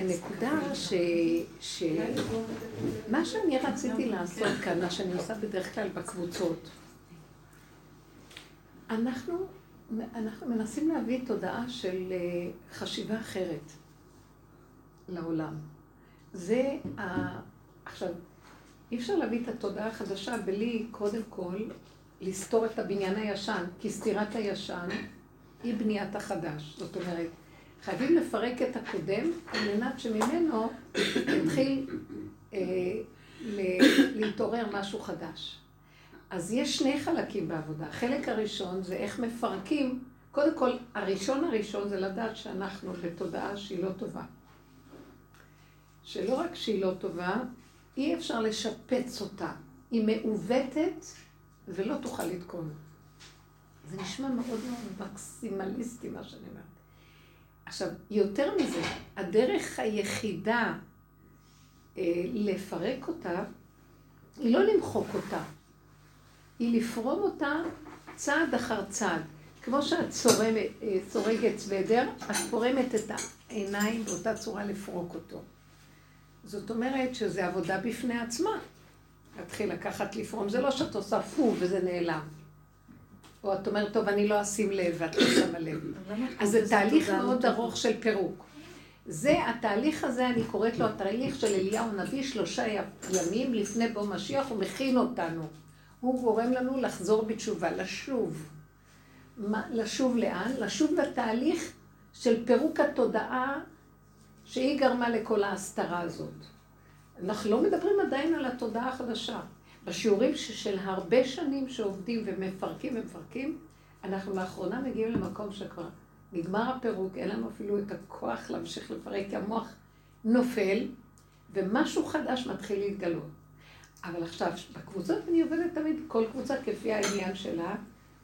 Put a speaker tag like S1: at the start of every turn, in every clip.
S1: הנקודה ש... ש... מה שאני רציתי לעשות כאן, מה שאני עושה בדרך כלל בקבוצות, אנחנו, אנחנו מנסים להביא תודעה של אה, חשיבה אחרת לעולם. זה ה... עכשיו, אי אפשר להביא את התודעה החדשה בלי קודם כל לסתור את הבניין הישן, כי סתירת הישן היא בניית החדש. זאת אומרת, חייבים לפרק את הקודם על מנת שממנו יתחיל אה, להתעורר משהו חדש. אז יש שני חלקים בעבודה. החלק הראשון זה איך מפרקים, קודם כל, הראשון הראשון זה לדעת שאנחנו בתודעה שהיא לא טובה. שלא רק שהיא לא טובה, אי אפשר לשפץ אותה. היא מעוותת ולא תוכל לתקון. זה נשמע מאוד מאוד מקסימליסטי מה שאני אומרת. עכשיו, יותר מזה, הדרך היחידה אה, לפרק אותה, היא לא למחוק אותה, היא לפרום אותה צעד אחר צעד. כמו שאת צורמת, אה, צורגת סוודר, את פורמת את העיניים באותה צורה לפרוק אותו. זאת אומרת שזה עבודה בפני עצמה. להתחיל לקחת לפרום, זה לא שאת עושה פו וזה נעלם. או את אומרת, טוב, אני לא אשים לב, ואת לא שמה לב. אז זה תהליך מאוד ארוך של פירוק. זה, התהליך הזה, אני קוראת לו התהליך של אליהו הנביא, שלושה ימים לפני בוא משיח, הוא מכין אותנו. הוא גורם לנו לחזור בתשובה, לשוב. מה, לשוב לאן? לשוב לתהליך של פירוק התודעה שהיא גרמה לכל ההסתרה הזאת. אנחנו לא מדברים עדיין על התודעה החדשה. בשיעורים של הרבה שנים שעובדים ומפרקים ומפרקים, אנחנו לאחרונה מגיעים למקום שכבר נגמר הפירוק, אין לנו אפילו את הכוח להמשיך לפרק, כי המוח נופל, ומשהו חדש מתחיל להתגלות. אבל עכשיו, בקבוצות אני עובדת תמיד, כל קבוצה כפי העניין שלה,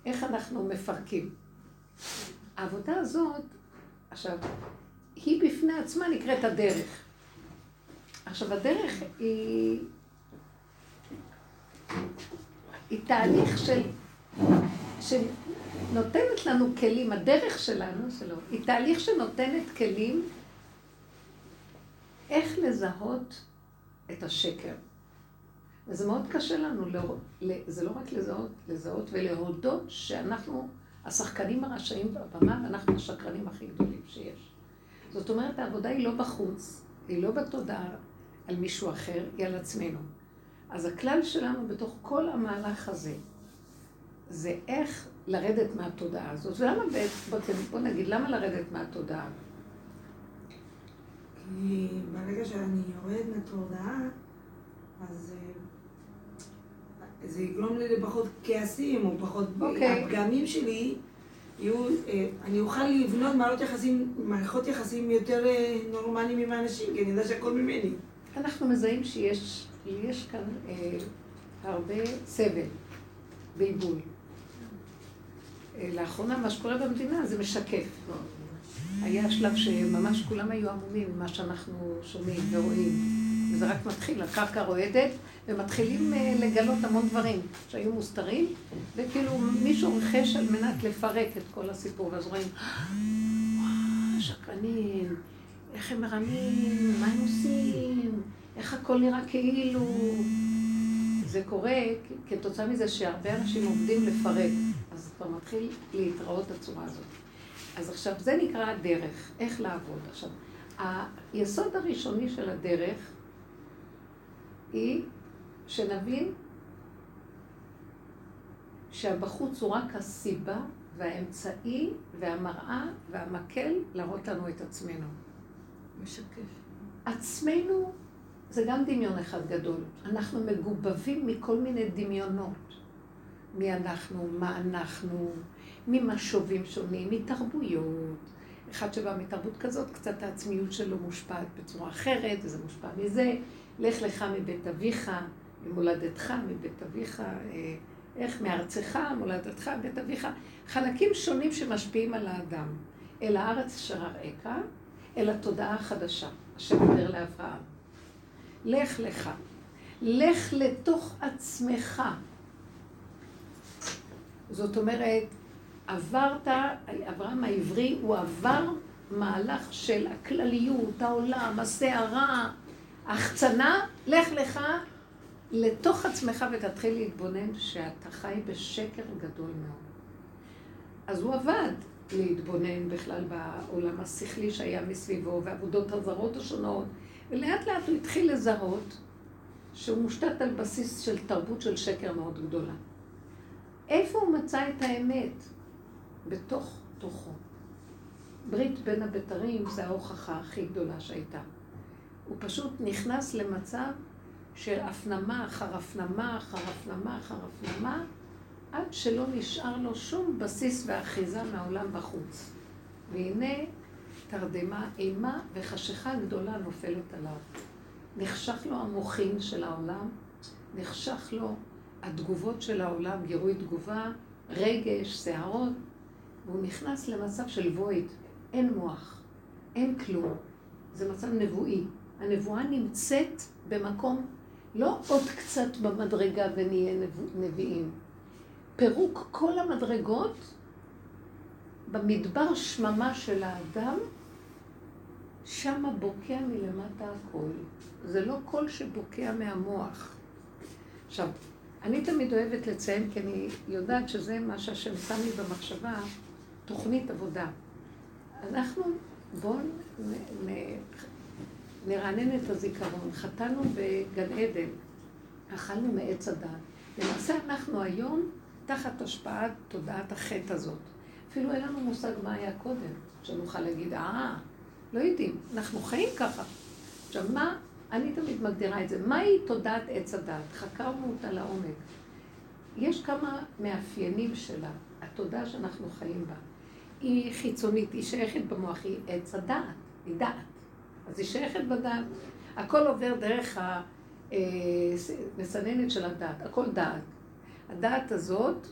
S1: איך אנחנו מפרקים. העבודה הזאת, עכשיו, היא בפני עצמה נקראת הדרך. עכשיו, הדרך היא... היא תהליך של... שנותנת לנו כלים, הדרך שלנו, שלו, היא תהליך שנותנת כלים איך לזהות את השקר. וזה מאוד קשה לנו, לא, זה לא רק לזהות, לזהות ולהודות שאנחנו השחקנים הרשעים בבמה ואנחנו השקרנים הכי גדולים שיש. זאת אומרת, העבודה היא לא בחוץ, היא לא בתודעה על מישהו אחר, היא על עצמנו. אז הכלל שלנו בתוך כל המהלך הזה, זה איך לרדת מהתודעה הזאת. ולמה בעצם, בוא נגיד, למה לרדת מהתודעה?
S2: כי ברגע שאני יורדת מהתודעה, אז אה, זה יגרום לי לפחות כעסים, או פחות... Okay. אוקיי. הפגמים שלי יהיו... אה, אני אוכל לבנות מערכות יחסים, מערכות יחסים יותר אה, נורמליים עם האנשים, כי אני יודע שהכל ממני.
S1: אנחנו מזהים שיש יש כאן אה, הרבה סבל ועיבוי. אה, לאחרונה מה שקורה במדינה זה משקף. היה שלב שממש כולם היו עמומים ממה שאנחנו שומעים ורואים. וזה רק מתחיל, הקרקע רועדת, ומתחילים אה, לגלות המון דברים שהיו מוסתרים, וכאילו מישהו ריחש על מנת לפרק את כל הסיפור, ואז רואים, וואו, שקרנים, איך הם מרמים, מה הם עושים, איך הכל נראה כאילו... זה קורה כתוצאה מזה שהרבה אנשים עובדים לפרק, אז כבר מתחיל להתראות הצורה הזאת. אז עכשיו, זה נקרא הדרך, איך לעבוד. עכשיו, היסוד הראשוני של הדרך היא שנבין שהבחוץ הוא רק הסיבה והאמצעי והמראה והמקל להראות לנו את עצמנו.
S2: משקף.
S1: עצמנו זה גם דמיון אחד גדול. אנחנו מגובבים מכל מיני דמיונות. מי אנחנו, מה אנחנו, ממשובים שונים, מתרבויות. אחד שבא מתרבות כזאת, קצת העצמיות שלו מושפעת בצורה אחרת, וזה מושפע מזה. לך לך מבית אביך, ממולדתך, מבית אביך, אה, איך מארצך, מולדתך, בית אביך. חלקים שונים שמשפיעים על האדם. אל הארץ אשר אראך, אל התודעה החדשה, אשר דיבר לאברהם. לך לך. לך לתוך עצמך. זאת אומרת, עברת, אברהם העברי, הוא עבר מהלך של הכלליות, העולם, הסערה, ההחצנה, לך לך לתוך עצמך ותתחיל להתבונן שאתה חי בשקר גדול מאוד. אז הוא עבד להתבונן בכלל בעולם השכלי שהיה מסביבו, ועבודות הזרות השונות, ולאט לאט הוא התחיל לזהות שהוא מושתת על בסיס של תרבות של שקר מאוד גדולה. איפה הוא מצא את האמת? בתוך תוכו. ברית בין הבתרים זה ההוכחה הכי גדולה שהייתה. הוא פשוט נכנס למצב של הפנמה אחר הפנמה אחר הפנמה אחר הפנמה, עד שלא נשאר לו שום בסיס ואחיזה מהעולם בחוץ. והנה תרדמה, אימה וחשיכה גדולה נופלת עליו. נחשך לו המוחין של העולם, נחשך לו התגובות של העולם, גירוי תגובה, רגש, שערות, והוא נכנס למצב של וויד, אין מוח, אין כלום. זה מצב נבואי. הנבואה נמצאת במקום, לא עוד קצת במדרגה ונהיה נביאים. פירוק כל המדרגות במדבר שממה של האדם, שמה בוקע מלמטה הכל. זה לא קול שבוקע מהמוח. עכשיו, אני תמיד אוהבת לציין, כי אני יודעת שזה מה שהשם שם לי במחשבה, תוכנית עבודה. אנחנו, בואו נרענן את הזיכרון. חטאנו בגן עדן, אכלנו מעץ הדת. למעשה אנחנו היום תחת השפעת תודעת החטא הזאת. אפילו אין לנו מושג מה היה קודם, שנוכל להגיד, אה, לא יודעים, אנחנו חיים ככה. עכשיו, מה, אני תמיד מגדירה את זה, מהי תודעת עץ הדת? חקרנו אותה לעומק. יש כמה מאפיינים שלה, התודעה שאנחנו חיים בה. היא חיצונית, היא שייכת במוח, היא עץ הדעת, היא דעת. אז היא שייכת בדעת. הכל עובר דרך המסננת אה, של הדעת, הכל דעת. הדעת הזאת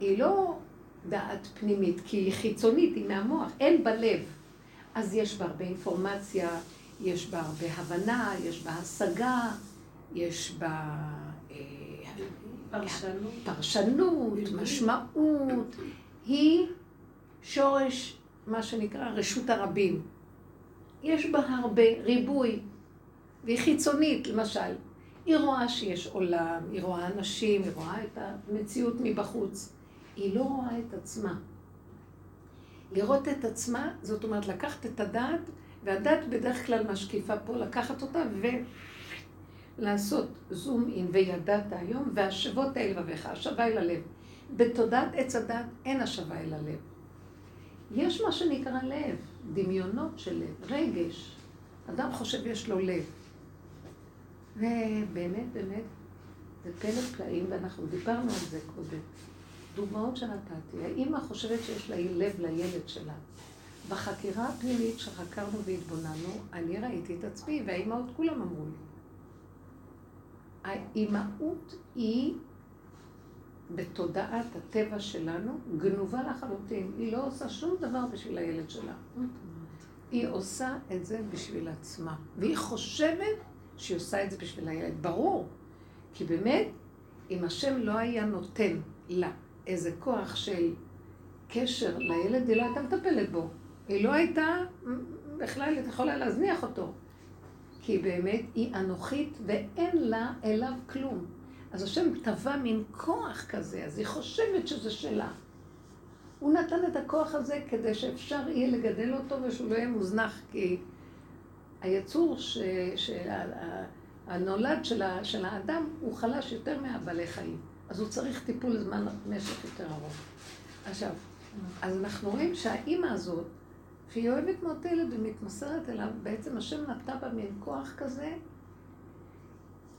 S1: היא לא דעת פנימית, כי היא חיצונית, היא מהמוח, אין בה לב. אז יש בה הרבה אינפורמציה, יש בה הרבה הבנה, יש בה השגה, יש בה אה, פרשנות, פרשנות משמעות. היא שורש, מה שנקרא, רשות הרבים. יש בה הרבה ריבוי, והיא חיצונית, למשל. היא רואה שיש עולם, היא רואה אנשים, היא רואה את המציאות מבחוץ. היא לא רואה את עצמה. לראות את עצמה, זאת אומרת לקחת את הדעת, והדעת בדרך כלל משקיפה פה, לקחת אותה ולעשות זום אין וידעת היום, והשבות אל לבביך, השבה אל הלב. בתודעת עץ הדת אין השבה אל הלב. יש מה שנקרא לב, דמיונות של לב, רגש. אדם חושב יש לו לב. ובאמת, באמת, זה פלא פלאים, ואנחנו דיברנו על זה קודם. דוגמאות שנתתי, האימא חושבת שיש לה לב לילד שלה. בחקירה הפנימית שחקרנו והתבוננו, אני ראיתי את עצמי, והאימהות כולם אמרו לי. האימהות היא בתודעת הטבע שלנו גנובה לחלוטין. היא לא עושה שום דבר בשביל הילד שלה. היא עושה את זה בשביל עצמה. והיא חושבת שהיא עושה את זה בשביל הילד. ברור. כי באמת, אם השם לא היה נותן לה איזה כוח של קשר לילד, היא לא הייתה מטפלת בו. היא לא הייתה בכלל יכולה להזניח אותו. כי באמת היא אנוכית ואין לה אליו כלום. אז השם טבע מין כוח כזה, אז היא חושבת שזה שלה. הוא נתן את הכוח הזה כדי שאפשר יהיה לגדל אותו ושהוא לא יהיה מוזנח, כי היצור, ש... הנולד של, ה... של האדם הוא חלש יותר מהבעלי חיים, אז הוא צריך טיפול זמן משך יותר ארוך. עכשיו, אז אנחנו רואים שהאימא הזאת, שהיא אוהבת מאוד את הילד ומתמסרת אליו, בעצם השם נטע בה מין כוח כזה,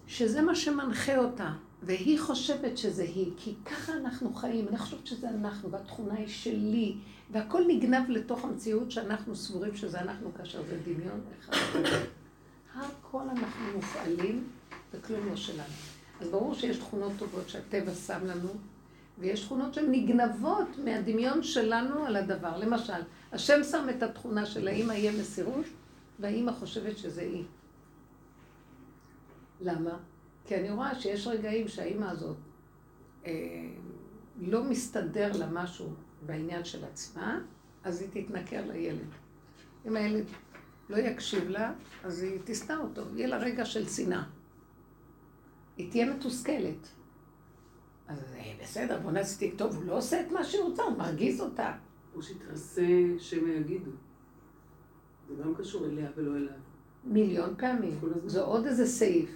S1: שזה מה שמנחה אותה, והיא חושבת שזה היא, כי ככה אנחנו חיים, אני חושבת שזה אנחנו, והתכונה היא שלי, והכל נגנב לתוך המציאות שאנחנו סבורים שזה אנחנו, כאשר זה דמיון אחד. הכל אנחנו מופעלים, וכלום לא שלנו. אז ברור שיש תכונות טובות שהטבע שם לנו, ויש תכונות שהן נגנבות מהדמיון שלנו על הדבר. למשל, השם שם את התכונה של האמא יהיה מסירות, והאמא חושבת שזה היא. למה? כי אני רואה שיש רגעים שהאימא הזאת אה, לא מסתדר לה משהו בעניין של עצמה, אז היא תתנכר לילד. אם הילד לא יקשיב לה, אז היא תשנא אותו, יהיה לה רגע של שנאה. היא תהיה מתוסכלת. אז אה, בסדר, בוא נעשיתי, טוב, הוא לא עושה את מה שהיא רוצה, הוא מרגיז אותה.
S3: או שתעשה שמא יגידו. זה גם קשור אליה ולא אליו.
S1: מיליון פעמים. זה עוד איזה סעיף.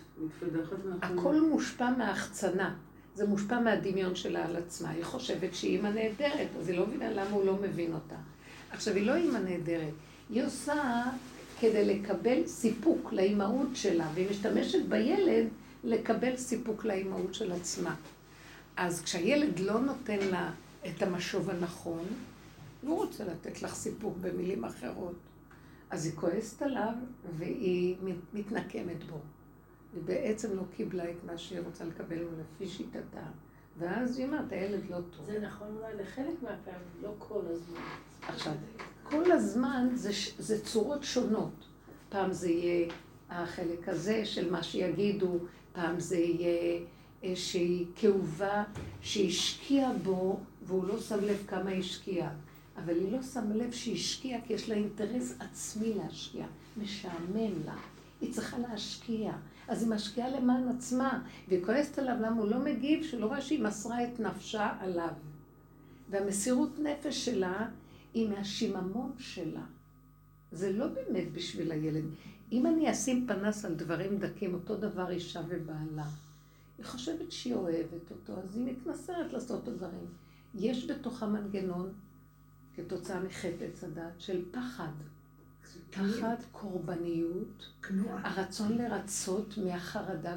S1: הכל מושפע מההחצנה. זה מושפע מהדמיון שלה על עצמה. היא חושבת שהיא אימא נהדרת, אז היא לא מבינה למה הוא לא מבין אותה. עכשיו, היא לא אימא נהדרת. היא עושה כדי לקבל סיפוק לאימהות שלה, והיא משתמשת בילד לקבל סיפוק לאימהות של עצמה. אז כשהילד לא נותן לה את המשוב הנכון, הוא רוצה לתת לך סיפוק במילים אחרות. אז היא כועסת עליו והיא מתנקמת בו. היא בעצם לא קיבלה את מה שהיא רוצה לקבל לפי שיטתה. ואז היא אומרת, הילד לא טוב.
S4: זה נכון אולי לחלק מהפעמים, לא כל הזמן.
S1: עכשיו, כל הזמן זה, זה צורות שונות. פעם זה יהיה החלק הזה של מה שיגידו, פעם זה יהיה שהיא כאובה, שהשקיעה בו, והוא לא שם לב כמה השקיעה. אבל היא לא שמה לב שהיא השקיעה כי יש לה אינטרס עצמי להשקיע. משעמם לה. היא צריכה להשקיע. אז היא משקיעה למען עצמה, והיא כועסת עליו למה הוא לא מגיב, שלא רואה שהיא מסרה את נפשה עליו. והמסירות נפש שלה היא מהשיממון שלה. זה לא באמת בשביל הילד. אם אני אשים פנס על דברים דקים, אותו דבר אישה ובעלה. היא חושבת שהיא אוהבת אותו, אז היא מתנסרת לעשות את הדברים. יש בתוכה מנגנון, כתוצאה מחטא עץ הדת, של פחד. פחד, קורבניות, הרצון לרצות מהחרדה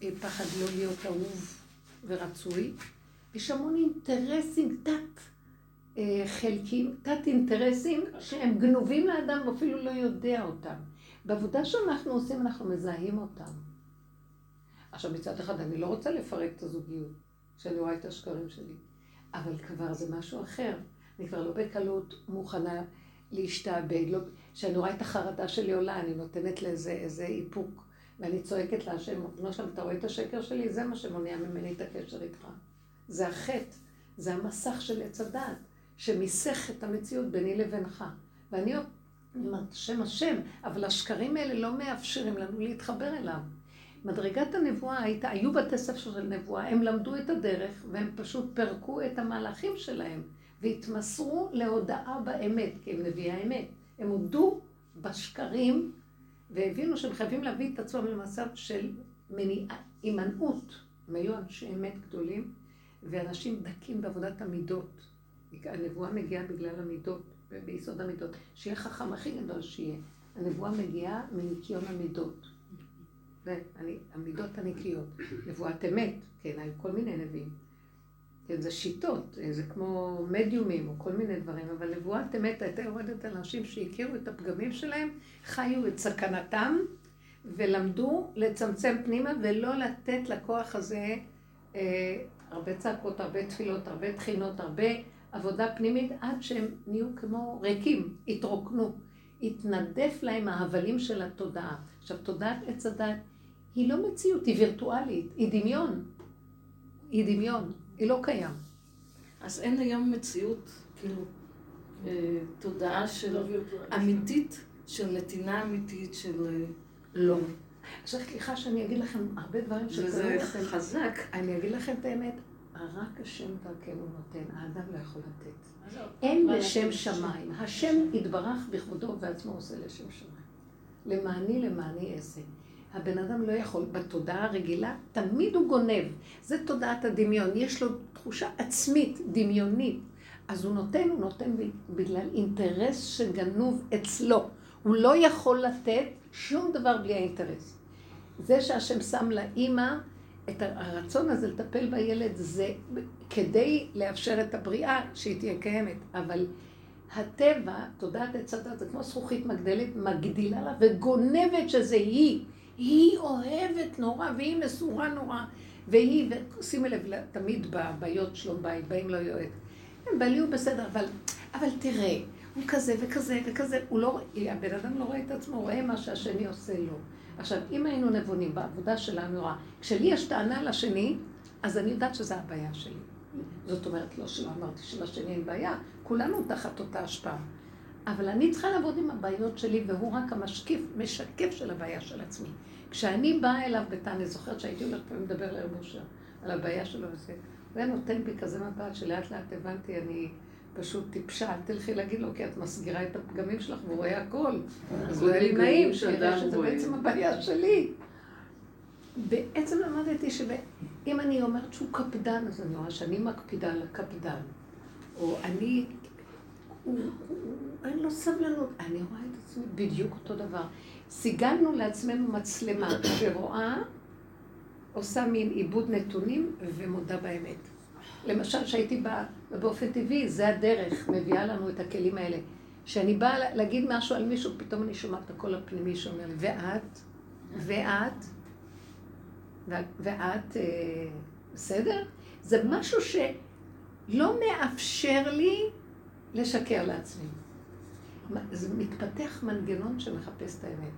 S1: והפחד לא להיות אהוב ורצוי. יש המון אינטרסים, תת אה, חלקים, תת אינטרסים שהם גנובים לאדם ואפילו לא יודע אותם. בעבודה שאנחנו עושים אנחנו מזהים אותם. עכשיו מצד אחד אני לא רוצה לפרק את הזוגיות, שאני רואה את השקרים שלי, אבל כבר זה משהו אחר. אני כבר לא בקלות מוכנה להשתעבד, לא, שאני רואה את החרדה שלי עולה, אני נותנת לזה איזה איפוק, ואני צועקת להשם, בנו שם, אתה רואה את השקר שלי? זה מה שמונע ממני את הקשר איתך. זה החטא, זה המסך של עץ הדעת, שמיסך את המציאות ביני לבינך. ואני אומרת, השם השם, אבל השקרים האלה לא מאפשרים לנו להתחבר אליו. מדרגת הנבואה הייתה, היו בתי ספר של נבואה, הם למדו את הדרך והם פשוט פירקו את המהלכים שלהם והתמסרו להודאה באמת, כי הם נביאי האמת. הם הודו בשקרים והבינו שהם חייבים להביא את עצמם למצב של מניעה, הימנעות. הם היו אנשי אמת גדולים ואנשים דקים בעבודת המידות. הנבואה מגיעה בגלל המידות, ביסוד המידות. שיהיה חכם הכי גדול שיהיה. הנבואה מגיעה מניקיון המידות. והמידות הנקיות. נבואת אמת, כן, היו כל מיני נביאים. כן, זה שיטות, זה כמו מדיומים או כל מיני דברים, אבל נבואת אמת הייתה יורדת על אנשים שהכירו את הפגמים שלהם, חיו את סכנתם ולמדו לצמצם פנימה ולא לתת לכוח הזה אה, הרבה צעקות, הרבה תפילות, הרבה תחינות, הרבה עבודה פנימית, עד שהם נהיו כמו ריקים, התרוקנו. התנדף להם ההבלים של התודעה. עכשיו, תודעת עץ הדת היא לא מציאות, היא וירטואלית, היא דמיון. היא דמיון, היא לא קיים.
S4: אז אין היום מציאות, כאילו, אה, תודעה של לא אמיתית, של נתינה אמיתית, של... אה,
S1: לא. עכשיו, סליחה שאני אגיד לכם הרבה דברים
S4: שקרו לכם. זה חזק.
S1: אני אגיד לכם את האמת, רק השם דרכנו נותן, האדם לא יכול לתת. אין לשם שמיים. השם יתברך בכבודו ובעצמו עושה לשם שמיים. למעני למעני אעשה. הבן אדם לא יכול, בתודעה הרגילה, תמיד הוא גונב. זה תודעת הדמיון, יש לו תחושה עצמית, דמיונית. אז הוא נותן, הוא נותן בגלל אינטרס שגנוב אצלו. הוא לא יכול לתת שום דבר בלי האינטרס. זה שהשם שם לאימא את הרצון הזה לטפל בילד, זה כדי לאפשר את הבריאה שהיא תהיה קיימת. אבל הטבע, תודעת עץ הדת, זה כמו זכוכית מגדלת, מגדילה לה וגונבת שזה היא. היא אוהבת נורא, והיא מסורה נורא, והיא, ושימי לב, תמיד בבעיות שלום בית, באים לא יועד. הם בעלי הוא בסדר, אבל, אבל תראה, הוא כזה וכזה וכזה, הוא לא, הבן אדם לא רואה את עצמו, הוא רואה מה שהשני עושה לו. עכשיו, אם היינו נבונים בעבודה שלנו, רואה, כשלי יש טענה לשני, אז אני יודעת שזו הבעיה שלי. זאת אומרת, לא שלא אמרתי שלשני אין בעיה, כולנו תחת אותה השפעה. אבל אני צריכה לעבוד עם הבעיות שלי, והוא רק המשקיף, משקף של הבעיה של עצמי. כשאני באה אליו בטענה, זוכרת שהייתי הולכת לדבר לרב אושר על הבעיה שלו וזה, הוא היה נותן בי כזה מבט שלאט לאט הבנתי, אני פשוט טיפשה, אל תלכי להגיד לו, כי את מסגירה את הפגמים שלך והוא רואה הכל. אז הוא היה לי נעים, שיראה שזה בעצם הבעיה שלי. בעצם למדתי שאם אני אומרת שהוא קפדן, אז אני רואה שאני מקפידה על הקפדן. או אני, הוא, הוא, אין לו סבלנות. אני רואה את עצמי בדיוק אותו דבר. סיגלנו לעצמנו מצלמה שרואה, עושה מין עיבוד נתונים ומודה באמת. למשל, שהייתי באה, ובאופן טבעי, זה הדרך, מביאה לנו את הכלים האלה. כשאני באה להגיד משהו על מישהו, פתאום אני שומעת את הקול הפנימי שאומר לי, ואת? ואת? ואת, אה, בסדר? זה משהו שלא מאפשר לי לשקר לעצמי. זה מתפתח מנגנון שמחפש את האמת.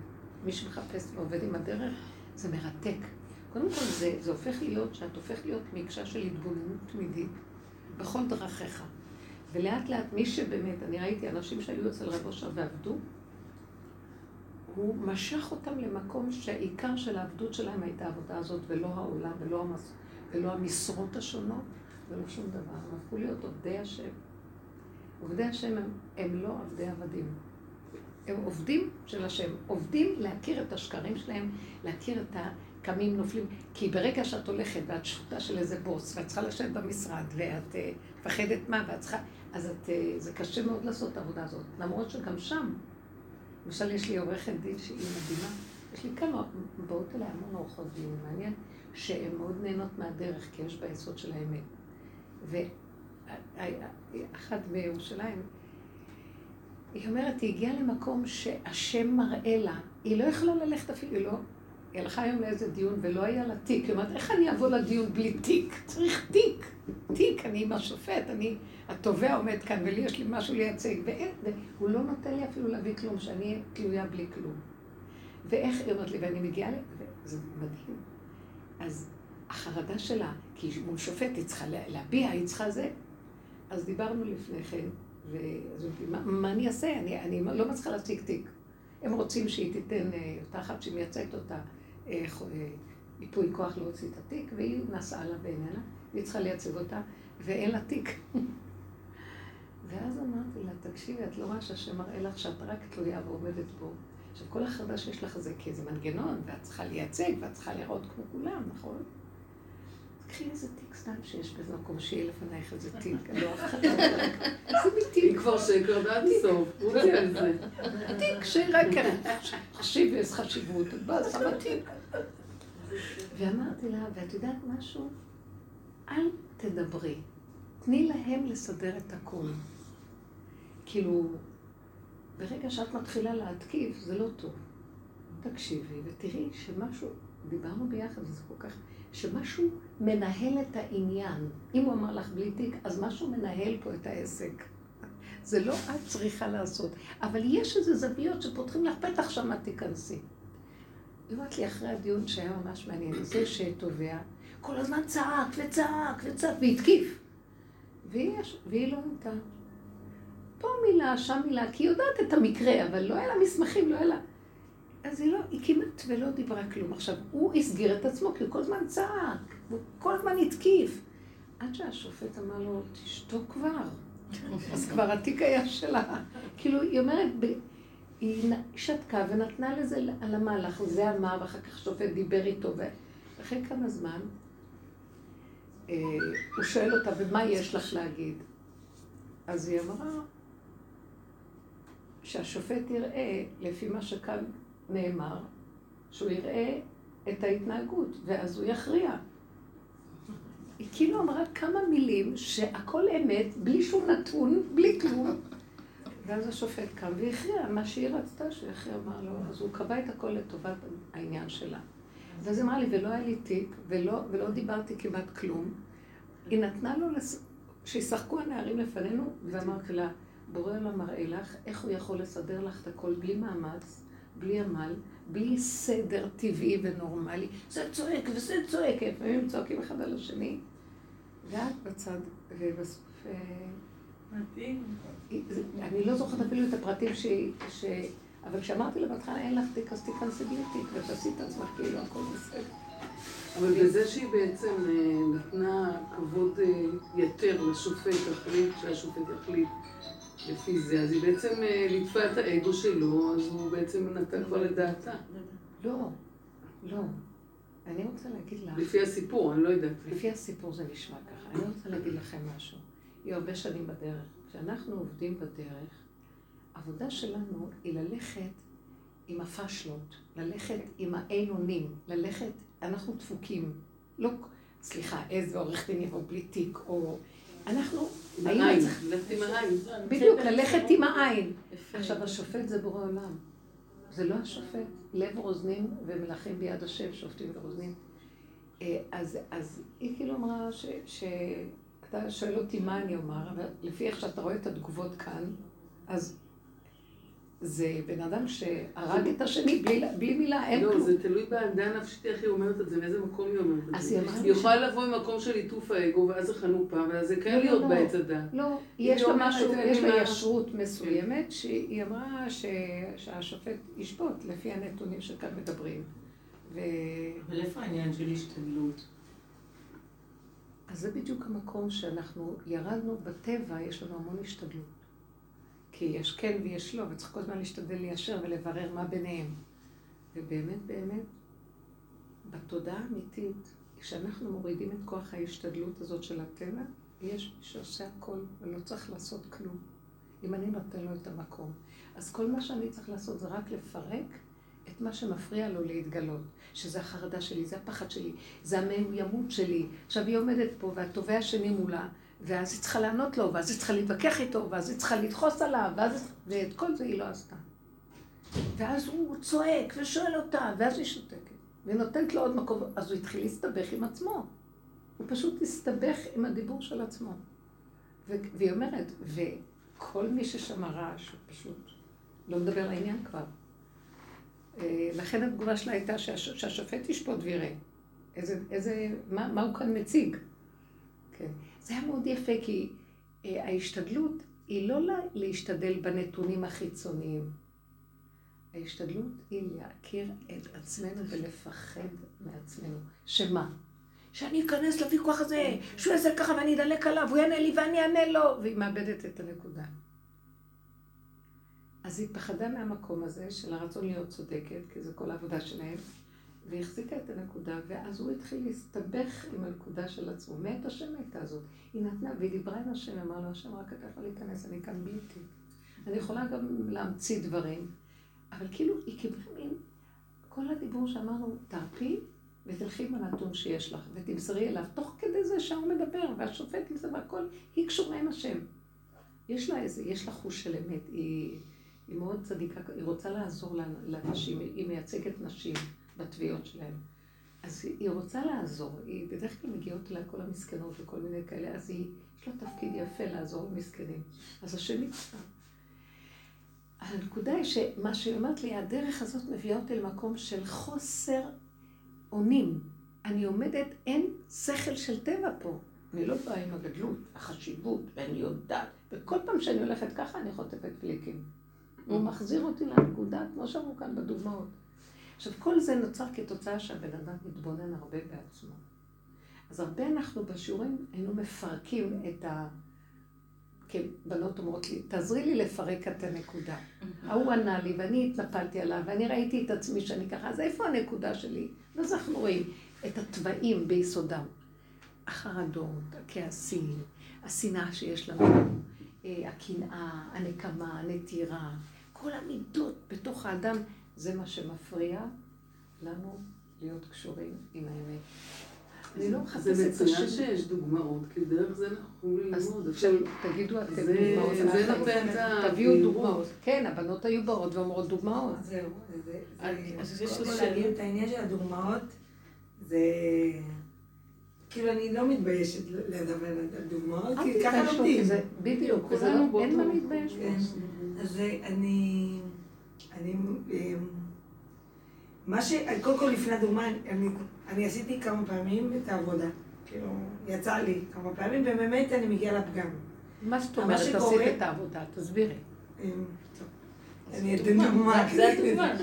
S1: מי שמחפש ועובד עם הדרך, זה מרתק. קודם כל, זה, זה הופך להיות, שאת הופכת להיות מקשה של התבוננות תמידית בכל דרכיך. ולאט לאט, מי שבאמת, אני ראיתי אנשים שהיו אצל רב אושר ועבדו, הוא משך אותם למקום שהעיקר של העבדות שלהם הייתה העבודה הזאת, ולא העולם, ולא, המס... ולא המשרות השונות, ולא שום דבר. הם הפכו להיות עובדי השם. עובדי השם הם, הם לא עבדי עבדים. הם עובדים של השם. עובדים להכיר את השקרים שלהם, להכיר את הקמים נופלים. כי ברגע שאת הולכת ואת שפוטה של איזה בוס, ואת צריכה לשבת במשרד, ואת uh, מפחדת מה, ואת צריכה... אז את, uh, זה קשה מאוד לעשות את העבודה הזאת. למרות שגם שם למשל, יש לי עורכת דין שהיא מדהימה. יש לי כמה, באות אליי המון עורכות דין, מעניין, שהן מאוד נהנות מהדרך, כי יש בה יסוד של האמת. ואחת בירושלים, היא אומרת, היא הגיעה למקום שהשם מראה לה, היא לא יכולה ללכת אפילו, היא לא... היא הלכה היום לאיזה דיון ולא היה לה תיק. היא אומרת, איך אני אבוא לדיון בלי תיק? צריך תיק. תיק, אני עם השופט, אני, התובע עומד כאן ולי יש לי משהו לייצג, ואין, והוא לא נותן לי אפילו להביא כלום, שאני אהיה תלויה בלי כלום. ואיך היא אומרת לי, ואני מגיעה ל... זה מדהים. אז החרדה שלה, כי מול שופט היא צריכה להביע, היא צריכה זה. אז דיברנו לפני כן, ואז אמרתי, מה, מה אני אעשה? אני, אני לא מצליחה להציג תיק. הם רוצים שהיא תיתן, אה, אותה אחת שמייצגת אותה, ייפוי כוח להוציא את התיק, והיא נסעה לה ואיננה, והיא צריכה לייצג אותה, ואין לה תיק. ואז אמרתי לה, תקשיבי, את לא רואה שהשם מראה לך שאת רק תלויה ועומדת בו. עכשיו, כל החרדה שיש לך זה כי זה מנגנון, ואת צריכה לייצג, ואת צריכה לראות כמו כולם, נכון? קחי איזה תיק סתם שיש באיזה מקום, שיהיה לפנייך איזה תיק, לא אף אחד לא איזה מי תיק?
S3: היא כבר שקר ועד הסוף.
S1: תיק שרק חשיב איזה חשיבות, בא, שמה תיק. ואמרתי לה, ואת יודעת משהו? אל תדברי, תני להם לסדר את הכול. כאילו, ברגע שאת מתחילה להתקיף, זה לא טוב. תקשיבי ותראי שמשהו, דיברנו ביחד, וזה כל כך... שמשהו מנהל את העניין. אם הוא אמר לך בלי תיק, אז משהו מנהל פה את העסק. זה לא את צריכה לעשות. אבל יש איזה זוויות שפותחים לך פתח, את תיכנסי. אמרת לי אחרי הדיון שהיה ממש מעניין, זה שתובע, כל הזמן צעק וצעק וצעק והתקיף. והיא, והיא לא נוטה. פה מילה, שם מילה, כי היא יודעת את המקרה, אבל לא היה לה מסמכים, לא היה לה... אז היא לא, היא כמעט ולא דיברה כלום. עכשיו, הוא הסגיר את עצמו, כי הוא כל הזמן צעק, הוא כל הזמן התקיף. עד שהשופט אמר לו, תשתוק כבר. אז כבר התיק היה שלה. כאילו, היא אומרת, היא שתקה ונתנה לזה על המהלך, זה אמר, ואחר כך השופט דיבר איתו, ואחרי כמה זמן, אה, הוא שואל אותה, ומה יש לך להגיד? אז היא אמרה, שהשופט יראה, לפי מה שכאן נאמר שהוא יראה את ההתנהגות, ואז הוא יכריע. היא כאילו אמרה כמה מילים שהכל אמת, בלי שום נתון, בלי כלום. ואז השופט קם והכריע מה שהיא רצתה שיכריע, אמר לו, אז הוא קבע את הכל לטובת העניין שלה. ואז אמרה לי, ולא היה לי תיק, ולא, ולא דיברתי כמעט כלום. היא נתנה לו, לס... שישחקו הנערים לפנינו, ואמרתי לה, בורא עולם מראה לך איך הוא יכול לסדר לך את הכל בלי מאמץ, בלי עמל, בלי סדר טבעי ונורמלי. זה צועק וזה צועק, לפעמים צועקים אחד על השני. ואת בצד, ובסוף אה, אני לא זוכרת אפילו את הפרטים ש... ש... אבל כשאמרתי לה בהתחלה, אין לך תיק, אז תיכנסי בלי תיק, ותעשי את עצמך כאילו הכל בסדר.
S3: אבל בזה שהיא בעצם אה, נתנה כבוד אה, יתר לשופט, החליט שהשופט יחליט לפי זה, אז היא בעצם אה, ליטפה את האגו שלו, אז הוא בעצם נתן כבר לדעתה.
S1: לא, לא. אני רוצה להגיד לך...
S3: לפי הסיפור, אני לא יודעת.
S1: לפי הסיפור זה נשמע ככה. אני רוצה להגיד לכם משהו. היא הרבה שנים בדרך. כשאנחנו עובדים בדרך, העבודה שלנו היא ללכת עם הפשלות, ללכת עם האין אונים, ללכת, אנחנו דפוקים. לא, סליחה, איזה עורך דין יבוא בלי תיק, או... אנחנו...
S3: עם העין.
S1: בדיוק, ללכת עם העין. עכשיו, השופט זה בורא עולם. זה לא השופט. לב רוזנים ומלכים ביד השם, שופטים ורוזנים. אה, אז, אז היא כאילו אמרה ש, שאתה שואל אותי מה אני אומר, אבל לפי איך שאתה רואה את התגובות כאן, אז זה בן אדם שהרג את השני בלי, בלי מילה, אין
S3: לא, כלום. לא, זה תלוי בעמדה הנפשית איך היא אומרת את זה, מאיזה מקום היא אומרת את זה. היא יכולה לבוא ממקום של ליטוף האגו, ואז זה חנופה, ואז זה כן לא, להיות לא, בעץ הדת.
S1: לא, יש לה משהו, יש לה ישרות מסוימת, שהיא אמרה שהשופט ישפוט לפי הנתונים שכאן מדברים.
S2: אבל איפה העניין של השתדלות?
S1: אז זה בדיוק המקום שאנחנו ירדנו בטבע, יש לנו המון השתדלות. כי יש כן ויש לא, וצריך כל הזמן להשתדל ליישר ולברר מה ביניהם. ובאמת, באמת, בתודעה האמיתית, כשאנחנו מורידים את כוח ההשתדלות הזאת של הטבע, יש מי שעושה הכל ולא צריך לעשות כלום. אם אני נותן לו את המקום. אז כל מה שאני צריך לעשות זה רק לפרק את מה שמפריע לו להתגלות. שזה החרדה שלי, זה הפחד שלי, זה המאוימות שלי. עכשיו היא עומדת פה והתובע השני מולה, ואז היא צריכה לענות לו, ואז היא צריכה להתווכח איתו, ואז היא צריכה לדחוס עליו, ואז... ואת כל זה היא לא עשתה. ואז הוא צועק ושואל אותה, ואז היא שותקת. ונותנת לו עוד מקום, אז הוא התחיל להסתבך עם עצמו. הוא פשוט הסתבך עם הדיבור של עצמו. והיא אומרת, וכל מי ששמע רעש, הוא פשוט לא מדבר לעניין כבר. אה, לכן התגובה שלה הייתה שהשופט ישפוט ויראה. איזה, איזה, מה, מה הוא כאן מציג. כן. זה היה מאוד יפה, כי אה, ההשתדלות היא לא להשתדל בנתונים החיצוניים. ההשתדלות היא להכיר את עצמנו ולפחד מעצמנו. שמה? שאני אכנס לוויכוח הזה, שהוא יעשה ככה ואני אדלק עליו, הוא יענה לי ואני אענה לו, והיא מאבדת את הנקודה. אז היא פחדה מהמקום הזה של הרצון להיות צודקת, כי זו כל העבודה שלהם, והחזיקה את הנקודה, ואז הוא התחיל להסתבך עם הנקודה של עצמו. מת השם הייתה זאת. היא נתנה, והיא דיברה עם השם, אמר לו, השם, רק אתה יכול להיכנס, אני כאן בלתי. אני יכולה גם להמציא דברים, אבל כאילו, היא קיבלה מין, כל הדיבור שאמרנו, תרפי ותלכי עם הנתון שיש לך, ותמסרי אליו, תוך כדי זה שהאור מדבר, והשופט עם זה והכל, היא קשורה עם השם. יש לה איזה, יש לה חוש של אמת, היא, היא מאוד צדיקה, היא רוצה לעזור לנשים, היא מייצגת נשים. בתביעות שלהם. אז היא רוצה לעזור, היא בדרך כלל מגיעות אליה כל המסכנות וכל מיני כאלה, אז היא, יש לה תפקיד יפה לעזור למסכנים. אז השם יצא. הנקודה היא שמה שהיא אומרת לי, הדרך הזאת מביאה אותי למקום של חוסר אונים. אני עומדת, אין שכל של טבע פה. אני לא באה עם הגדלות, החשיבות, ואני יודעת. וכל פעם שאני הולכת ככה, אני חוטפת פליקים. הוא מחזיר אותי לנקודה, כמו שאמרו כאן בדוגמאות. עכשיו, כל זה נוצר כתוצאה שהבן אדם מתבונן הרבה בעצמו. אז הרבה אנחנו בשיעורים היינו מפרקים את ה... כן, בנות אומרות לי, תעזרי לי לפרק את הנקודה. ההוא ענה לי, ואני התנפלתי עליו, ואני ראיתי את עצמי שאני ככה, אז איפה הנקודה שלי? ואז אנחנו רואים את התוואים ביסודם. החרדות, הכעסים, השנאה שיש לנו, אה, הקנאה, הנקמה, הנטירה, כל המידות בתוך האדם זה מה שמפריע לנו להיות קשורים עם האמת.
S3: אני לא מחפשת את השם. זה מצוין שיש דוגמאות, כי דרך זה אנחנו יכולים ללמוד.
S1: אז תגידו אתם דוגמאות.
S3: זה נותן את
S1: ה... תביאו דוגמאות. כן, הבנות היו באות ואומרות דוגמאות.
S2: זהו. אז יש לי את העניין של הדוגמאות, זה... כאילו, אני לא מתביישת לדבר על דוגמאות, כי ככה לומדים.
S1: בדיוק, אין מה להתבייש.
S2: כן. אז אני... אני... אמ, מה ש... קודם כל לפני הדוגמה, אני, אני עשיתי כמה פעמים את העבודה. כאילו, יצא לי כמה פעמים, ובאמת אני מגיעה לפגם.
S1: מה זאת אומרת עשית את העבודה? תסבירי.
S2: אמ, אני אתן דוגמה. זה הדוגמה.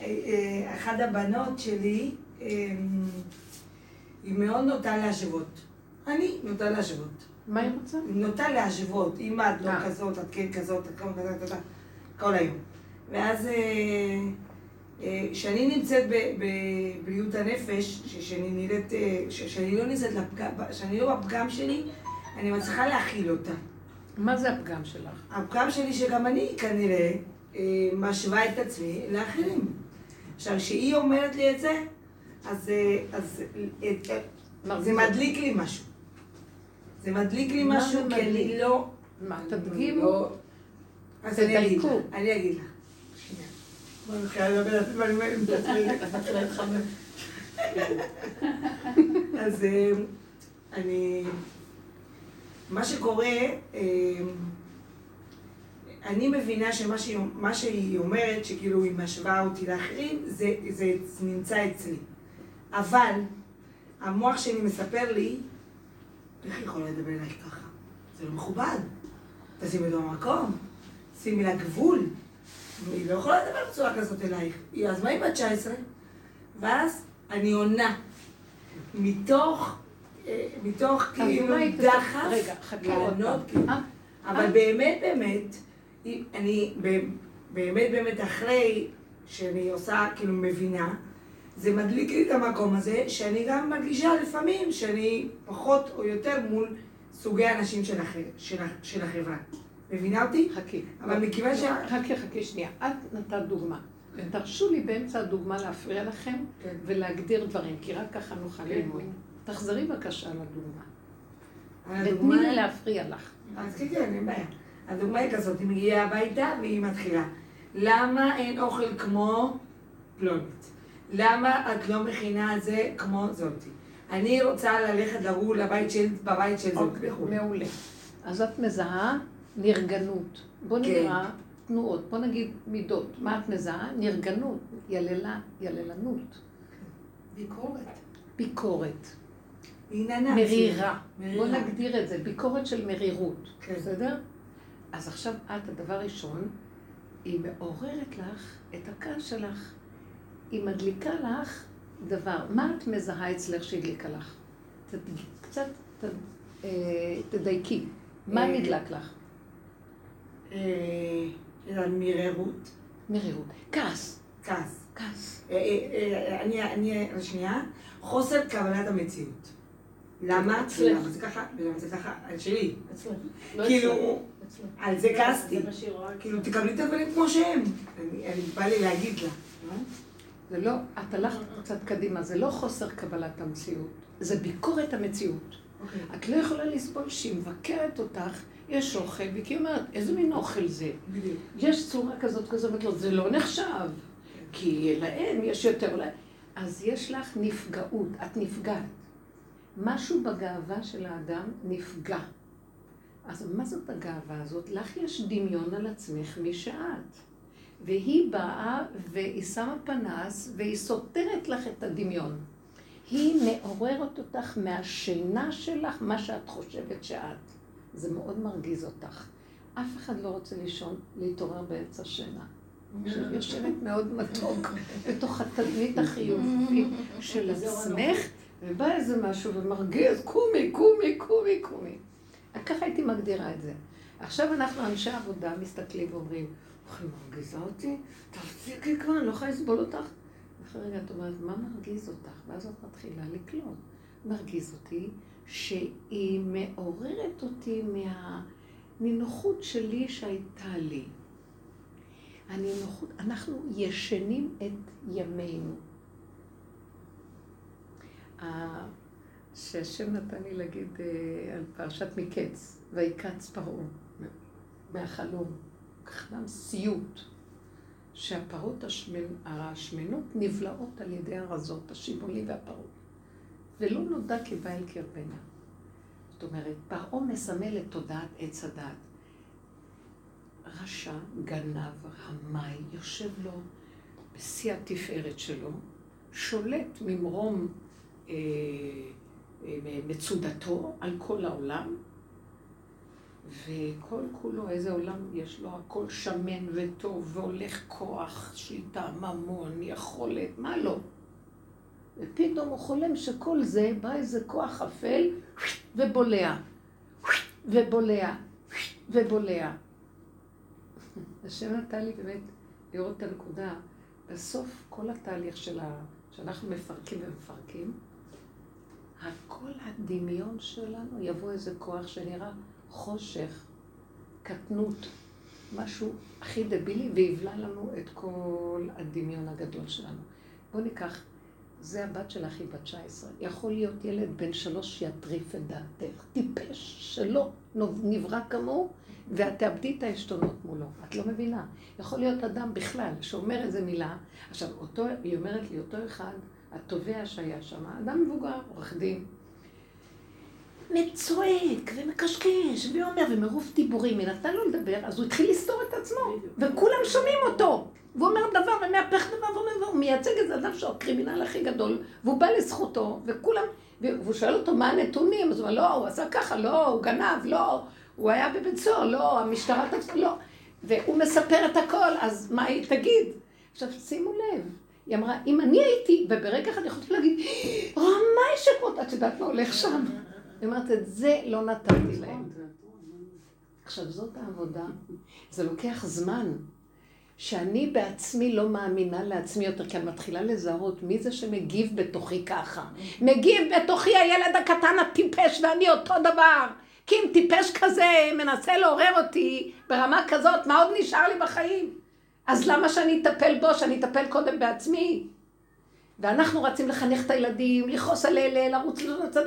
S2: אה, אה, אחת הבנות שלי, אמ, היא מאוד נוטה להשוות. אני נוטה להשוות.
S1: מה היא רוצה?
S2: היא נוטה להשוות. אם את לא אה. כזאת, את כן כזאת, את כזאת, כל היום. ואז כשאני נמצאת בבריאות הנפש, שאני נראית, שאני לא נמצאת, שאני לא בפגם שלי, אני מצליחה להכיל אותה.
S1: מה זה הפגם שלך?
S2: הפגם שלי שגם אני כנראה אה, משווה את עצמי לאחרים. עכשיו, כשהיא אומרת לי את זה, אז, אה, אז אה, זה מדליק לי משהו. זה מדליק לי משהו, כי אני לא...
S1: מה, תדגימו? לא- אז אני אגיד לך.
S2: אני. אז אני... מה שקורה, אני מבינה שמה שהיא, אומרת, שכאילו היא משווה אותי לאחרים, זה, זה נמצא אצלי. אבל המוח שלי מספר לי, איך היא יכולה לדבר אליי ככה? זה לא מכובד. תשימי לו במקום, שימי לה גבול. היא לא יכולה לדבר בצורה כזאת אלייך. אז מה היא בת 19? ואז אני עונה. מתוך, אה, מתוך כאילו דחף, לענות, כאילו. אה? אבל אה? באמת באמת, אני באמת באמת אחרי שאני עושה, כאילו מבינה, זה מדליק לי את המקום הזה, שאני גם מרגישה לפעמים שאני פחות או יותר מול סוגי האנשים. של החברה. מבינה אותי?
S1: חכי.
S2: אבל לא, מכיוון
S1: לא, ש... חכי, חכי שנייה. את נתת דוגמה. תרשו לי באמצע הדוגמה להפריע לכם כן. ולהגדיר דברים, כי רק ככה נוכל כן. ללמוד. תחזרי בבקשה לדוגמה. ותני לי להפריע לך.
S2: אז כן, כן, אין בעיה. הדוגמה היא כזאת, היא מגיעה הביתה והיא מתחילה. למה אין אוכל כמו פלונית? למה את לא מכינה את זה כמו זאתי? אני רוצה ללכת לבית של, בבית של זאת
S1: אוקיי, מעולה. אז את מזהה נרגנות. בוא כן. נקרא תנועות, בוא נגיד מידות. מה את מזהה? נרגנות, יללה, יללנות.
S2: ביקורת.
S1: ביקורת. מרירה. בוא נגדיר את זה, ביקורת של מרירות. כן. בסדר? אז עכשיו את, הדבר ראשון, היא מעוררת לך את הכעס שלך. היא מדליקה לך דבר. מה את מזהה אצלך שהדליקה לך? קצת אה, תדייקי. מה אה, נדלק לך?
S2: אה, מרירות.
S1: מרירות. כעס.
S2: כעס.
S1: כעס.
S2: אני, אני, שנייה, חוסר קבלת המציאות. למה? אצלך. למה זה ככה? ולמה זה ככה? על שלי. אצלך. לא כאילו, על זה כעסתי. כאילו, תקבלי את הדברים כמו שהם. אני בא לי להגיד לה.
S1: זה לא, את הלכת קצת קדימה, זה לא חוסר קבלת המציאות, זה ביקורת המציאות. אוקיי. את לא יכולה לסבול שהיא מבקרת אותך, יש אוכל, וכי אומרת, איזה מין אוכל זה? בדיוק. יש צורה כזאת כזאת, לא, זה לא נחשב. כי להם יש יותר. אז יש לך נפגעות, את נפגעת. משהו בגאווה של האדם נפגע. אז מה זאת הגאווה הזאת? לך יש דמיון על עצמך מי שאת. והיא באה והיא שמה פנס והיא סותרת לך את הדמיון. היא מעוררת אותך מהשינה שלך, מה שאת חושבת שאת. זה מאוד מרגיז אותך. אף אחד לא רוצה לישון, להתעורר באמצע שינה. יושבת מאוד מתוק בתוך התדמית החיובית של עצמך, ובא איזה משהו ומרגיז, קומי, קומי, קומי, קומי. ככה הייתי מגדירה את זה. עכשיו אנחנו אנשי עבודה מסתכלים ואומרים, אוכל מרגיזה אותי? תפסיקי כבר, אני לא יכולה לסבול אותך. אחרי רגע את אומרת, מה מרגיז אותך? ואז את מתחילה לקלוט. מרגיז אותי שהיא מעוררת אותי מהנינוחות שלי שהייתה לי. הנינוחות, אנחנו ישנים את ימינו. שהשם נתן לי להגיד אה, על פרשת מקץ, ויקץ פרעה, מהחלום. חלם סיוט, שהפרות השמנ... השמנות נבלעות על ידי הרזות, השיבולים והפרות. ולא נודע כי בא אל קרבנה. זאת אומרת, פרעה מסמל את תודעת עץ הדת. רשע, גנב, רמאי, יושב לו בשיא התפארת שלו, שולט ממרום אה, אה, מצודתו על כל העולם, וכל כולו, איזה עולם יש לו, הכל שמן וטוב, והולך כוח, שליטה, ממון, יכולת, מה לא? ופתאום הוא חולם שכל זה, בא איזה כוח אפל ובולע, ובולע, ובולע. השם נתן לי באמת לראות את הנקודה. בסוף כל התהליך של ה... שאנחנו מפרקים ומפרקים, הכל הדמיון שלנו, יבוא איזה כוח שנראה חושך, קטנות, משהו הכי דבילי, ויבלע לנו את כל הדמיון הגדול שלנו. בואו ניקח, זה הבת שלך, היא בת 19. יכול להיות ילד בן שלוש שיטריף את דעתך, טיפש, שלא נברא כמוהו, ואת תאבדי את העשתונות מולו. את לא מבינה. יכול להיות אדם בכלל שאומר איזה מילה, עכשיו, אותו, היא אומרת לי, אותו אחד, התובע שהיה שם, אדם מבוגר, עורך דין, צועק ומקשקש ואומר, ומרוב דיבורים, היא נתנה לו לדבר, אז הוא התחיל לסתור את עצמו, וכולם שומעים אותו. והוא אומר דבר ומהפך דבר ואומר, והוא מייצג איזה אדם שהוא הקרימינל הכי גדול, והוא בא לזכותו, וכולם, והוא שואל אותו מה הנתונים, אז הוא אומר, לא, הוא עשה ככה, לא, הוא גנב, לא, הוא היה בבית סוהר, לא, המשטרה תצא, לא. והוא מספר את הכל, אז מה היא תגיד? עכשיו, שימו לב, היא אמרה, אם אני הייתי, וברגע אחד יכולתי להגיד, רמאי שכמות, את יודעת מה הולך שם? היא אומרת, את זה לא נתתי להם. עכשיו, זאת העבודה. זה לוקח זמן. שאני בעצמי לא מאמינה לעצמי יותר, כי אני מתחילה לזהות מי זה שמגיב בתוכי ככה. מגיב בתוכי הילד הקטן הטיפש ואני אותו דבר. כי אם טיפש כזה מנסה לעורר אותי ברמה כזאת, מה עוד נשאר לי בחיים? אז למה שאני אטפל בו, שאני אטפל קודם בעצמי? ואנחנו רצים לחנך את הילדים, לכעוס על אלה, לרוץ לצד...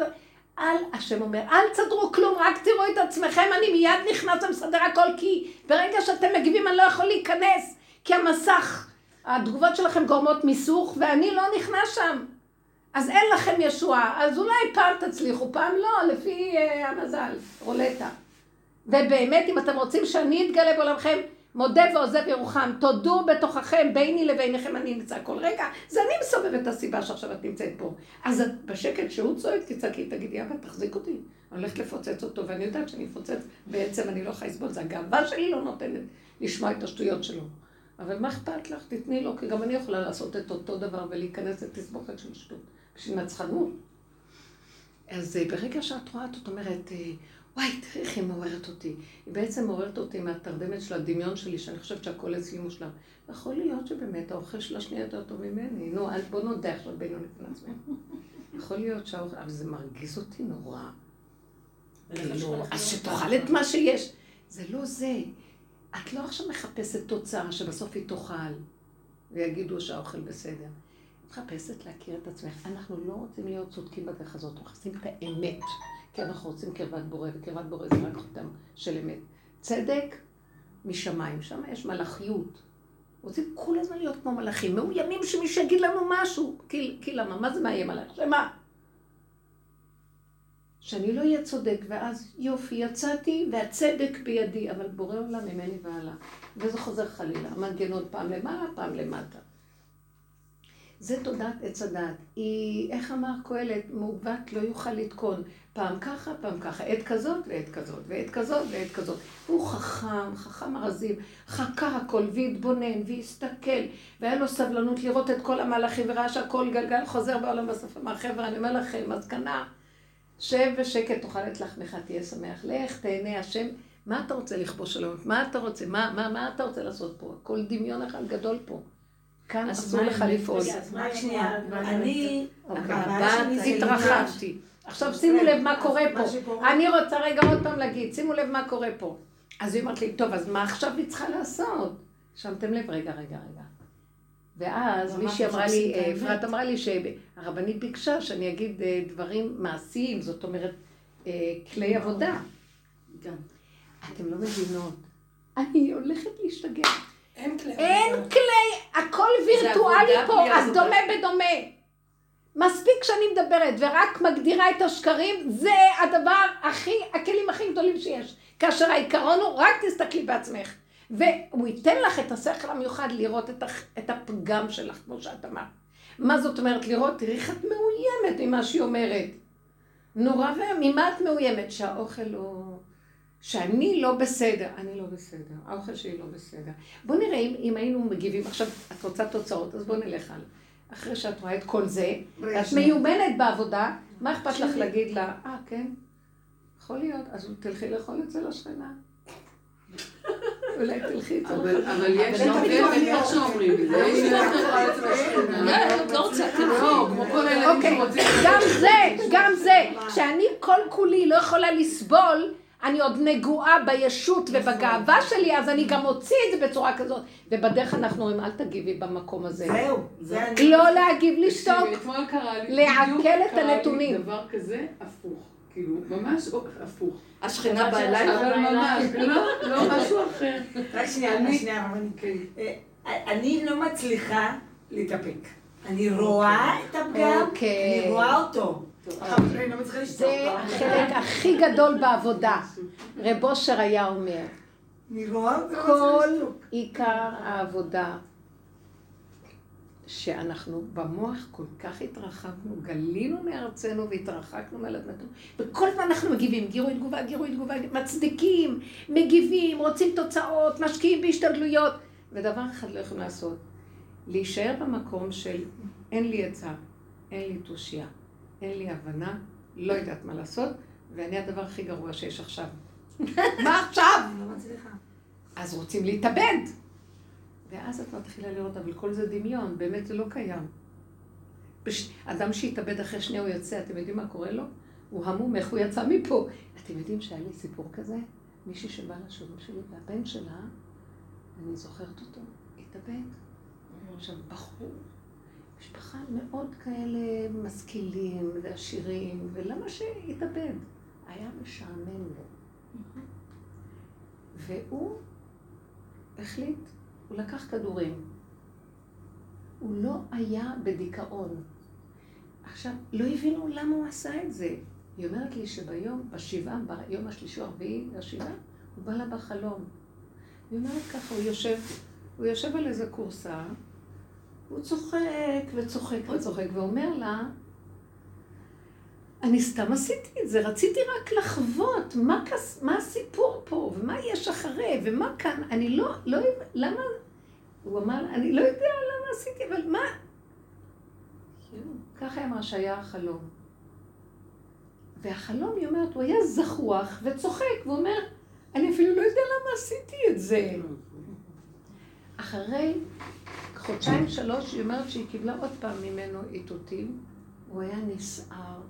S1: אל, השם אומר, אל תסדרו כלום, רק תראו את עצמכם, אני מיד נכנס ומסדר הכל, כי ברגע שאתם מגיבים אני לא יכול להיכנס, כי המסך, התגובות שלכם גורמות מיסוך, ואני לא נכנס שם. אז אין לכם ישועה, אז אולי פעם תצליחו, פעם לא, לפי uh, המזל, רולטה. ובאמת, אם אתם רוצים שאני אתגלה בעולמכם, מודה ועוזב ירוחם, תודו בתוככם, ביני לביניכם אני נמצא כל רגע, זה אני מסובב את הסיבה שעכשיו את נמצאת פה. אז את בשקט שהוא צועק, תצעקי, תגידי, אבא, תחזיק אותי. אני הולכת לפוצץ אותו, ואני יודעת שאני אפוצץ, בעצם אני לא יכולה לסבול, זה הגאווה שלי לא נותנת לשמוע את השטויות שלו. אבל מה אכפת לך? תתני לו, כי גם אני יכולה לעשות את אותו דבר ולהיכנס לתסבוכת של שטות, בשביל נצחנות. אז אה, ברגע שאת רואה, את אומרת, אה, וואי, תראי איך היא מעוררת אותי. היא בעצם מעוררת אותי מהתרדמת של הדמיון שלי, שאני חושבת שהכל אצלי מושלם. יכול להיות שבאמת האוכל של השנייה יותר טוב ממני. נו, אז בוא נודה עכשיו בינינו לפני עצמנו. יכול להיות שהאוכל, אבל זה מרגיז אותי נורא. כאילו, אז שתאכל את מה שיש. זה לא זה. את לא עכשיו מחפשת תוצאה שבסוף היא תאכל, ויגידו שהאוכל בסדר. את מחפשת להכיר את עצמך. אנחנו לא רוצים להיות צודקים בדרך הזאת, אנחנו מחפשים את האמת. כי אנחנו רוצים קרבת בורא, וקרבת בורא זה רק חותם של אמת. צדק משמיים, שם יש מלאכיות. רוצים כל הזמן להיות כמו מלאכים, מאוימים שמישהו יגיד לנו משהו. כי, כי למה? מה זה מאיים עליך? שמה? שאני לא אהיה צודק, ואז יופי, יצאתי והצדק בידי, אבל בורא עולם ממני והלאה. וזה חוזר חלילה, המנגנון פעם למעלה, פעם למטה. זה תודעת עץ הדעת. היא, איך אמר קהלת, מעוות לא יוכל לתקון. פעם ככה, פעם ככה, עת כזאת ועת כזאת, ועת כזאת ועת כזאת. הוא חכם, חכם הרזים, חקר הכל והתבונן והסתכל, והיה לו סבלנות לראות את כל המהלכים וראה שהכל גלגל חוזר בעולם בסוף. אמר חבר'ה, אני אומר לכם, מסקנה, שב בשקט, תאכל את לחמך, תהיה שמח. לך, תהנה, השם, מה אתה רוצה לכבוש עליו? מה אתה רוצה? מה, מה, מה אתה רוצה לעשות פה? הכל דמיון אחד גדול פה. כאן אסור לך לפעול.
S2: רק שנייה, אני,
S1: אוקיי. התרחבתי. עכשיו שימו לב מה קורה פה. אני רוצה רגע עוד פעם להגיד, שימו לב מה קורה פה. אז היא אומרת לי, טוב, אז מה עכשיו היא צריכה לעשות? שמתם לב, רגע, רגע, רגע. ואז מישהי אמרה לי, אפרת אמרה לי שהרבנית ביקשה שאני אגיד אה, דברים מעשיים, זאת אומרת, אה, כלי עבודה. גם. אתם לא מבינות. אני הולכת להשתגע. אין כלי. אין כלי, הכל וירטואלי פה, אז דומה בדומה. מספיק שאני מדברת ורק מגדירה את השקרים, זה הדבר הכי, הכלים הכי גדולים שיש. כאשר העיקרון הוא, רק תסתכלי בעצמך. והוא ייתן לך את השכל המיוחד לראות את, הפגם שלך, כמו שאת אמרת. מה זאת אומרת לראות? תראי איך את מאוימת ממה שהיא אומרת. נורא ואיום, ממה את מאוימת? שהאוכל הוא שאני לא בסדר. אני לא בסדר, האוכל שלי לא בסדר. בוא נראה אם, אם היינו מגיבים, עכשיו, את רוצה תוצאות, אז בוא נלך על. אחרי שאת רואה את כל זה, ואת מיומנת בעבודה, מה אכפת לך להגיד לה, אה, כן? יכול להיות, אז תלכי לאכול אצל השכנה. אולי תלכי איתו.
S3: אבל יש איך שאומרים את זה, יש
S4: לא רוצה,
S3: לא, כמו כל הילדים
S1: אוקיי,
S3: שרוצים...
S1: גם זה, גם זה, כשאני כל כולי לא יכולה לסבול, אני עוד נגועה בישות ובגאווה שלי, אז אני גם אוציא את זה בצורה כזאת. ובדרך אנחנו אומרים, אל תגיבי במקום הזה.
S2: זהו, זה אני...
S1: לא להגיב, לשתוק,
S3: אתמול קרה לי,
S1: לעכל
S3: בדיוק
S1: את
S3: קרה לי
S1: הנתונים.
S3: דבר כזה הפוך. כאילו, ממש הפוך.
S4: השכנה באה אליי,
S3: אבל ממש, לא, לא, משהו אחר.
S2: רק שנייה,
S3: אני-
S2: שנייה.
S3: כן.
S2: אה, אני לא מצליחה להתאפק. אני רואה את הפגם,
S1: אוקיי.
S2: אני רואה אותו. אבל אני לא.
S1: זה החלק הכי גדול בעבודה. רב אושר היה אומר,
S2: אותו, לא
S1: כל. עיקר העבודה שאנחנו במוח כל כך התרחבנו, גלינו מארצנו והתרחקנו מעל אדמתנו, וכל הזמן אנחנו מגיבים, גירוי תגובה, גירוי תגובה, מצדיקים, מגיבים, רוצים תוצאות, משקיעים בהשתדלויות, ודבר אחד לא יכולים לעשות, להישאר במקום של אין לי עצה, אין לי תושייה, אין לי הבנה, לא יודעת מה לעשות, ואני הדבר הכי גרוע שיש עכשיו. מה עכשיו?
S2: לא מצליחה.
S1: אז רוצים להתאבד. ואז את מתחילה לראות, אבל כל זה דמיון, באמת זה לא קיים. בש... אדם שהתאבד אחרי שנייה הוא יוצא, אתם יודעים מה קורה לו? הוא המום, איך הוא יצא מפה? אתם יודעים שהיה לי סיפור כזה? מישהי שבאה לשירות שלי, והבן שלה, אני זוכרת אותו, התאבד. עכשיו, בחור, משפחה מאוד כאלה משכילים ועשירים, ולמה שיתאבד? היה משעמם לו. והוא החליט, הוא לקח כדורים. הוא לא היה בדיכאון. עכשיו, לא הבינו למה הוא עשה את זה. היא אומרת לי שביום, בשבעה, ביום השלישי או הרביעי לשבעה, הוא בא לה בחלום. היא אומרת ככה, הוא יושב, הוא יושב על איזה כורסה, הוא צוחק וצוחק וצוחק, ואומר לה, אני סתם עשיתי את זה, רציתי רק לחוות מה, כס, מה הסיפור פה, ומה יש אחרי, ומה כאן, אני לא, לא, למה, הוא אמר, אני לא יודע למה עשיתי, אבל מה? ככה היא אמרה שהיה החלום. והחלום, היא אומרת, הוא היה זחוח וצוחק, והוא אומר, אני אפילו לא יודע למה עשיתי את זה. אחרי חודשיים, שלוש, היא אומרת שהיא קיבלה עוד פעם ממנו איתותים, הוא היה נסער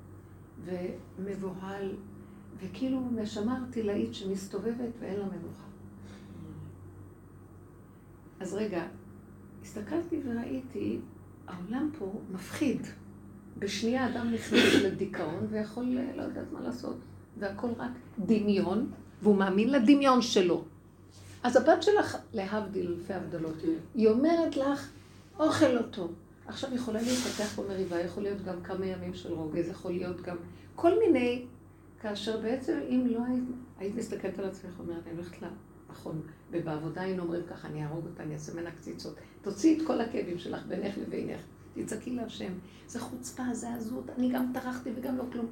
S1: ומבוהל, וכאילו נשמה ארטילאית שמסתובבת ואין לה מנוחה. אז רגע, הסתכלתי וראיתי, העולם פה מפחיד. בשנייה אדם נכנס לדיכאון ויכול לא יודעת מה לעשות. והכל רק דמיון, והוא מאמין לדמיון שלו. אז הבת שלך, להבדיל אלפי הבדלות, היא אומרת לך, אוכל לא טוב. עכשיו יכולה להתפתח פה מריבה, יכול להיות גם כמה ימים של רוגז, יכול להיות גם כל מיני, כאשר בעצם אם לא היית, היית מסתכלת על עצמך ואומרת, אני הולכת לה, נכון, ובעבודה היינו אומרים ככה, אני אהרוג אותה, אני אעשה ממנה קציצות. תוציאי את כל הכאבים שלך בינך לבינך, תצעקי להשם. זה חוצפה, זה עזות, אני גם טרחתי וגם לא כלום.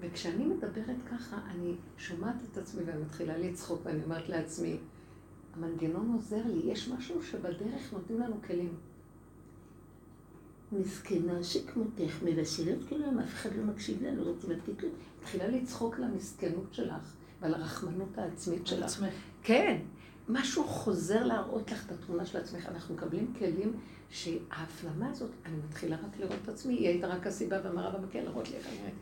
S1: וכשאני מדברת ככה, אני שומעת את עצמי ואני מתחילה לצחוק, ואני אומרת לעצמי, המנגנון עוזר לי, יש משהו שבדרך נותנים לנו כלים. מסכנה שכמותך מבשלת כולם, אף אחד לא מקשיב לנו, רוצים לתת כלום. מתחילה לצחוק על המסכנות שלך ועל הרחמנות העצמית
S4: של
S1: שלך.
S4: עצמך.
S1: כן, משהו חוזר להראות לך את התמונה של עצמך. אנחנו מקבלים כלים שההפנמה הזאת, אני מתחילה רק לראות את עצמי, היא הייתה רק הסיבה ואמרה במקל להראות לי איך אני אומרת.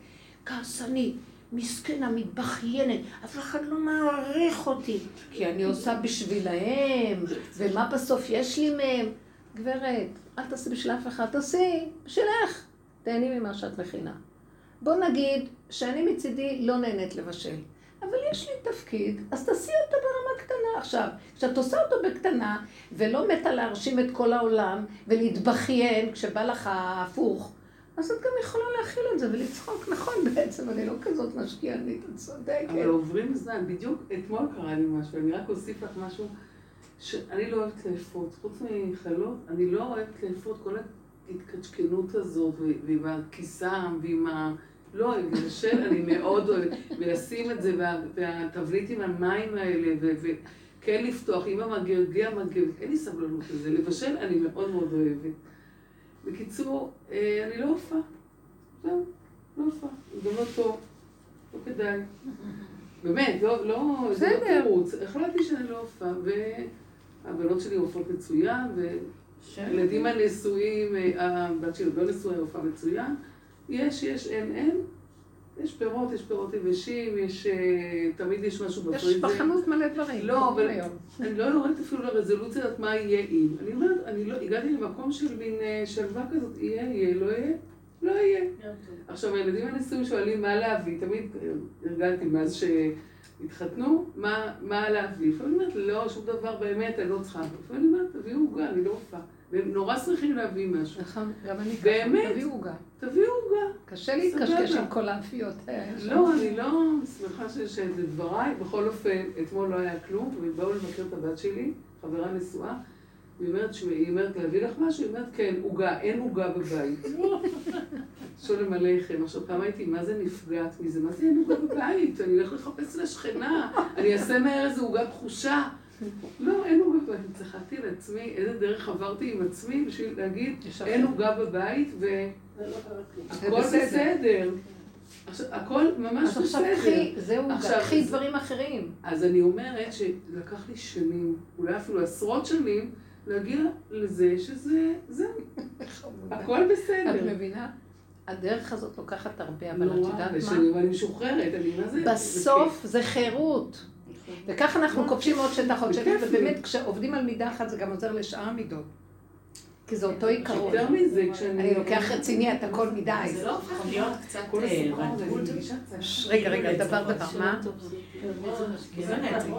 S1: כעסנית, מסכנה, מתבכיינת, אף אחד לא מעריך אותי, כי אני עושה בשבילהם, ומה בסוף יש לי מהם? גברת, אל תעשי בשביל אף אחד, תעשי בשבילך. תהני ממה שאת מכינה. בוא נגיד שאני מצידי לא נהנית לבשל, אבל יש לי תפקיד, אז תעשי אותו ברמה קטנה. עכשיו, כשאת עושה אותו בקטנה, ולא מתה להרשים את כל העולם, ולהתבכיין כשבא לך הפוך, אז את גם יכולה להכיל את זה ולצחוק, נכון בעצם, אני לא כזאת משקיענית, את צודקת.
S3: אבל עוברים זמן, בדיוק אתמול קרה לי משהו, אני רק אוסיף לך משהו, שאני לא אוהבת לאפות, חוץ מחלות, אני לא אוהבת לאפות, כל ההתקשקנות הזאת, ועם הכיסם, ועם לא, לבשל אני מאוד אוהבת, ולשים את זה, והתבליט עם המים האלה, וכן לפתוח, עם המגרגע, מגרגע, אין לי סבלנות לזה, לבשל אני מאוד מאוד אוהבת. בקיצור, אה, אני לא עופה. זהו, לא עופה. זה גם לא טוב, לא כדאי. באמת, לא, לא, זה לא תירוץ. החלטתי שאני לא עופה, והבנות שלי עופות מצוין, והילדים הנשואים, אה, הבת שלי לא נשואה, עופה מצוין. יש, יש, אין, אין. יש פירות, יש פירות יבשים, יש... אה, תמיד יש משהו בפריזר.
S1: יש בחנות מלא דברים.
S3: לא, אבל אני לא יורדת אפילו לרזולוציה הזאת מה יהיה אם. אני אומרת, אני לא, הגעתי למקום של מין אה, שלווה כזאת, יהיה, יהיה, לא יהיה, לא יהיה. עכשיו, הילדים הנשואים שואלים מה להביא, תמיד הרגלתי מאז שהתחתנו, מה להביא. לפעמים אני אומרת, לא, שום דבר באמת, אני לא צריכה. לפעמים אני אומרת, תביאו עוגה, אני לא אופה. והם נורא צריכים להביא משהו.
S1: נכון, גם אני
S3: ככה. באמת.
S1: תביאו עוגה.
S3: תביאו עוגה.
S1: קשה להתקשקש עם כל האפיות
S3: לא, אני לא שמחה שזה דבריי. בכל אופן, אתמול לא היה כלום, ובאו לבקר את הבת שלי, חברה נשואה. היא אומרת, היא אומרת, להביא לך משהו? היא אומרת, כן, עוגה, אין עוגה בבית. שולם עליכם. עכשיו, כמה הייתי, מה זה נפגעת מזה? מה זה אין עוגה בבית? אני הולכת לחפש לשכנה, אני אעשה מהר איזה עוגה תחושה. לא, אין עוגה בבית. צחקתי לעצמי, איזה דרך עברתי עם עצמי בשביל להגיד, אין עוגה בבית והכל בסדר. הכל ממש בסדר.
S1: אז עכשיו קחי, זהו, קחי דברים אחרים.
S3: אז אני אומרת שלקח לי שנים, אולי אפילו עשרות שנים, להגיע לזה שזה, זהו. הכל בסדר.
S1: את מבינה? הדרך הזאת לוקחת הרבה, אבל את יודעת מה?
S3: נורא, ואני משוחררת, אני מה זה?
S1: בסוף זה חירות. וככה אנחנו כובשים עוד שטח, עוד שטח, ובאמת כשעובדים על מידה אחת זה גם עוזר לשאר המידות. כי זה אותו עיקרון.
S3: יותר מזה, כשאני...
S1: אני לוקח רציני את הכל מדי.
S5: זה לא הופך להיות קצת אה.
S1: רגע, רגע, דבר דבר, מה?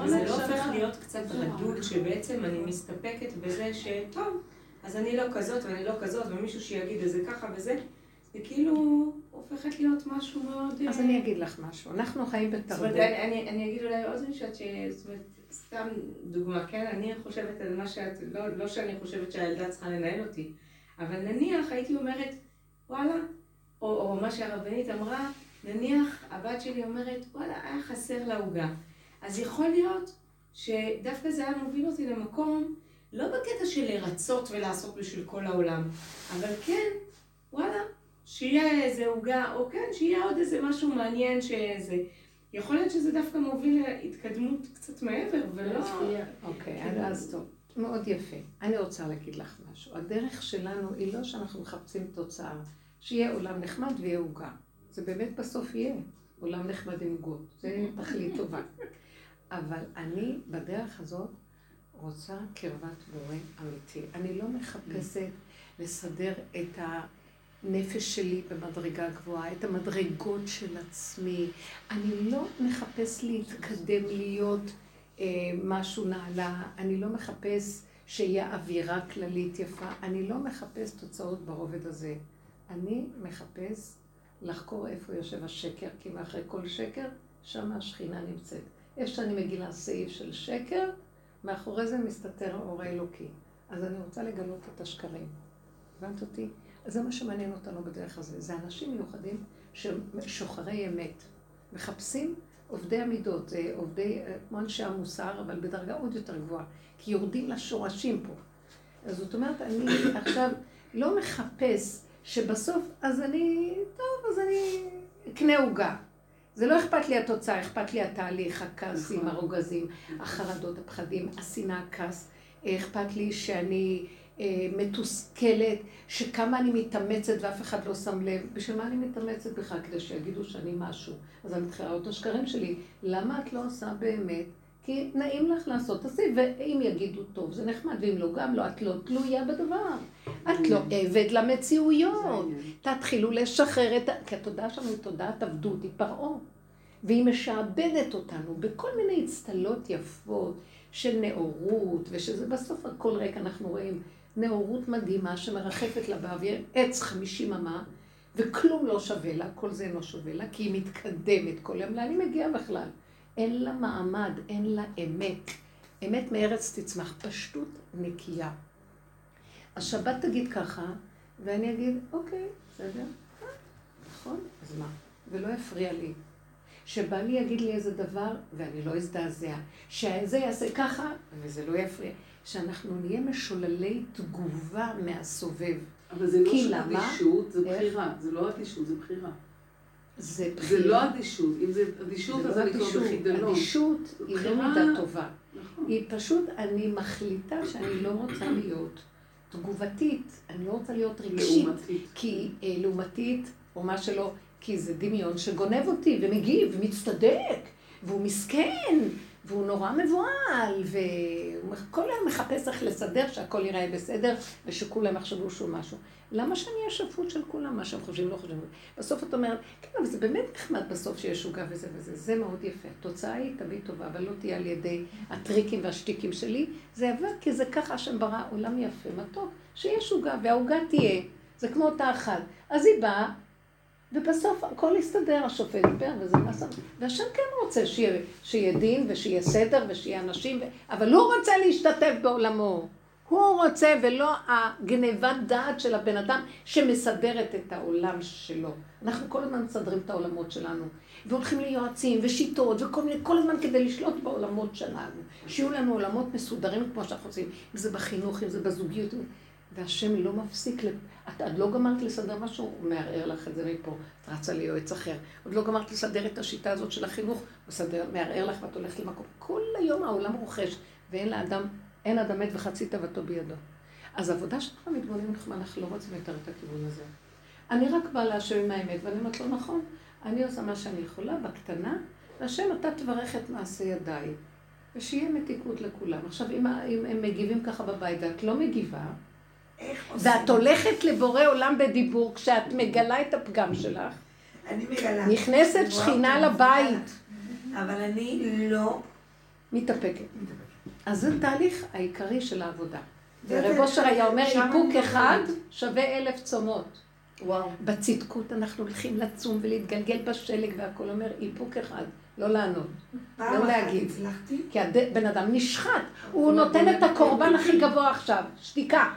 S5: זה לא הופך להיות קצת רדוד, שבעצם אני מסתפקת בזה שטוב, אז אני לא כזאת ואני לא כזאת, ומישהו שיגיד איזה ככה וזה. זה כאילו הופכת להיות משהו מאוד...
S1: אז אני אגיד לך משהו. אנחנו חיים בתרבות. זאת אומרת,
S5: אני, אני אגיד אולי עוד משפט, זאת אומרת, סתם דוגמה, כן? אני חושבת על מה שאת, לא, לא שאני חושבת שהילדה צריכה לנהל אותי, אבל נניח הייתי אומרת, וואלה, או, או מה שהרבנית אמרה, נניח הבת שלי אומרת, וואלה, היה חסר לה עוגה. אז יכול להיות שדווקא זה היה מוביל אותי למקום, לא בקטע של לרצות ולעשות בשביל כל העולם, אבל כן, וואלה, שיהיה איזה עוגה, או כן, שיהיה עוד איזה משהו מעניין שזה. יכול להיות שזה דווקא מוביל להתקדמות קצת מעבר, ולא...
S1: אוקיי, אז טוב. מאוד יפה. אני רוצה להגיד לך משהו. הדרך שלנו היא לא שאנחנו מחפשים תוצאה, שיהיה עולם נחמד ויהיה עוגה. זה באמת בסוף יהיה עולם נחמד עם עוגות. זה תכלית טובה. אבל אני בדרך הזאת רוצה קרבת בורא אמיתי. אני לא מחפשת לסדר את ה... הנפש שלי במדרגה גבוהה, את המדרגות של עצמי. אני לא מחפש להתקדם, להיות אה, משהו נעלה, אני לא מחפש שיהיה אווירה כללית יפה, אני לא מחפש תוצאות ברובד הזה. אני מחפש לחקור איפה יושב השקר, כי מאחורי כל שקר, שם השכינה נמצאת. איפה שאני מגילה סעיף של שקר, מאחורי זה מסתתר האור האלוקי. אז אני רוצה לגלות את השקרים. הבנת אותי? זה מה שמעניין אותנו בדרך הזה. זה אנשים מיוחדים שוחרי אמת. מחפשים עובדי המידות, זה עובדי, כמו אנשי המוסר, אבל בדרגה עוד יותר גבוהה. כי יורדים לשורשים פה. אז זאת אומרת, אני עכשיו לא מחפש שבסוף, אז אני, טוב, אז אני אקנה עוגה. זה לא אכפת לי התוצאה, אכפת לי התהליך, הכעסים, נכון. הרוגזים, החרדות, הפחדים, השנאה, הכעס. אכפת לי שאני אה, מתוסכלת, שכמה אני מתאמצת ואף אחד לא שם לב. בשביל מה אני מתאמצת בכלל? כדי שיגידו שאני משהו. אז אני מתחילה את השקרים שלי. למה את לא עושה באמת? כי נעים לך לעשות, תעשי, ואם יגידו טוב, זה נחמד, ואם לא, גם לא, את לא תלויה בדבר. את לא עבד למציאויות. תתחילו לשחרר את ה... כי התודעה שלנו היא תודעת עבדות, היא פרעה. והיא משעבדת אותנו בכל מיני אצטלות יפות של נאורות, ושזה בסוף הכל ריק, אנחנו רואים נאורות מדהימה שמרחפת לה באוויר עץ חמישים אמה, וכלום לא שווה לה, כל זה לא שווה לה, כי היא מתקדמת כל יום. לאן היא מגיעה בכלל? אין לה מעמד, אין לה אמת. אמת מארץ תצמח, פשטות נקייה. השבת תגיד ככה, ואני אגיד, אוקיי, בסדר, נכון, אז מה? ולא יפריע לי. שבעלי יגיד לי איזה דבר ואני לא אזדעזע. שזה יעשה ככה וזה לא יפריע. שאנחנו נהיה משוללי תגובה מהסובב.
S3: אבל זה לא אדישות, זה בחירה. זה לא אדישות, זה בחירה.
S1: זה בחירה.
S3: זה לא אדישות. אם זה אדישות, אז לא אני כבר בחידלון.
S1: אדישות היא לא מידה טובה. נכון. היא פשוט, אני מחליטה שאני לא רוצה להיות תגובתית, אני לא רוצה להיות רגשית. לעומתית. כי אה, לעומתית, או מה שלא, כי זה דמיון שגונב אותי ומגיב ומצטדק, והוא מסכן, והוא נורא מבוהל, והוא כל היום מחפש איך לסדר שהכל ייראה בסדר, ושכולם יחשבו שהוא משהו. למה שאני אהיה שפוט של כולם, מה שהם חושבים, לא חושבים? בסוף את אומרת, כן, אבל זה באמת נחמד בסוף שיש עוגה וזה וזה, זה מאוד יפה. התוצאה היא תמיד טובה, אבל לא תהיה על ידי הטריקים והשטיקים שלי. זה עבד כי זה ככה השם ברא עולם יפה, מתוק, שיש עוגה, והעוגה תהיה. זה כמו אותה אחת. אז היא באה, ובסוף הכל יסתדר, השופט דיבר וזה נעשה. והשם כן רוצה שיהיה, שיהיה דין ושיהיה סדר ושיהיה אנשים, ו... אבל הוא רוצה להשתתף בעולמו. הוא רוצה ולא הגנבת דעת של הבן אדם שמסדרת את העולם שלו. אנחנו כל הזמן מסדרים את העולמות שלנו. והולכים ליועצים ושיטות וכל מיני, כל הזמן כדי לשלוט בעולמות שלנו. שיהיו לנו עולמות מסודרים כמו שאנחנו עושים, אם זה בחינוך, אם זה בזוגיות. והשם לא מפסיק, את עוד לא גמרת לסדר משהו, הוא מערער לך את זה מפה, את רצה ליועץ אחר. עוד לא גמרת לסדר את השיטה הזאת של החינוך, מסדר, מערער לך ואת הולכת למקום. כל היום העולם רוכש, ואין לאדם, אין אדם מת וחצי תאוותו בידו. אז העבודה שאנחנו מתבוננים לך, אנחנו לא רוצים יותר את הכיוון הזה. אני רק באה להשם עם האמת, ואני אומרת לו, נכון, אני עושה מה שאני יכולה, בקטנה, והשם אתה תברך את מעשה ידיי, ושיהיה מתיקות לכולם. עכשיו, אם, אם הם מגיבים ככה בבית ואת לא מגיבה, ואת הולכת לבורא עולם בדיבור כשאת מגלה את הפגם שלך.
S2: אני מגלה.
S1: נכנסת שכינה לבית.
S2: אבל אני לא...
S1: מתאפקת. אז זה תהליך העיקרי של העבודה. ורב אושר היה אומר, איפוק אחד שווה אלף צומות. וואו. בצדקות אנחנו הולכים לצום ולהתגלגל בשלג והכל אומר, איפוק אחד, לא לענות, לא להגיד. כי הבן אדם נשחט, הוא נותן את הקורבן הכי גבוה עכשיו, שתיקה.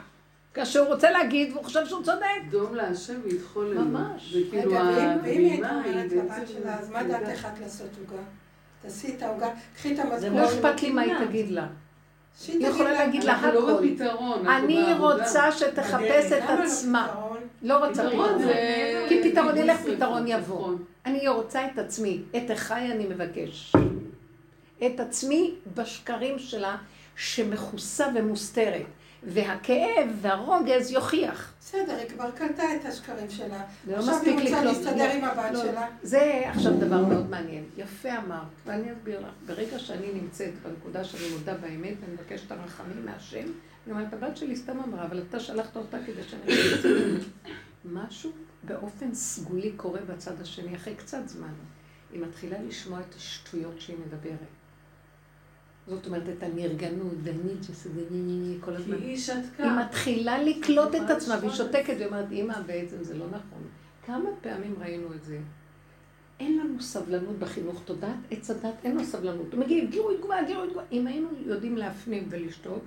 S1: כאשר הוא רוצה להגיד, והוא חושב שהוא צודק.
S3: דום להשם וידחול
S1: לנו. ממש.
S6: וכאילו ואם היא הייתה אומרת לבת שלה, אז מה דעתך את לעשות עוגה? תעשי את העוגה, קחי את המזכורת.
S1: לא אכפת לי מה היא תגיד לה. היא יכולה להגיד לה הכל.
S3: אנחנו לא בפתרון.
S1: אני רוצה שתחפש את עצמה. לא רוצה פתרון. כי פתרון ילך, פתרון יבוא. נכון. אני רוצה את עצמי. את אחיי אני מבקש. את עצמי בשקרים שלה, שמכוסה ומוסתרת. והכאב והרוגז יוכיח.
S6: בסדר, היא כבר קלטה את השקרים שלה. לא מספיק לקלוט. עכשיו היא רוצה להסתדר עם הבת לא, שלה.
S1: זה עכשיו דבר מאוד מעניין. יפה אמרת, ואני אסביר לך. ברגע שאני נמצאת בנקודה שאני מודה באמת, אני מבקשת הרחמים מהשם, אני אומרת, הבת שלי סתם אמרה, אבל אתה שלחת אותה כדי שאני... משהו באופן סגולי קורה בצד השני, אחרי קצת זמן. היא מתחילה לשמוע את השטויות שהיא מדברת. זאת אומרת, את הנרגנות, והניג'ס, כל הזמן.
S3: כי היא שתקה.
S1: היא מתחילה לקלוט את עצמה, והיא שותקת, והיא אומרת, אימא, בעצם זה לא נכון. כמה פעמים ראינו את זה? אין לנו סבלנות בחינוך תודעת, עץ הדת אין לו סבלנות. הוא מגיע, גירוי תגובה, גירוי תגובה. אם היינו יודעים להפנים ולשתות,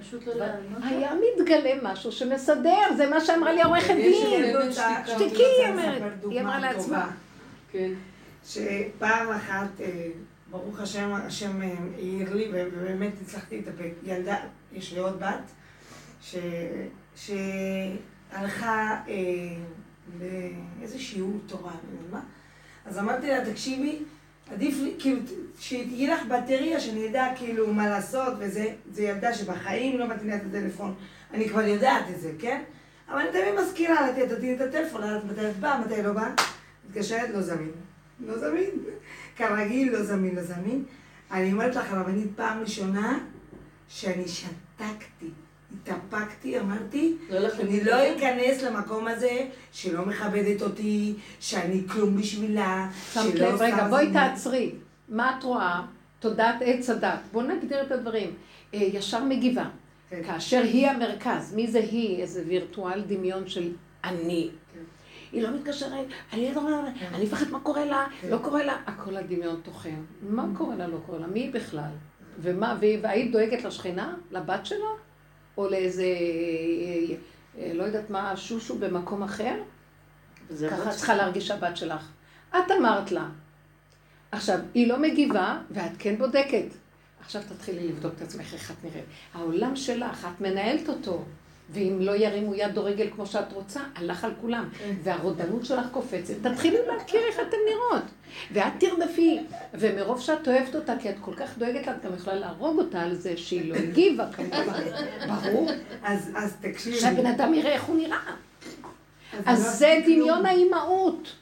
S4: פשוט לא לענות.
S1: היה מתגלה משהו שמסדר, זה מה שאמרה לי עורכת דין. שתיקי, היא אומרת. היא אמרה לעצמה.
S2: כן. שפעם אחת... אה, ברוך השם, השם העיר לי, ובאמת הצלחתי להתאפק. ילדה, יש לי עוד בת, ש... שהלכה אה, לאיזה שיעור תורה, אני יודעת מה. אז אמרתי לה, תקשיבי, עדיף לי, כאילו, שתהיה לך בטריה, שאני אדע כאילו מה לעשות, וזה, זה ילדה שבחיים לא מתאינה את הטלפון, אני כבר יודעת את זה, כן? אבל אני תמיד מזכירה לתת אותי את הטלפון, לדעת מתי את באה, מתי לא באה. מתקשרת, לא זמין. לא זמין. כרגיל, לא זמין, לא זמין. אני אומרת לך, הרבנית, פעם ראשונה שאני שתקתי. התאפקתי, אמרתי, לא אני לא אכנס למקום הזה שלא מכבדת אותי, שאני כלום בשבילה,
S1: שמת לב, רגע, בואי תעצרי. מה את רואה? תודעת עץ הדת. בואו נגדיר את הדברים. אה, ישר מגיבה. כן. כאשר היא המרכז, מי זה היא? איזה וירטואל דמיון של אני. היא לא מתקשרת, אני לא אומרת, אני מפחדת מה קורה לה, כן. לא קורה לה, הכל הדמיון טוחן. מה קורה לה, לא קורה לה, מי היא בכלל? ומה, והיית דואגת לשכנה, לבת שלה? או לאיזה, אה, לא יודעת מה, שושו במקום אחר? ככה צריכה להרגיש הבת שלך. את אמרת לה. עכשיו, היא לא מגיבה, ואת כן בודקת. עכשיו תתחילי לבדוק את עצמך איך את נראית. העולם שלך, את מנהלת אותו. ואם לא ירימו יד או רגל כמו שאת רוצה, הלך על כולם. כן. והרודנות שלך קופצת. תתחילי להכיר איך אתן נראות. ואת תרדפי. ומרוב שאת אוהבת אותה, כי את כל כך דואגת לה, את גם יכולה להרוג אותה על זה שהיא לא הגיבה כמובן. ברור.
S2: אז תקשיבי.
S1: שהבן אדם יראה איך הוא נראה. אז זה דמיון האימהות.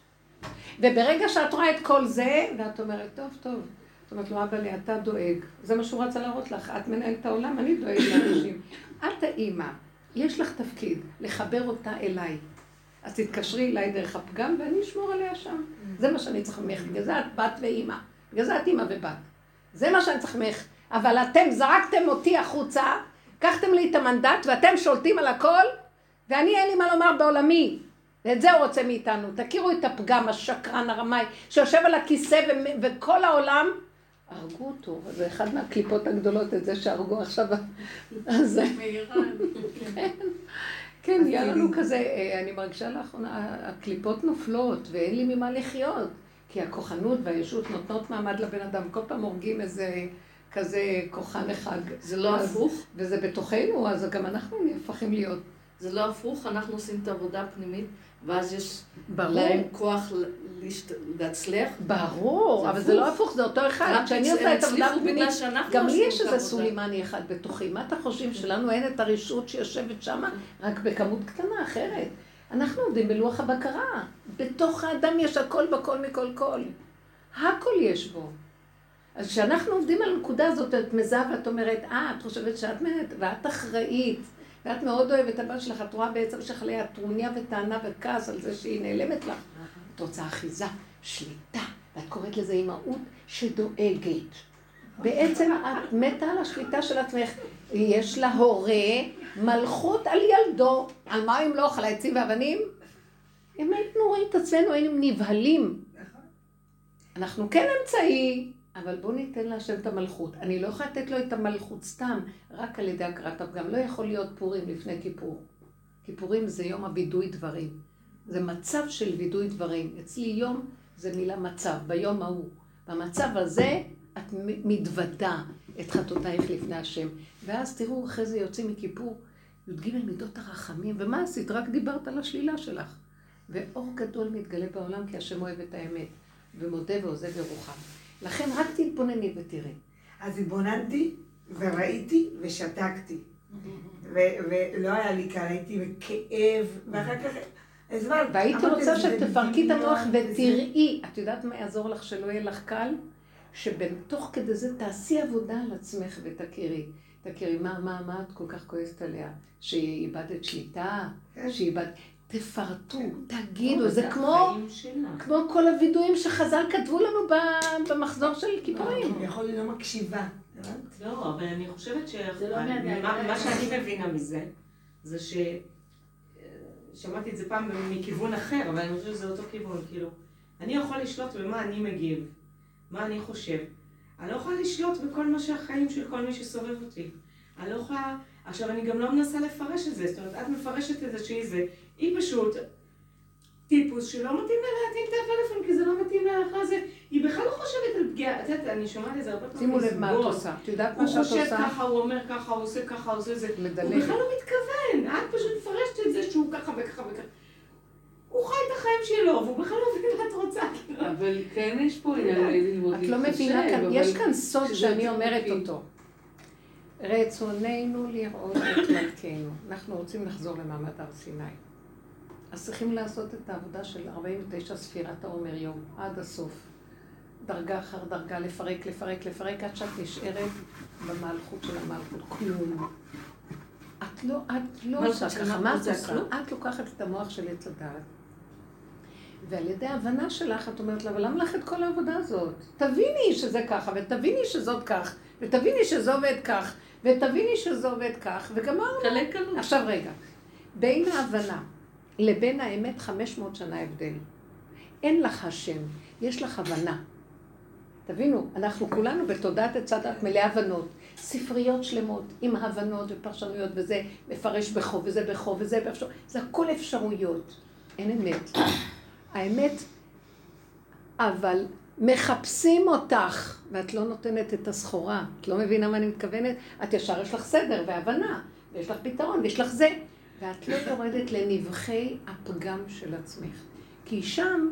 S1: וברגע שאת רואה את כל זה, ואת אומרת, טוב, טוב. זאת אומרת לו, אבא לי, אתה דואג. זה מה שהוא רצה להראות לך. את מנהלת העולם, אני דואג לאנשים. את האימא. יש לך תפקיד לחבר אותה אליי. אז תתקשרי אליי דרך הפגם ואני אשמור עליה שם. זה מה שאני צריך ממך. בגלל זה את בת ואימא. בגלל זה את אימא ובת. זה מה שאני צריך ממך. אבל אתם זרקתם אותי החוצה, לקחתם לי את המנדט ואתם שולטים על הכל, ואני אין לי מה לומר בעולמי. ואת זה הוא רוצה מאיתנו. תכירו את הפגם, השקרן, הרמאי, שיושב על הכיסא וכל העולם הרגו אותו, זה אחד מהקליפות הגדולות, את זה שהרגו עכשיו. אז... כן, כן, יהיה לנו כזה, אה, אני מרגישה לאחרונה, הקליפות נופלות ואין לי ממה לחיות. כי הכוחנות והישות נותנות מעמד לבן אדם, כל פעם הורגים איזה כזה כוחן אחד.
S4: זה לא הפוך?
S1: וזה בתוכנו, אז גם אנחנו נהפכים להיות.
S4: זה לא הפוך, אנחנו עושים את העבודה הפנימית, ואז יש להם כוח להצליח.
S1: ברור, אבל זה לא הפוך, זה אותו אחד. כשאני עושה את העבודה הפנימית, גם לי יש איזה סולימני אחד בתוכי. מה אתה חושבים, שלנו אין את הרשות שיושבת שם, רק בכמות קטנה אחרת? אנחנו עובדים בלוח הבקרה. בתוך האדם יש הכל בכל מכל כל. הכל יש בו. אז כשאנחנו עובדים על הנקודה הזאת, את מזהה ואת אומרת, אה, את חושבת שאת מנת, ואת אחראית. ואת מאוד אוהבת את הבת שלך, את רואה בעצם שלך עליה טרוניה וטענה וכעס על זה שהיא נעלמת לך. את רוצה אחיזה, שליטה, ואת קוראת לזה אימהות שדואגת. בעצם את מתה על השליטה של עצמך. יש לה הורה מלכות על ילדו. על מה אם לא אוכל העצים ואבנים? אם היינו רואים את עצמנו, היינו נבהלים. אנחנו כן אמצעי, אבל בואו ניתן להשם את המלכות. אני לא יכולה לתת לו את המלכות סתם, רק על ידי הכרת הפגם. לא יכול להיות פורים לפני כיפור. כיפורים זה יום הווידוי דברים. זה מצב של וידוי דברים. אצלי יום זה מילה מצב, ביום ההוא. במצב הזה את מתוודה את חטאותייך לפני השם. ואז תראו, אחרי זה יוצאים מכיפור, י"ג מידות הרחמים, ומה עשית? רק דיברת על השלילה שלך. ואור גדול מתגלה בעולם כי השם אוהב את האמת, ומודה ועוזב ירוחם. לכן רק תתבונני ותראי.
S2: אז התבוננתי וראיתי ושתקתי. ולא היה לי קל, הייתי בכאב, ואחר כך...
S1: והייתי רוצה שתפרקי את המוח ותראי, את יודעת מה יעזור לך שלא יהיה לך קל? שבתוך כדי זה תעשי עבודה על עצמך ותכירי. תכירי, מה, מה, מה את כל כך כועסת עליה? שהיא איבדת שליטה? כן. תפרטו, תגידו, זה כמו, כמו כל הווידויים שחז"ל כתבו לנו במחזור של כיפורים.
S2: יכול להיות לא מקשיבה.
S5: לא, אבל אני חושבת ש... לא מה שאני מבינה מזה, זה ש... שמעתי את זה פעם מכיוון אחר, אבל אני חושבת שזה אותו כיוון, כאילו, אני יכול לשלוט במה אני מגיב, מה אני חושב. אני לא יכולה לשלוט בכל מה שהחיים של כל מי שסובב אותי. אני לא יכולה... עכשיו, אני גם לא מנסה לפרש את זה, זאת אומרת, את מפרשת את זה שהיא זה, היא פשוט טיפוס שלא מתאים לה להתאים את הפלאפון, כי זה לא מתאים לה לאחר זה, היא בכלל לא חושבת על פגיעה, את יודעת, אני שומעת את זה הרבה פעמים.
S1: שימו לב מה את עושה, את יודעת מה שאת עושה?
S5: הוא חושב ככה, הוא אומר ככה, הוא עושה ככה, הוא עושה זה, הוא בכלל לא מתכוון, את פשוט מפרשת את זה שהוא ככה וככה וככה. הוא חי את החיים שלו, והוא בכלל לא מבין מה את רוצה.
S3: אבל כן יש פה עניין ללמוד
S1: להתחשב. את לא מבינה כאן, יש כאן סוד שאני אומרת אותו. רצוננו לראות את מלכנו. אנחנו רוצים לחזור למעמד הר סיני. אז צריכים לעשות את העבודה של 49 ספירת העומר יום, עד הסוף. דרגה אחר דרגה, לפרק, לפרק, לפרק, עד שאת נשארת במלכות של המלכות. כלום. את לא, את לא עושה ככה, מה את עושה? את לוקחת את המוח של עץ הדעת. ועל ידי ההבנה שלך, את אומרת לה, אבל למה לך את כל העבודה הזאת? תביני שזה ככה, ותביני שזאת כך, ותביני שזה עובד כך, ותביני שזה עובד כך, וגמרנו. עכשיו רגע, בין ההבנה לבין האמת 500 שנה הבדל. אין לך השם, יש לך הבנה. תבינו, אנחנו כולנו בתודעת עץ הדת מלא הבנות. ספריות שלמות עם הבנות ופרשנויות, וזה מפרש בכו, וזה בכו, וזה באפשר... זה הכל אפשרויות. אין אמת. האמת, אבל מחפשים אותך, ואת לא נותנת את הסחורה. את לא מבינה מה אני מתכוונת? את ישר יש לך סדר והבנה, ויש לך פתרון, ויש לך זה. ואת לא יורדת לנבחי הפגם של עצמך. כי שם,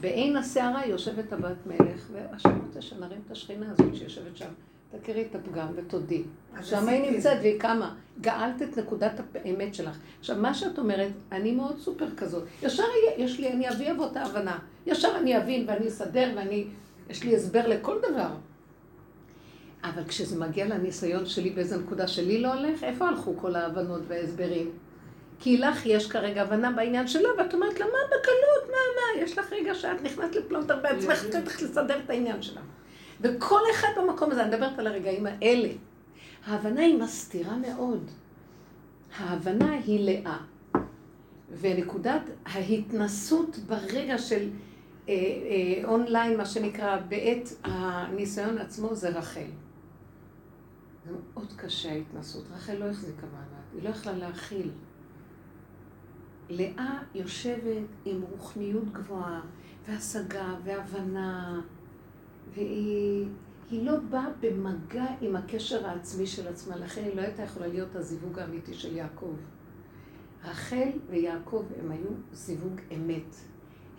S1: בעין הסערה, יושבת הבת מלך, והשם רוצה שנרים את השכינה הזאת שיושבת שם. תכירי את הפגם ותודי. שם היא נמצאת והיא קמה. גאלת את נקודת האמת שלך. עכשיו, מה שאת אומרת, אני מאוד סופר כזאת. ישר יש לי, אני אביא אבות ההבנה. ישר אני אבין ואני אסדר ואני, יש לי הסבר לכל דבר. אבל כשזה מגיע לניסיון שלי באיזה נקודה שלי לא הולך, איפה הלכו כל ההבנות וההסברים? כי לך יש כרגע הבנה בעניין שלו, ואת אומרת לה, מה בקלות, מה, מה, יש לך רגע שאת נכנסת לפלונטר בעצמך, צריך לסדר את העניין שלה. וכל אחד במקום הזה, אני מדברת על הרגעים האלה. ההבנה היא מסתירה מאוד. ההבנה היא לאה. ונקודת ההתנסות ברגע של אה, אה, אונליין, מה שנקרא, בעת הניסיון עצמו, זה רחל. זה מאוד קשה ההתנסות. רחל לא החזיקה מעמד, היא לא יכלה להכיל. לאה יושבת עם רוחניות גבוהה, והשגה, והבנה, והיא לא באה במגע עם הקשר העצמי של עצמה, לכן היא לא הייתה יכולה להיות הזיווג האמיתי של יעקב. רחל ויעקב הם היו זיווג אמת.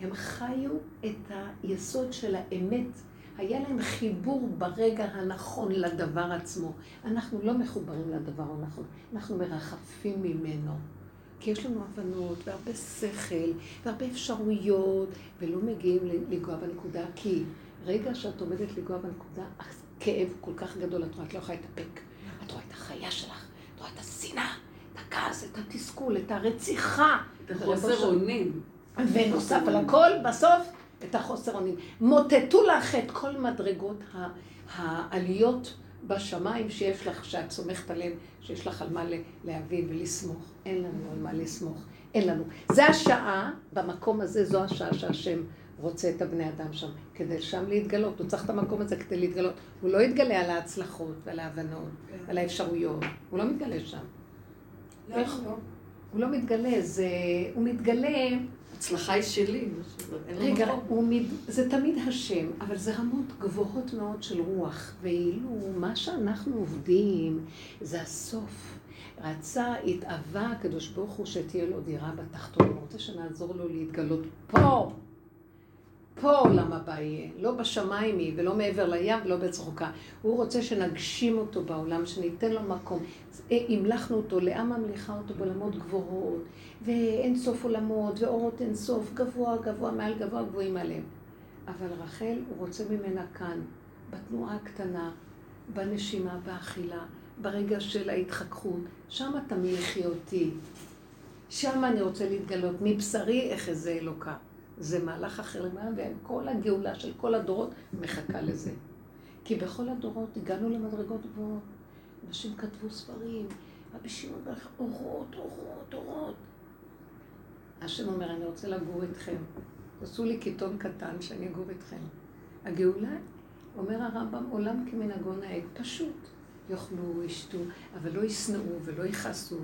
S1: הם חיו את היסוד של האמת. היה להם חיבור ברגע הנכון לדבר עצמו. אנחנו לא מחוברים לדבר הנכון, אנחנו מרחפים ממנו. כי יש לנו הבנות והרבה שכל והרבה אפשרויות, ולא מגיעים לנגוע בנקודה, כי רגע שאת עומדת לנגוע בנקודה, הכאב כל כך גדול, את רואה, את לא יכולה להתאפק. את רואה את החיה שלך, את רואה את השנאה, את הכעס, את התסכול, את הרציחה.
S3: את החוסר אונים.
S1: ונוסף על הכל, בסוף, את החוסר אונים. מוטטו לך את כל מדרגות העליות בשמיים שיש לך, שאת סומכת עליהם, שיש לך על מה להבין ולסמוך. אין לנו על מה לסמוך. אין לנו. זה השעה, במקום הזה, זו השעה שהשם רוצה את הבני אדם שם, כדי שם להתגלות. הוא צריך את המקום הזה כדי להתגלות. הוא לא יתגלה על ההצלחות ועל ההבנות, על האפשרויות. הוא לא מתגלה שם.
S6: לא, איך? לא.
S1: הוא לא מתגלה, זה... הוא מתגלה...
S4: הצלחה היא שלי.
S1: רגע, מת... זה תמיד השם, אבל זה רמות גבוהות מאוד של רוח. ואילו מה שאנחנו עובדים זה הסוף. רצה, התאווה הקדוש ברוך הוא שתהיה לו דירה בתחתון. הוא רוצה שנעזור לו להתגלות פה. פה העולם הבא יהיה, לא בשמיים היא, ולא מעבר לים ולא בעץ רחוקה. הוא רוצה שנגשים אותו בעולם, שניתן לו מקום. המלכנו אותו, לאה ממליכה אותו בעולמות גבוהות, ואין סוף עולמות, ואורות אין סוף, גבוה, גבוה, מעל גבוה, גבוהים עליהם. אבל רחל, הוא רוצה ממנה כאן, בתנועה הקטנה, בנשימה, באכילה, ברגע של ההתחככות, שם תמליכי אותי. שם אני רוצה להתגלות, מבשרי אחזה אלוקה. זה מהלך אחר למעלה, וכל הגאולה של כל הדורות מחכה לזה. כי בכל הדורות הגענו למדרגות גבוהות. אנשים כתבו ספרים, רבי שמעון ברך, אורות, אורות, אורות. השם אומר, אני רוצה לגור איתכם. עשו לי קיטון קטן שאני אגור איתכם. הגאולה, אומר הרמב"ם, עולם כמנהגו נהג, פשוט. יאכלו, ישתו, אבל לא ישנאו ולא יכעסו,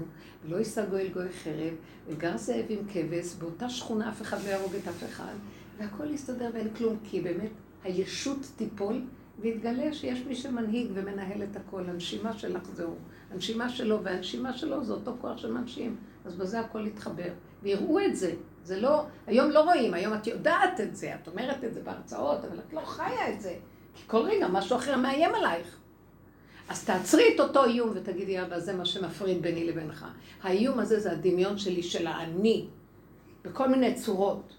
S1: ולא יישא גואל גוי חרב, וגר זאב עם כבש, באותה שכונה אף אחד לא יהרוג את אף אחד, והכל יסתדר ואין כלום, כי באמת הישות תיפול, ויתגלה שיש מי שמנהיג ומנהל את הכל. הנשימה שלך זהו. הנשימה שלו והנשימה שלו זה אותו כוח של מנשים. אז בזה הכל יתחבר. ויראו את זה. זה לא, היום לא רואים, היום את יודעת את זה, את אומרת את זה בהרצאות, אבל את לא חיה את זה. כי כל רגע משהו אחר מאיים עלייך. אז תעצרי את אותו איום ותגידי, אבא, זה מה שמפריד ביני לבינך. האיום הזה זה הדמיון שלי של האני, בכל מיני צורות.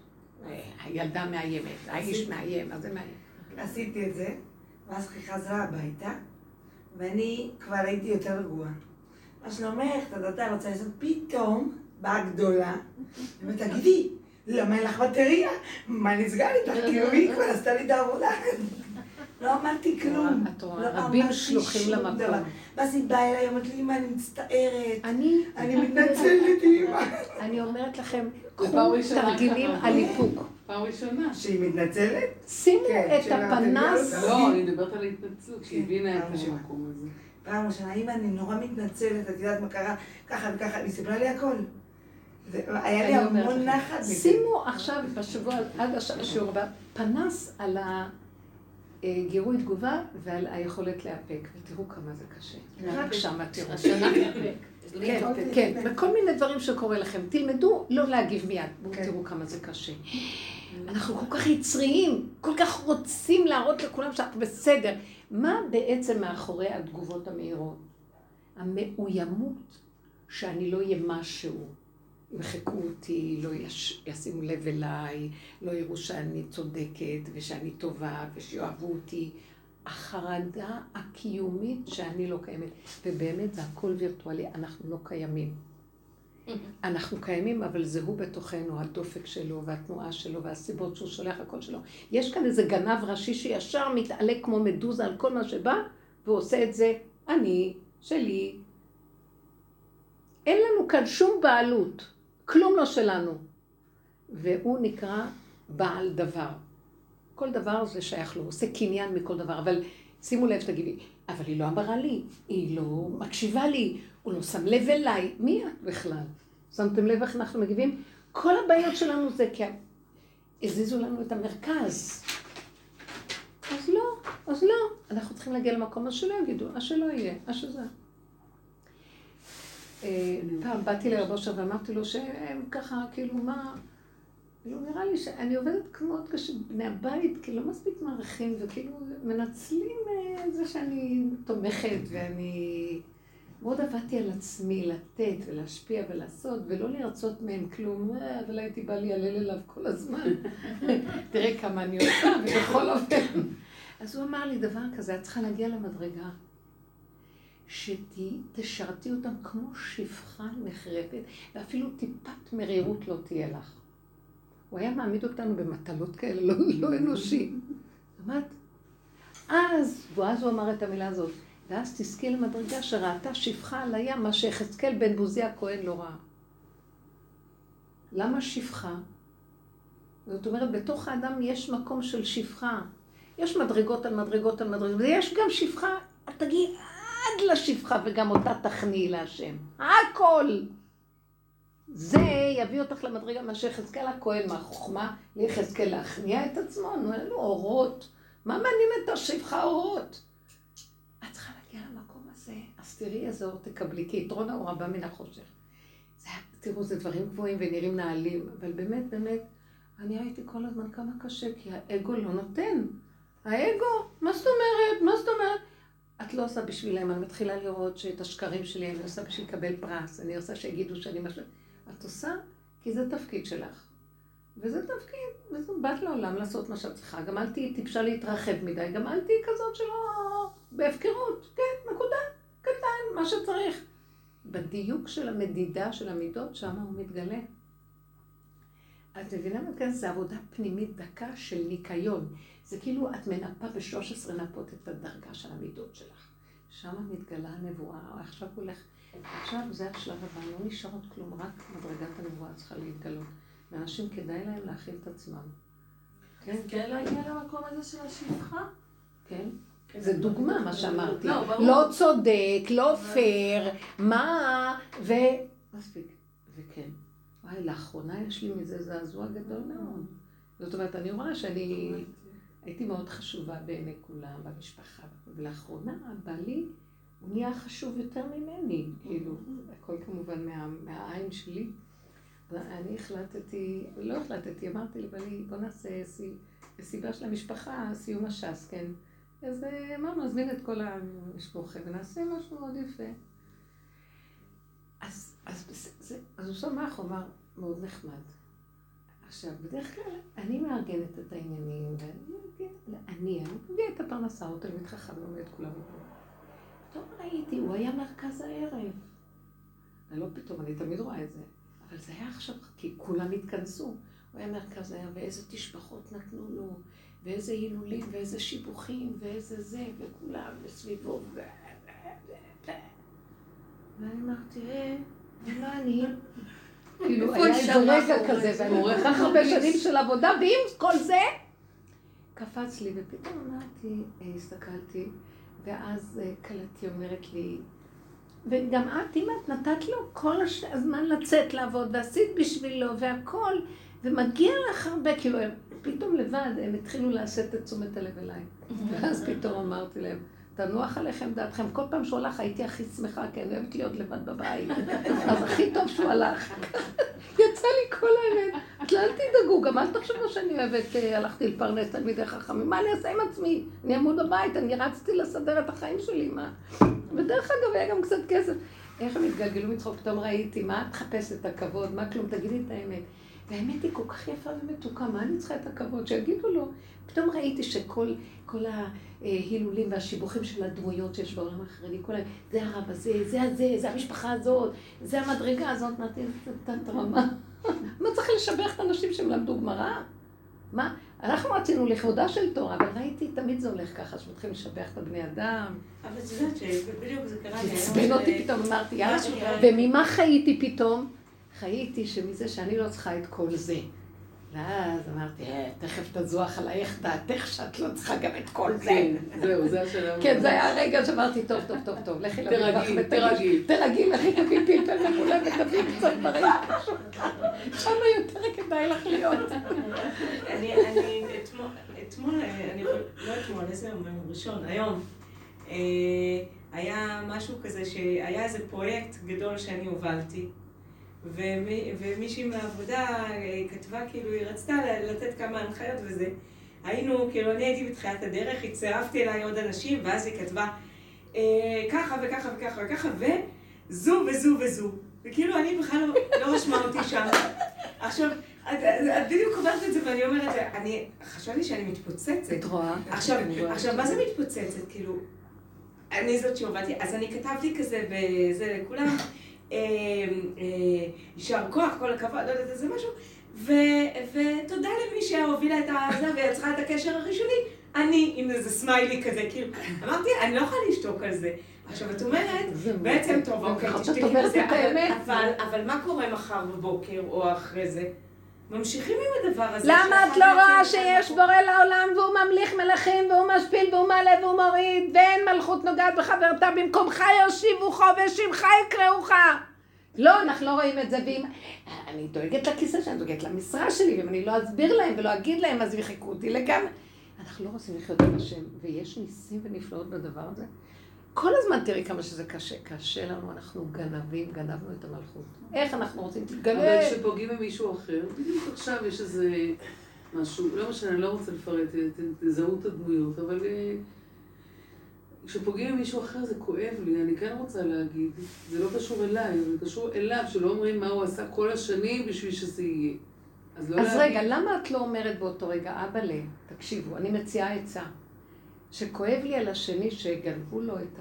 S1: הילדה מאיימת, האיש מאיים, מה זה מאיים?
S2: עשיתי את זה, ואז היא חזרה הביתה, ואני כבר הייתי יותר רגועה. מה שלומך, אתה רוצה לעשות פתאום, באה גדולה, ותגידי, למה אין לך בטריה? מה נסגר איתך? כאילו היא כבר עשתה לי את העבודה. לא אמרתי כלום.
S1: את רואה, לא רבים שלוחים למקום.
S2: ואז היא באה אליי, אומרת לי, אמא, אני מצטערת.
S1: אני...
S2: אני מתנצלת, אמא.
S1: אני אומרת לכם, קחו תרגילים על איפוק.
S3: פעם ראשונה.
S2: שהיא מתנצלת?
S1: שימו כן, את הפנס...
S3: לא, אני מדברת על ההתנצלות, שהיא הבינה את המקום הזה.
S2: פעם ראשונה, אמא, אני נורא מתנצלת, את יודעת מה קרה? ככה וככה, היא סיפרה לי הכל. היה לי המון נחת.
S1: שימו עכשיו בשבוע, עד השיעור הבא, פנס על הגירוי תגובה ועל היכולת לאפק, ותראו כמה זה קשה. רק שם תראו. השנה כן, כן, וכל מיני דברים שקורה לכם. תלמדו לא להגיב מיד, בואו כן. תראו כמה זה קשה. אנחנו כל כך יצריים, כל כך רוצים להראות לכולם שאנחנו בסדר. מה בעצם מאחורי התגובות המהירות? המאוימות שאני לא אהיה משהו. ימחקו אותי, לא יש, ישימו לב אליי, לא יראו שאני צודקת ושאני טובה ושיאהבו אותי. החרדה הקיומית שאני לא קיימת. ובאמת זה הכל וירטואלי, אנחנו לא קיימים. אנחנו קיימים, אבל זה הוא בתוכנו, הדופק שלו, והתנועה שלו, והסיבות שהוא שולח, הכל שלו. יש כאן איזה גנב ראשי שישר מתעלה כמו מדוזה על כל מה שבא, והוא עושה את זה אני, שלי. אין לנו כאן שום בעלות, כלום לא שלנו. והוא נקרא בעל דבר. כל דבר זה שייך לו, הוא עושה קניין מכל דבר, אבל שימו לב, תגידי, אבל היא לא אמרה לי, היא לא מקשיבה לי, הוא לא שם לב אליי, מי את בכלל? שמתם לב איך אנחנו מגיבים? כל הבעיות שלנו זה כי הזיזו לנו את המרכז. אז לא, אז לא. אנחנו צריכים להגיע למקום, אז שלא יגידו, אז שלא יהיה, אז שזה. אה, פעם באתי לרבושר ואמרתי לו שהם ככה, כאילו, מה... כאילו, נראה לי שאני עובדת מאוד קשה בבני הבית, כי לא מספיק מערכים, וכאילו מנצלים אה, את זה שאני תומכת ואני... מאוד עבדתי על עצמי לתת ולהשפיע ולעשות, ולא לרצות מהם כלום, אה, אבל הייתי באה להלל אליו כל הזמן. תראה כמה אני עושה, ובכל אופן. אז הוא אמר לי דבר כזה, את צריכה להגיע למדרגה, שתשרתי אותם כמו שפחה נחרפת, ואפילו טיפת מרירות לא תהיה לך. הוא היה מעמיד אותנו במטלות כאלה, לא, לא אנושי. אמרת? אז, ואז הוא אמר את המילה הזאת, ואז תזכי למדרגה שראתה שפחה על הים, מה שיחזקאל בן בוזי הכהן לא ראה. למה שפחה? זאת אומרת, בתוך האדם יש מקום של שפחה. יש מדרגות על מדרגות על מדרגות, ויש גם שפחה, תגיעי עד לשפחה וגם אותה תכניעי להשם. הכל. זה יביא אותך למדרגה מה שיחזקאל הכהן מהחוכמה ליחזקאל להכניע את עצמו, נו, אין לו אורות. מה מעניין את השפחה אורות? את צריכה להגיע למקום הזה, אז תראי איזה אור תקבלי, כי יתרון האור הבא מן החושך. זה, תראו, זה דברים גבוהים ונראים נעלים, אבל באמת, באמת, אני ראיתי כל הזמן כמה קשה, כי האגו לא נותן. האגו, מה זאת אומרת? מה זאת אומרת? את לא עושה בשבילם, אני מתחילה לראות שאת השקרים שלי אני עושה בשביל לקבל פרס, אני עושה שיגידו שאני משהו... את עושה כי זה תפקיד שלך. וזה תפקיד, וזה באת לעולם לעשות מה שאת צריכה. גם אל תהיי טיפשה להתרחב מדי, גם אל תהיי כזאת שלא... בהפקרות. כן, נקודה, קטן, מה שצריך. בדיוק של המדידה של המידות, שם הוא מתגלה. את מבינה מה כן? זה עבודה פנימית דקה של ניקיון. זה כאילו את מנפה ב-13 נפות את הדרגה של המידות שלך. שם מתגלה הנבואה, עכשיו הולך... עכשיו זה השלב הבא, לא נשאר עוד כלום, רק מדרגת הנבואה צריכה להתגלות. ואנשים כדאי להם להכיל את עצמם.
S4: כן? כן להגיע למקום הזה של השפחה?
S1: כן. כן. זה דוגמה, מה שאמרתי. לא, לא צודק, לא פייר, מה, ו... מספיק. וכן. וואי, לאחרונה יש לי מזה זעזוע גדול מאוד. זאת אומרת, אני רואה שאני הייתי מאוד חשובה בעיני כולם, במשפחה, ולאחרונה בעלי... הוא נהיה חשוב יותר ממני, כאילו, הכל כמובן מה, מהעין שלי. ואני החלטתי, לא החלטתי, אמרתי לבני, בוא נעשה מסיבה של המשפחה, סיום הש"ס, כן? אז אה, אמרנו, נזמין את כל המשפחה ונעשה משהו מאוד יפה. אז, אז, זה, אז הוא שמח, הוא אמר, מאוד נחמד. עכשיו, בדרך כלל אני מארגנת את העניינים, ואני, אני, אני מביאה את הפרנסה, הוא תלמיד חכם, לומד כולם. פתאום ראיתי, הוא היה מרכז הערב. לא פתאום, אני תמיד רואה את זה. אבל זה היה עכשיו, כי כולם התכנסו. הוא היה מרכז הערב, ואיזה תשבחות נתנו לו, ואיזה הילולים, ואיזה שיבוכים, ואיזה זה, וכולם, וסביבו, ו... ואני אמרתי, אה, מה אני? כאילו, היה איזה רגע כזה, ואני כל כך הרבה שנים של עבודה, ועם כל זה, קפץ לי, ופתאום אמרתי, הסתכלתי, ואז כלתי אומרת לי, וגם את, אם את נתת לו כל הזמן לצאת לעבוד, ועשית בשבילו, והכל, ומגיע לך הרבה, כאילו, פתאום לבד הם התחילו לעשות את תשומת הלב אליי. ואז פתאום אמרתי להם, תנוח עליכם דעתכם. כל פעם שהוא הלך הייתי הכי שמחה, כי אני אוהבת להיות לבד בבית. אז הכי טוב שהוא הלך. יצא לי כל האמת. אז אל תדאגו, גם אל תחשבו שאני אוהבת, אה, הלכתי לפרנס תלמידי חכמים. מה אני אעשה עם עצמי? אני אעמוד בבית, אני רצתי לסדר את החיים שלי, מה? ודרך אגב, היה גם קצת כסף. איך הם התגלגלו מצחוק, פתאום ראיתי, מה את מחפשת את הכבוד? מה כלום? תגידי את האמת. והאמת היא כל כך יפה ומתוקה, מה אני צריכה את הכבוד? שיגידו לו. פתאום ראיתי שכל ההילולים והשיבוכים של הדמויות שיש בעולם החרדי, כל ה... זה הרב הזה, זה הזה, זה המשפחה הזאת, זה המדרגה הזאת, אמרתי, תת רמה. מה צריך לשבח את האנשים שהם למדו גמרא? מה? אנחנו רצינו לכבודה של תורה, אבל ראיתי, תמיד זה הולך ככה, שמתחילים לשבח את הבני אדם.
S5: אבל את יודעת שבדיוק זה קרה לי.
S1: עצבן אותי פתאום, אמרתי, יאללה, וממה חייתי פתאום? חייתי שמזה שאני לא צריכה את כל זה. ואז אמרתי, אה, תכף תזוח עלייך דעתך שאת לא צריכה גם את כל זה.
S3: כן, זהו, זה השלב.
S1: כן, זה היה הרגע שאמרתי, טוב, טוב, טוב, טוב, לכי
S3: למטבח ותגידי.
S1: תרגי, לכי תביא פלפל וכולי ותביא קצת דברים. שם יותר כדאי לך להיות.
S5: אני אתמול, אני לא אתמול, איזה יום? ראשון, היום. אה, היה משהו כזה שהיה איזה פרויקט גדול שאני הובלתי. ומישהי מהעבודה אה, כתבה, כאילו, היא רצתה לתת כמה הנחיות וזה. היינו, כאילו, אני הייתי בתחילת הדרך, הצטרפתי אליי עוד אנשים, ואז היא כתבה אה, ככה וככה וככה וככה, וזו וזו וזו. וכאילו, אני בכלל לא, לא רשמה אותי שם. עכשיו, את, את בדיוק אומרת את זה, ואני אומרת, אני חשבתי שאני מתפוצצת.
S1: את רואה?
S5: עכשיו, עכשיו, מה זה מתפוצצת? כאילו, אני זאת שהובלתי, אז אני כתבתי כזה, וזה לכולם. אה, יישר כוח, כל הכבוד, לא יודעת איזה משהו, ותודה למי שהובילה את זה ויצרה את הקשר הראשוני, אני עם איזה סמיילי כזה, כאילו, אמרתי, אני לא יכולה לשתוק על זה. עכשיו, את אומרת, בעצם טוב, אוקיי, תשתקי בזה, אבל מה קורה מחר בבוקר או אחרי זה? ממשיכים עם הדבר הזה.
S1: למה את לא רואה שיש בורא לעולם והוא ממליך מלכים והוא משפיל והוא מעלה והוא מוריד ואין מלכות נוגעת בחברתה במקומך יושיבוך ושמך יקראוך. לא, אנחנו לא רואים את זה, ואם... אני דואגת לכיסא שלי, אני דואגת למשרה שלי, ואם אני לא אסביר להם ולא אגיד להם, אז יחקו אותי לגמרי. אנחנו לא רוצים לחיות עם השם, ויש ניסים ונפלאות בדבר הזה. כל הזמן תראי כמה שזה קשה. קשה לנו, אנחנו גנבים, גנבנו את המלכות. איך אנחנו רוצים?
S3: תתגלה. אבל כשפוגעים במישהו אחר, בדיוק עכשיו יש איזה משהו, לא משנה, אני לא רוצה לפרט, תזהו את הדמויות, אבל אה, כשפוגעים במישהו אחר זה כואב לי, אני כן רוצה להגיד, זה לא קשור אליי, זה קשור אליו, שלא אומרים מה הוא עשה כל השנים בשביל שזה יהיה.
S1: אז, לא אז רגע, למה את לא אומרת באותו רגע, אבאלה, תקשיבו, אני מציעה עצה. שכואב לי על השני שגנבו לו את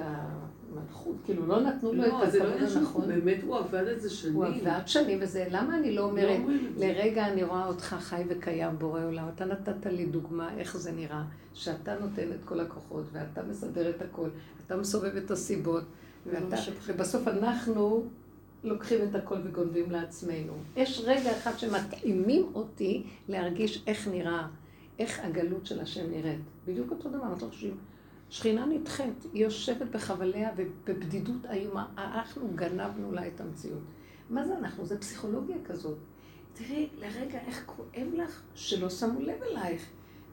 S1: המלכות, כאילו לא נתנו לו
S3: לא,
S1: את
S3: הכבוד הנכון. לא, זה לא עניין באמת הוא עבד את זה שנים.
S1: הוא עבד שנים וזה, למה אני לא, לא אומרת, לרגע אני רואה אותך חי וקיים בורא עולם, אתה נתת לי דוגמה איך זה נראה, שאתה נותן את כל הכוחות, ואתה מסדר את הכל, אתה מסובב את הסיבות, ואתה, ובסוף אנחנו לוקחים את הכל וגונבים לעצמנו. יש רגע אחד שמתאימים אותי להרגיש איך נראה. איך הגלות של השם נראית. בדיוק אותו דבר, אנחנו חושבים. שכינה נדחית, היא יושבת בחבליה ובבדידות איומה. אנחנו גנבנו לה את המציאות. מה זה אנחנו? זה פסיכולוגיה כזאת. תראי, לרגע איך כואב לך שלא שמו לב אלייך.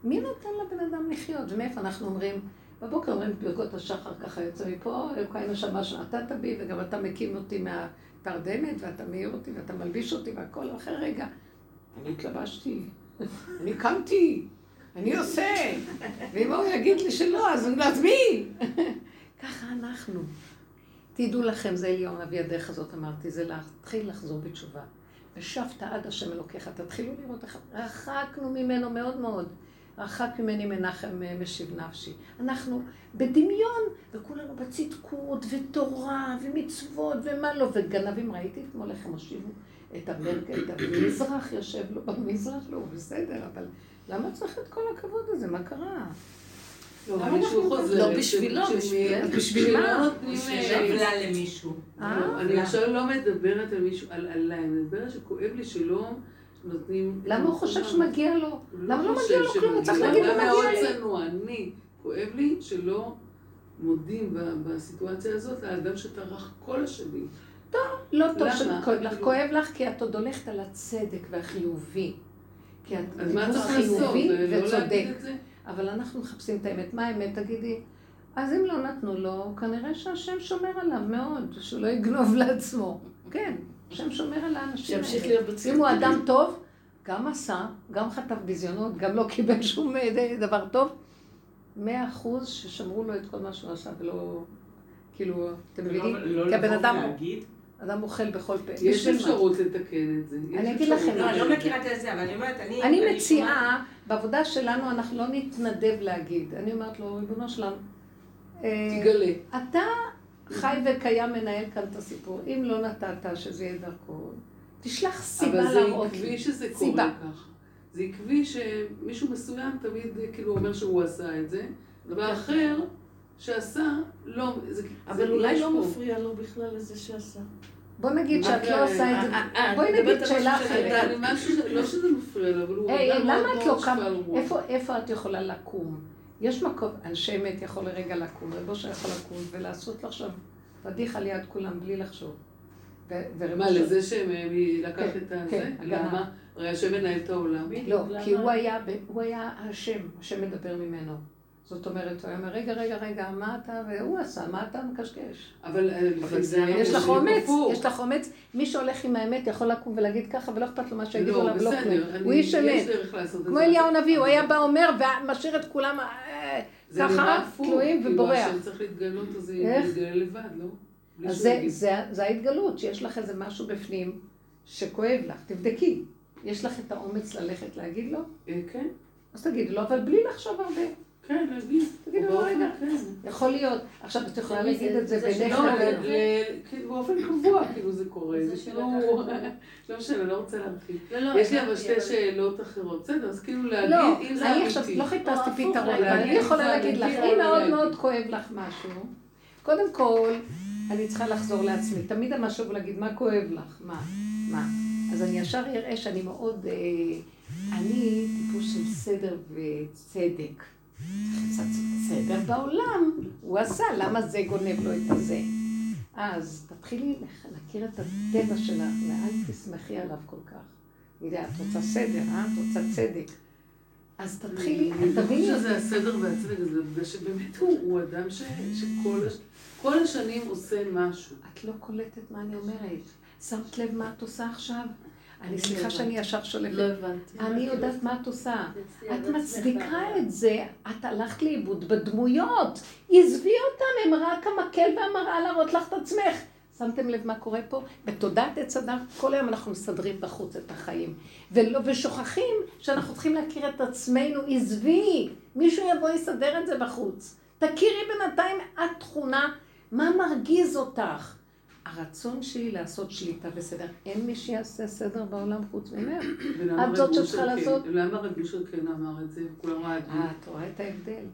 S1: מי נותן לבן אדם לחיות? ומאיפה אנחנו אומרים, בבוקר אומרים ברכות השחר ככה יוצא מפה, אלוקינו שמע שנתת בי, וגם אתה מקים אותי מהתרדמת, ואתה מאיר אותי, ואתה מלביש אותי, והכל אחרי רגע. אני התלבשתי, אני קמתי, אני עושה. ואם הוא יגיד לי שלא, אז מי? ככה אנחנו. תדעו לכם, זה עליון אבי הדרך הזאת, אמרתי, זה להתחיל לחזור בתשובה. ושבת עד השם אלוקיך, תתחילו לראות איך רחקנו ממנו מאוד מאוד. רחק ממני מנחם אה, משיב נפשי. אנחנו בדמיון, וכולנו בצדקות, ותורה, ומצוות, ומה לא, וגנבים, ראיתי אתמול איך הם הושיבו את המרקע, את המזרח יושב לו, במזרח לא, בסדר, אבל למה צריך את כל הכבוד הזה? מה קרה?
S3: לא, לא בשבילו,
S1: בשביל מה?
S5: בשביל למישהו.
S3: אה? לא, אני עכשיו לא מדברת על מישהו, עליי, אני מדברת שכואב לי שלא נותנים...
S1: למה הוא חושב שמגיע לו? למה לא מגיע לו כלום? הוא צריך להגיד לו מגיע לי.
S3: אני, כואב לי שלא מודים בסיטואציה הזאת לאדם שטרח כל השנים.
S1: טוב, לא טוב שכואב לך. כאילו- כואב לך כי את עוד הולכת על הצדק והחיובי. כי את דיבור חיובי וצודק. אבל אנחנו מחפשים את האמת. מה האמת? תגידי. אז אם לא נתנו לו, כנראה שהשם שומר עליו מאוד, שהוא לא יגנוב לעצמו. כן, השם שומר על האנשים
S4: האלה. שימשיך להיות
S1: בצדק. אם הוא אדם טוב, גם עשה, גם חטף ביזיונות, גם לא קיבל שום אה, דבר טוב. מאה אחוז ששמרו לו את כל מה שהוא עשה ולא, כאילו, אתם מבינים?
S2: לא כי הבן אדם...
S1: אדם אוכל בכל פה.
S3: יש אפשרות לתקן את זה.
S1: אני אגיד לכם.
S2: לא, אני לא מכירה את זה, אבל אני אומרת, אני...
S1: אני מציעה, בעבודה שלנו אנחנו לא נתנדב להגיד. אני אומרת לו, ריבונו שלנו,
S3: אה, תגלה.
S1: אתה חי וקיים מנהל כאן את הסיפור. אם לא נתת שזה יהיה דרכו, תשלח סיבה להראות
S3: לי. אבל זה עקבי שזה קורה ככה. זה עקבי שמישהו מסוים תמיד כאילו אומר שהוא עשה את זה, דבר כן. אחר שעשה, לא...
S4: אבל אולי לא מפריע לו בכלל לזה שעשה.
S1: בוא נגיד שאת לא עושה את זה, אה, אה, בואי נגיד שאלה אחרת.
S3: לא שזה מפריע לו, אבל הוא...
S1: היי, למה את לא קמה? איפה את יכולה לקום? יש מקום, אנשי אמת יכול לרגע לקום, רבו אושר יכול לקום ולעשות עכשיו פדיחה ליד כולם בלי לחשוב.
S3: מה, לזה שהם לקח כן, את הזה? כן, למה? הרי השם מנהל את העולם.
S1: לא, כי הוא היה השם, השם מדבר ממנו. זאת אומרת, הוא היה אומר, רגע, רגע, רגע, מה אתה, והוא עשה, מה אתה מקשקש?
S3: אבל
S1: אה, יש לך אומץ, יש לך אומץ, מי שהולך עם האמת יכול לקום ולהגיד ככה, ולא אכפת לו מה שיגידו
S3: עליו,
S1: לא כלום. הוא איש אמת. כמו אליהו הנביא, הוא היה בא אומר ומשאיר את כולם אה, ככה, תלויים
S3: כאילו, ובורח. כאילו, השם צריך להתגלות, אז זה יתגלה לבד, לא?
S1: אז זה ההתגלות, שיש לך איזה משהו בפנים שכואב לך, תבדקי. יש לך את האומץ ללכת להגיד לו?
S3: אה, כן.
S1: אז תגידי לו, אבל בלי לחשוב הרבה.
S3: כן, להגיד.
S1: תגידי לו, רגע, כן. יכול להיות. עכשיו, את יכולה להגיד את זה
S3: כלל. כאילו, באופן קבוע, כאילו זה קורה. זה כאילו, לא משנה, לא רוצה להרחיב. לא, לא, יש לי אבל שתי שאלות אחרות. בסדר, אז כאילו להגיד, אם זה
S1: אמיתי. אני עכשיו לא חיפשתי פתרון, אבל אני יכולה להגיד לך, אם מאוד מאוד כואב לך משהו, קודם כל, אני צריכה לחזור לעצמי. תמיד המשהו להגיד, מה כואב לך? מה? מה? אז אני ישר אראה שאני מאוד... אה, אני טיפוס של סדר וצדק. קצת סדר בעולם, הוא עשה, למה זה גונב לו את הזה? אז תתחילי להכיר את הטבע שלך, ואל תשמחי עליו כל כך. יודע, את רוצה סדר, אה? את רוצה צדק. אז תתחילי,
S3: תביני... אני חושבת שזה הסדר והצדק, זה בגלל שבאמת הוא אדם שכל השנים עושה משהו.
S1: את לא קולטת מה אני אומרת. שמת לב מה את עושה עכשיו? אני סליחה שאני ישר שולפת.
S4: לא הבנתי.
S1: אני יודעת מה את עושה. את מצדיקה את זה, את הלכת לאיבוד בדמויות. עזבי אותם, הם רק המקל והמראה להראות לך את עצמך. שמתם לב מה קורה פה? בתודעת עץ הדת, כל היום אנחנו מסדרים בחוץ את החיים. ולא, ושוכחים שאנחנו צריכים להכיר את עצמנו. עזבי, מישהו יבוא יסדר את זה בחוץ. תכירי בינתיים את תכונה, מה מרגיז אותך? הרצון שלי לעשות שליטה וסדר, אין מי שיעשה סדר בעולם חוץ ממך. את זאת שצריכה לעשות...
S3: למה רב אושר כן אמר את זה? כולם
S1: רעדו. אה, את רואה את ההבדל.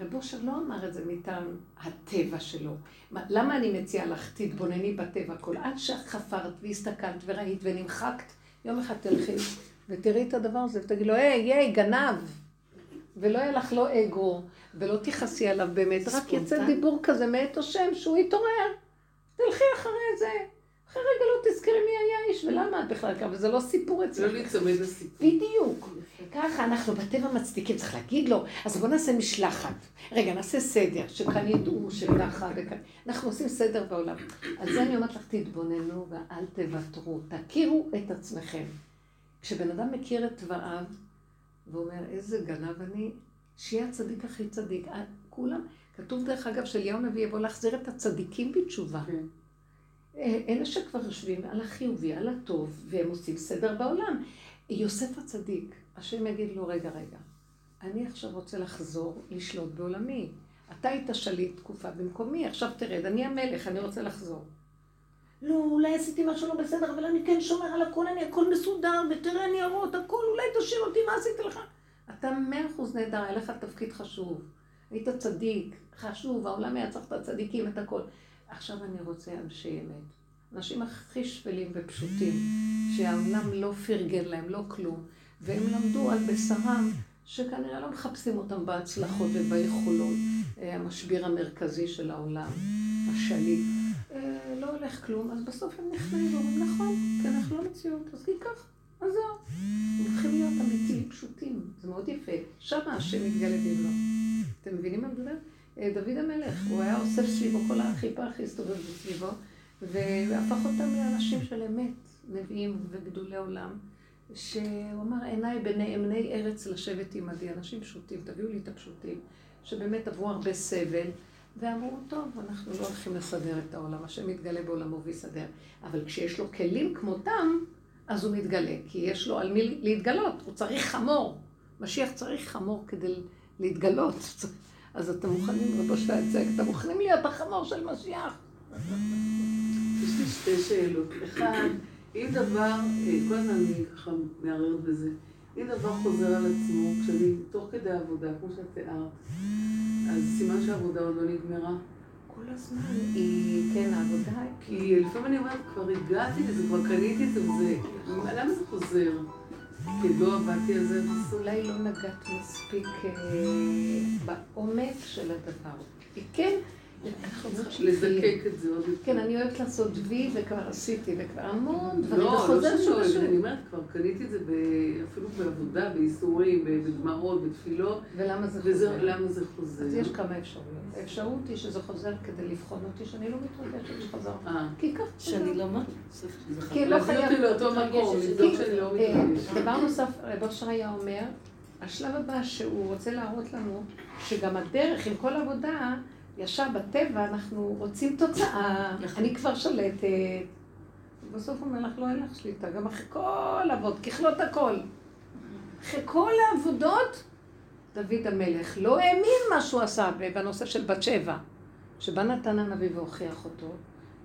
S1: רב אושר לא אמר את זה מטעם הטבע שלו. למה אני מציעה לך, תתבונני בטבע כל עד שחפרת והסתכלת וראית ונמחקת, יום אחד תלכי ותראי את הדבר הזה ותגידי לו, היי, היי, גנב. ולא יהיה לך לא אגו, ולא תכעסי עליו באמת, רק יצא דיבור כזה מאת השם שהוא יתעורר. תלכי אחרי זה. אחרי רגע לא תזכרי מי היה האיש ולמה את בכלל ככה, וזה לא סיפור אצלך.
S3: לא להיצמד לסיפור.
S1: בדיוק. ככה אנחנו בטבע מצדיקים, צריך להגיד לו, אז בואו נעשה משלחת. רגע, נעשה סדר, שכאן ידעו שככה וכאן. אנחנו עושים סדר בעולם. על זה אני אומרת לך, תתבוננו ואל תוותרו, תכירו את עצמכם. כשבן אדם מכיר את תוואיו, ואומר, איזה גנב אני, שיהיה הצדיק הכי צדיק. כולם, כתוב דרך אגב שאליהו הנביא יבוא להחזיר את הצדיקים בתשובה. כן. אה, אלה שכבר יושבים על החיובי, על הטוב, והם עושים סדר בעולם. יוסף הצדיק, השם יגיד לו, רגע, רגע, אני עכשיו רוצה לחזור לשלוט בעולמי. אתה היית שליט תקופה במקומי, עכשיו תרד, אני המלך, אני רוצה לחזור. לא, אולי עשיתי משהו לא בסדר, אבל אני כן שומר על הכל, אני הכל מסודר, ותראה ניירות, הכל, אולי תשאיר אותי, מה עשיתי לך? אתה מאה אחוז נהדר, היה לך תפקיד חשוב. היית צדיק, חשוב, העולם היה צריך את הצדיקים, את הכל. עכשיו אני רוצה אנשי אמת. אנשים הכי שפלים ופשוטים, שהעולם לא פרגן להם, לא כלום, והם למדו על בשרם שכנראה לא מחפשים אותם בהצלחות וביכולות. אה, המשביר המרכזי של העולם, השליט. אה, לא הולך כלום, אז בסוף הם נכנעים ואומרים, נכון, כי אנחנו לא מציאות, אז כך, אז זהו. הולכים להיות אמיתיים, פשוטים, זה מאוד יפה. שם השם מתגלה במלוא. אתם מבינים מה מדבר? אה, דוד המלך, הוא היה אוסף סביבו, כל החיפה הכי הסתובב סביבו, והפך אותם לאנשים של אמת, נביאים וגדולי עולם. שהוא אמר, עיניי בנאמני ארץ לשבת עמדי, אנשים פשוטים, תביאו לי את הפשוטים, שבאמת עברו הרבה סבל, ואמרו, טוב, אנחנו לא הולכים לסדר את העולם, השם מתגלה בעולמו ויסדר. אבל כשיש לו כלים כמותם, אז הוא מתגלה, כי יש לו על מי להתגלות, הוא צריך חמור. משיח צריך חמור כדי להתגלות. אז אתם מוכנים, רבו שהצג, אתם מוכנים להיות החמור של משיח?
S3: יש לי שתי שאלות. אחד, אם דבר, אה, כל הזמן אני ככה מערערת בזה, אם דבר חוזר על עצמו, כשאני תוך כדי עבודה, כמו שאת תיארת, אז סימן שהעבודה עוד לא נגמרה.
S1: כל הזמן היא, כן, העבודה היא...
S3: כי לפעמים אני אומרת, כבר הגעתי לזה, כבר קניתי את זה, למה זה חוזר? כי לא עבדתי על זה הסוף.
S1: אולי לא נגעת מספיק אה, בעומק של הדבר. כן,
S3: לזקק את זה עוד יותר.
S1: כן, אני אוהבת לעשות וי, וכבר עשיתי, וכבר המון דברים,
S3: לא, לא אוהבת, אני אומרת, כבר קניתי את זה אפילו בעבודה, בייסורים, בדמעות, בתפילות.
S1: ולמה זה חוזר?
S3: למה זה חוזר?
S1: אז יש כמה אפשרויות. האפשרות היא שזה חוזר כדי לבחון אותי, שאני לא מתרגשת שחזר. אה. כי ככה.
S4: שאני לא מה?
S1: כי לא חייב...
S3: אותי לאותו מקום, לבדוק שאני לא אה, מתרגשת.
S1: דבר נוסף, רב אושר היה אומר, השלב הבא שהוא רוצה להראות לנו, שגם הדרך עם כל עבודה, ישר בטבע אנחנו רוצים תוצאה, נכון. אני כבר שולטת. בסוף אומר לך, לא, אין לך שליטה, גם אחרי כל עבוד, ככלות הכל. אחרי כל העבודות, דוד המלך לא האמין מה שהוא עשה בנושא של בת שבע, שבא נתן הנביא והוכיח אותו,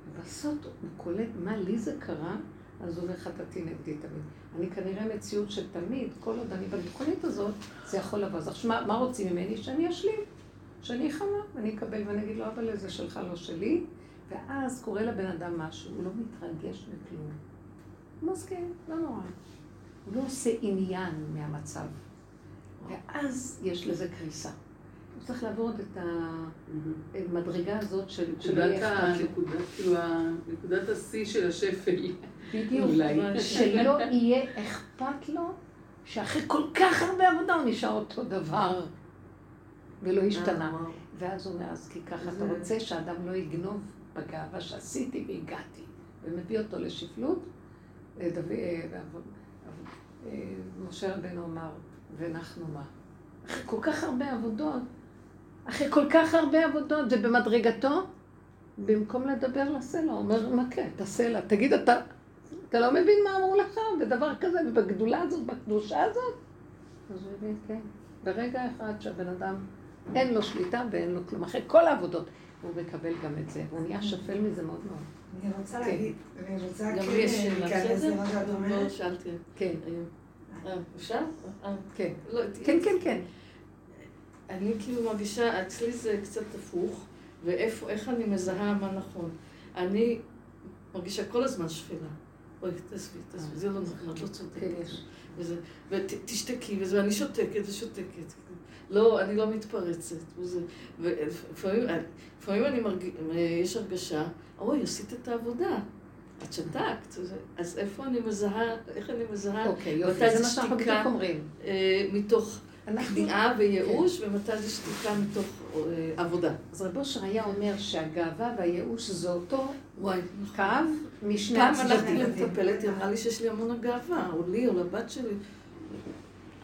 S1: ובסוף הוא קולט מה לי זה קרה, אז הוא אומר חטאתי נגדי תמיד. אני כנראה מציאות של תמיד, כל עוד אני בתוכנית הזאת, זה יכול לבוא. אז עכשיו מה רוצים ממני? שאני אשלים. שאני חמה, אני אקבל ואני אגיד לו, אבל זה שלך, לא שלי. ואז קורה לבן אדם משהו, הוא לא מתרגש מכלום. הוא מסכים, לא נורא. הוא לא עושה עניין מהמצב. ואז יש לזה קריסה. הוא צריך לעבור את המדרגה הזאת של...
S3: כאילו, נקודת השיא של השפל.
S1: בדיוק, שלא יהיה אכפת לו שאחרי כל כך הרבה עבודה הוא נשאר אותו דבר. ולא השתנה. אה, ואז הוא אומר, אז כי ככה אתה רוצה שאדם לא יגנוב בגאווה שעשיתי והגעתי, ומביא אותו לשפלות. אה, אה, משה רבנו אמר, ואנחנו מה? אחרי כל כך הרבה עבודות, אחרי כל כך הרבה עבודות, ובמדרגתו, במקום לדבר לסלע, הוא אומר, מה כן, תעשה לה. תגיד, אתה, אתה לא מבין מה אמרו לך בדבר כזה, ובגדולה הזאת, בקדושה הזאת? אז הוא הבין, כן. ברגע אחד שהבן אדם אין לו שליטה ואין לו כלום. אחרי כל העבודות, הוא מקבל גם את זה. הוא נהיה שפל מזה מאוד מאוד.
S2: אני רוצה להגיד, אני רוצה
S4: גם לי יש שאלה, בסדר? לא שאלתי.
S1: כן.
S4: אה, אפשר?
S1: אה, כן. לא, כן, כן, כן.
S4: אני כאילו מרגישה, אצלי זה קצת הפוך, ואיפה, איך אני מזהה מה נכון. אני מרגישה כל הזמן שפלה. אוי, תעזבי, תעזבי, זה לא נכון, את לא צודקת. כן, ותשתקי, ואני שותקת ושותקת. לא, אני לא מתפרצת. ולפעמים אני מרגיש, יש הרגשה, אוי, עשית את העבודה. את שתקת, אז איפה אני מזהה, איך אני מזהה,
S1: אוקיי, יופי, זה מה שאנחנו בדיוק אומרים.
S4: אה, מתוך כניעה וייאוש, כן. ומתי זה שתיקה מתוך אה, עבודה.
S1: אז רב אושר היה אומר שהגאווה והייאוש זה אותו קו משני
S4: הצדדים. פעם הלכתי למטפלת, היא אמרה לי שיש לי המון הגאווה, או לי או לבת שלי.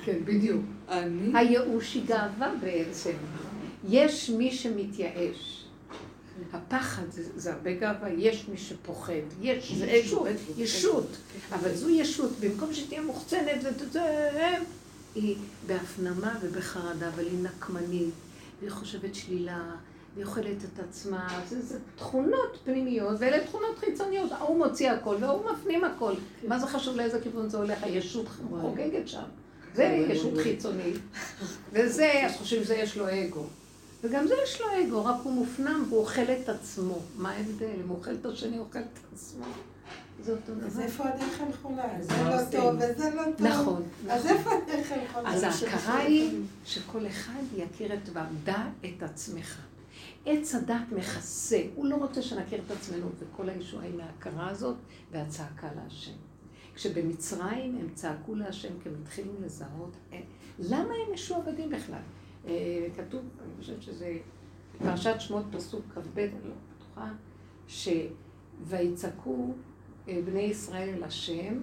S1: כן, בדיוק. אני... הייאוש היא גאווה בעצם. יש מי שמתייאש. הפחד זה, זה הרבה גאווה, יש מי שפוחד, יש זה ישות, ישות, אבל זו ישות, במקום שתהיה מוחצנת וזה, היא בהפנמה ובחרדה, אבל היא נקמנית, והיא חושבת שלילה, והיא אוכלת את עצמה, זה, זה תכונות פנימיות, ואלה תכונות חיצוניות, ההוא מוציא הכל והוא מפנים הכל. מה זה חשוב לאיזה כיוון זה הולך? הישות חוגגת שם. זה ישות חיצונית, וזה, אז חושבים שזה יש לו אגו. וגם זה יש לו אגו, רק הוא מופנם והוא אוכל את עצמו. מה ההבדל? אם הוא אוכל את השני, הוא אוכל את עצמו. זה אותו דבר.
S6: אז איפה הדרך הנכונה? זה לא טוב וזה לא טוב.
S1: נכון.
S6: אז איפה הדרך הנכונה?
S1: אז ההכרה היא שכל אחד יכיר את ועדה את עצמך. עץ הדת מכסה, הוא לא רוצה שנכיר את עצמנו, וכל הישועה היא מההכרה הזאת והצעקה להשם. כשבמצרים הם צעקו להשם כי הם התחילו לזהות, אה, למה הם משועבדים בכלל? אה, כתוב, אני חושבת שזה פרשת שמות פסוק כ"ב, אני לא בטוחה, שויצעקו אה, בני ישראל אל השם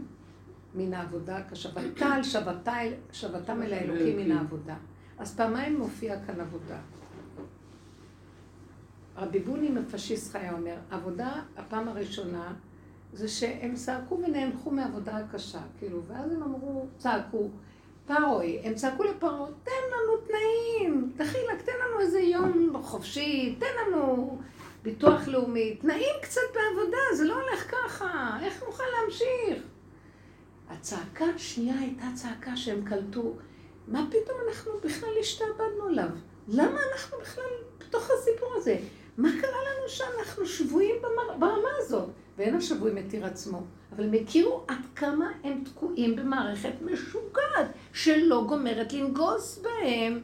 S1: מן העבודה כשבתה על שבתם אל האלוקים מן העבודה. אז פעמיים מופיע כאן עבודה. רבי בוני מפשיסט חיה אומר, עבודה, הפעם הראשונה, זה שהם צעקו ונאנחו מעבודה הקשה, כאילו, ואז הם אמרו, צעקו, פרוי, הם צעקו לפרעה, תן לנו תנאים, דחילק, תן לנו איזה יום חופשי, תן לנו ביטוח לאומי, תנאים קצת בעבודה, זה לא הולך ככה, איך נוכל להמשיך? הצעקה השנייה הייתה צעקה שהם קלטו, מה פתאום אנחנו בכלל השתעבדנו עליו? למה אנחנו בכלל בתוך הסיפור הזה? מה קרה לנו שאנחנו שבויים ברמה הזאת? ואין השבוי מתיר עצמו. אבל הם הכירו עד כמה הם תקועים במערכת משוגעת, שלא גומרת לנגוס בהם.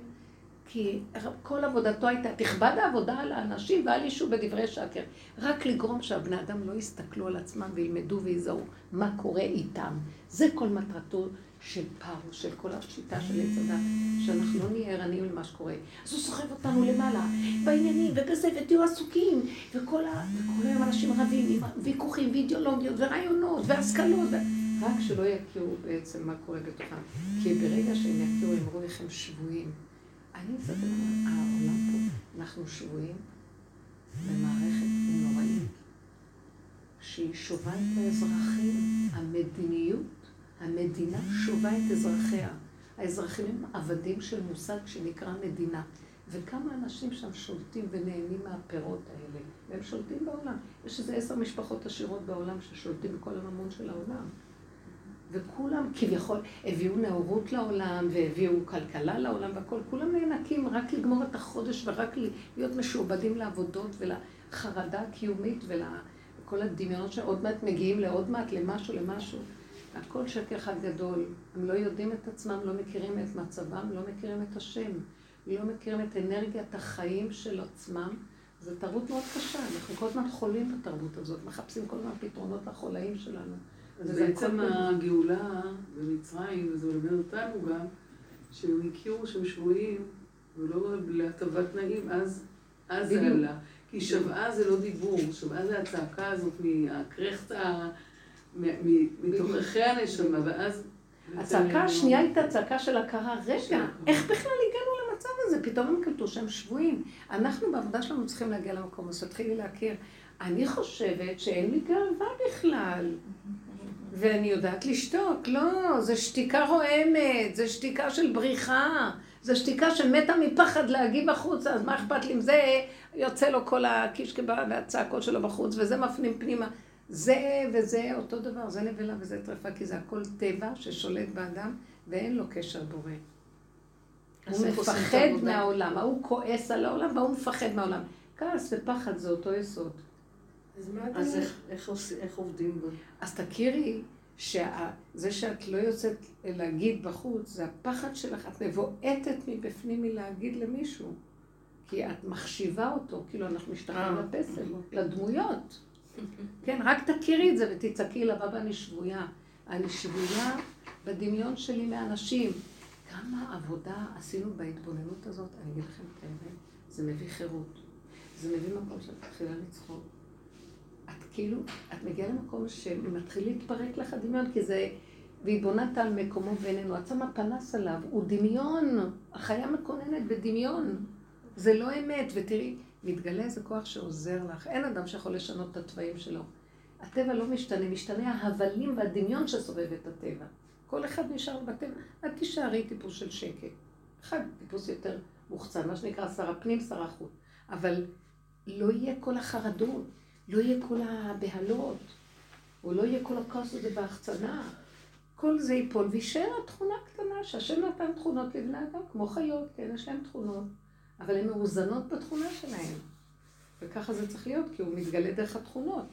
S1: כי כל עבודתו הייתה, תכבד העבודה על האנשים ואל ישו בדברי שקר. רק לגרום שהבני אדם לא יסתכלו על עצמם וילמדו ויזהו מה קורה איתם. זה כל מטרתו של פרו, של כל השיטה של עץ הדת, שאנחנו לא נהיה ערניים למה שקורה. אז הוא סוחב אותנו למעלה, בעניינים, ובזה, ותהיו עסוקים, וכל, ה... וכל היום אנשים רבים עם ויכוחים, ואידיאולוגיות, ורעיונות, והשכלות. רק שלא יכירו בעצם מה קורה בתוכם. כי ברגע שהם יכירו, הם איך הם שבויים. אני מסתכלת על העולם פה, אנחנו שבויים במערכת נוראית, שהיא שובה את האזרחים, המדיניות המדינה שובה את אזרחיה. האזרחים הם עבדים של מושג שנקרא מדינה. וכמה אנשים שם שולטים ונהנים מהפירות האלה, והם שולטים בעולם. יש איזה עשר משפחות עשירות בעולם ששולטים בכל הממון של העולם. וכולם כביכול הביאו נאורות לעולם, והביאו כלכלה לעולם והכול, כולם נאנקים רק לגמור את החודש ורק להיות משועבדים לעבודות ולחרדה הקיומית ולכל הדמיונות שעוד מעט מגיעים לעוד מעט למשהו, למשהו. הכל שקר אחד גדול. הם לא יודעים את עצמם, לא מכירים את מצבם, לא מכירים את השם. לא מכירים את אנרגיית החיים של עצמם. זו תרבות מאוד קשה, אנחנו כל הזמן חולים בתרבות הזאת, מחפשים כל הזמן פתרונות לחולאים שלנו.
S3: אז בעצם הגאולה במצרים, וזה מלמד אותנו גם, שהם הכירו שהם שבויים, ולא להטבת תנאים, אז, אז זה עלה. כי שבעה זה לא דיבור, שבעה זה הצעקה הזאת מהקרחת מתוככי הנשמה, ואז...
S1: הצעקה השנייה הייתה צעקה של הכרה, רגע, איך בכלל הגענו למצב הזה? פתאום הם קלטו שהם שבויים. אנחנו בעבודה שלנו צריכים להגיע למקום הזה, תתחילי להכיר. אני חושבת שאין לי גאווה בכלל. ואני יודעת לשתוק. לא, זו שתיקה רועמת, זו שתיקה של בריחה, זו שתיקה שמתה מפחד להגיב החוצה, אז מה אכפת לי אם זה יוצא לו כל הקישקבה והצעקות שלו בחוץ, וזה מפנים פנימה. זה וזה אותו דבר, זה נבלה וזה טרפה, כי זה הכל טבע ששולט באדם ואין לו קשר בורא. הוא מפחד מהעולם, ההוא כועס על העולם והוא מפחד מהעולם. כעס ופחד זה אותו יסוד.
S4: אז מה אז איך, איך, איך עובדים בו?
S1: אז תכירי שזה שאת לא יוצאת להגיד בחוץ, זה הפחד שלך, את מבועטת מבפנים מלהגיד למישהו. כי את מחשיבה אותו, כאילו אנחנו משתחררים אה. לפסל, לדמויות. כן, רק תכירי את זה ותצעקי לבבא אני שבויה. אני שבויה בדמיון שלי מאנשים. כמה עבודה עשינו בהתבוננות הזאת, אני אגיד לכם את האמת, זה מביא חירות. זה מביא מקום שאת מתחילה לצחוק. את כאילו, את מגיעה למקום שמתחיל להתפרק לך דמיון, כי זה, והתבוננת על מקומו ואיננו, את שמה פנס עליו, הוא דמיון, החיה מקוננת בדמיון. זה לא אמת, ותראי, מתגלה איזה כוח שעוזר לך. אין אדם שיכול לשנות את התוואים שלו. הטבע לא משתנה, משתנה ההבלים והדמיון שסובב את הטבע. כל אחד נשאר בטבע. את תישארי טיפוס של שקט. אחד טיפוס יותר מוחצן, מה שנקרא שר הפנים, שר החוץ. אבל לא יהיה כל החרדות, לא יהיה כל הבהלות, או לא יהיה כל הכוס הזה בהחצנה. כל זה ייפול, ויישאר התכונה הקטנה, שהשם נתן תכונות לבני אדם, כמו חיות, כן, יש להם תכונות. אבל הן מאוזנות בתכונה שלהן. וככה זה צריך להיות, כי הוא מתגלה דרך התכונות.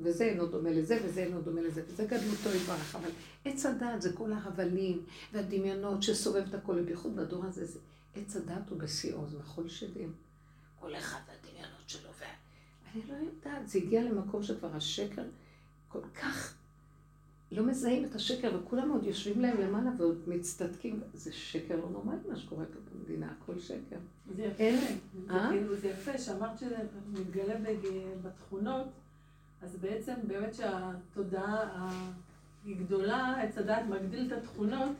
S1: וזה אינו דומה לזה, וזה אינו דומה לזה, וזה גדלותו יתברך. אבל עץ הדעת זה כל ההבלים והדמיונות שסובב את הכל, ובייחוד בדור הזה, זה עץ הדעת הוא בשיאו, זה מחול שדים. כל אחד והדמיונות שלו, ואני לא יודעת, זה הגיע למקום שכבר השקר כל כך לא מזהים את השקר, וכולם עוד יושבים להם למעלה ועוד מצטדקים. זה שקר לא נורמלי מה שקורה פה במדינה, הכל שקר.
S7: זה יפה, זה אה? כאילו, זה יפה שאמרת שזה מתגלה בתכונות, אז בעצם באמת שהתודעה היא גדולה, עץ הדעת מגדיל את התכונות.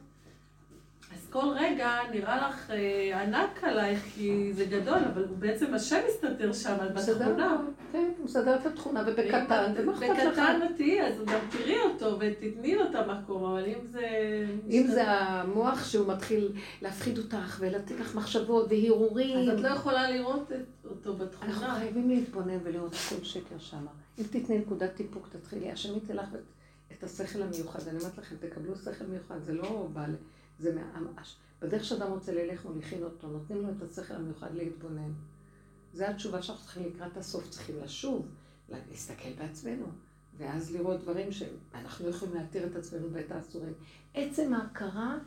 S7: אז כל רגע נראה לך אה, ענק עלייך, כי זה גדול, אבל בעצם השם מסתתר שם, בתכונה.
S1: כן, הוא מסדר את התכונה, ובקטן, ומה אכפת לך?
S7: בקטן תהיי, אז גם תראי אותו ותתני לו את המקום, אבל אם זה...
S1: אם זה המוח שהוא מתחיל להפחיד אותך ולתת לך מחשבות והרהורים.
S7: אז את לא יכולה לראות אותו בתכונה.
S1: אנחנו חייבים להתבונן ולראות כל שקר שם. אם תתני נקודת טיפוק, תתחילי, השם ייתן לך את השכל המיוחד. אני אומרת לכם, תקבלו שכל מיוחד, זה לא בא... זה ממש. בדרך שאדם רוצה ללך מוליכין אותו, נותנים לו את השכל המיוחד להתבונן. זו התשובה שאנחנו צריכים לקראת הסוף, צריכים לשוב, להסתכל בעצמנו, ואז לראות דברים שאנחנו יכולים להתיר את עצמנו ואת האסורים. עצם ההכרה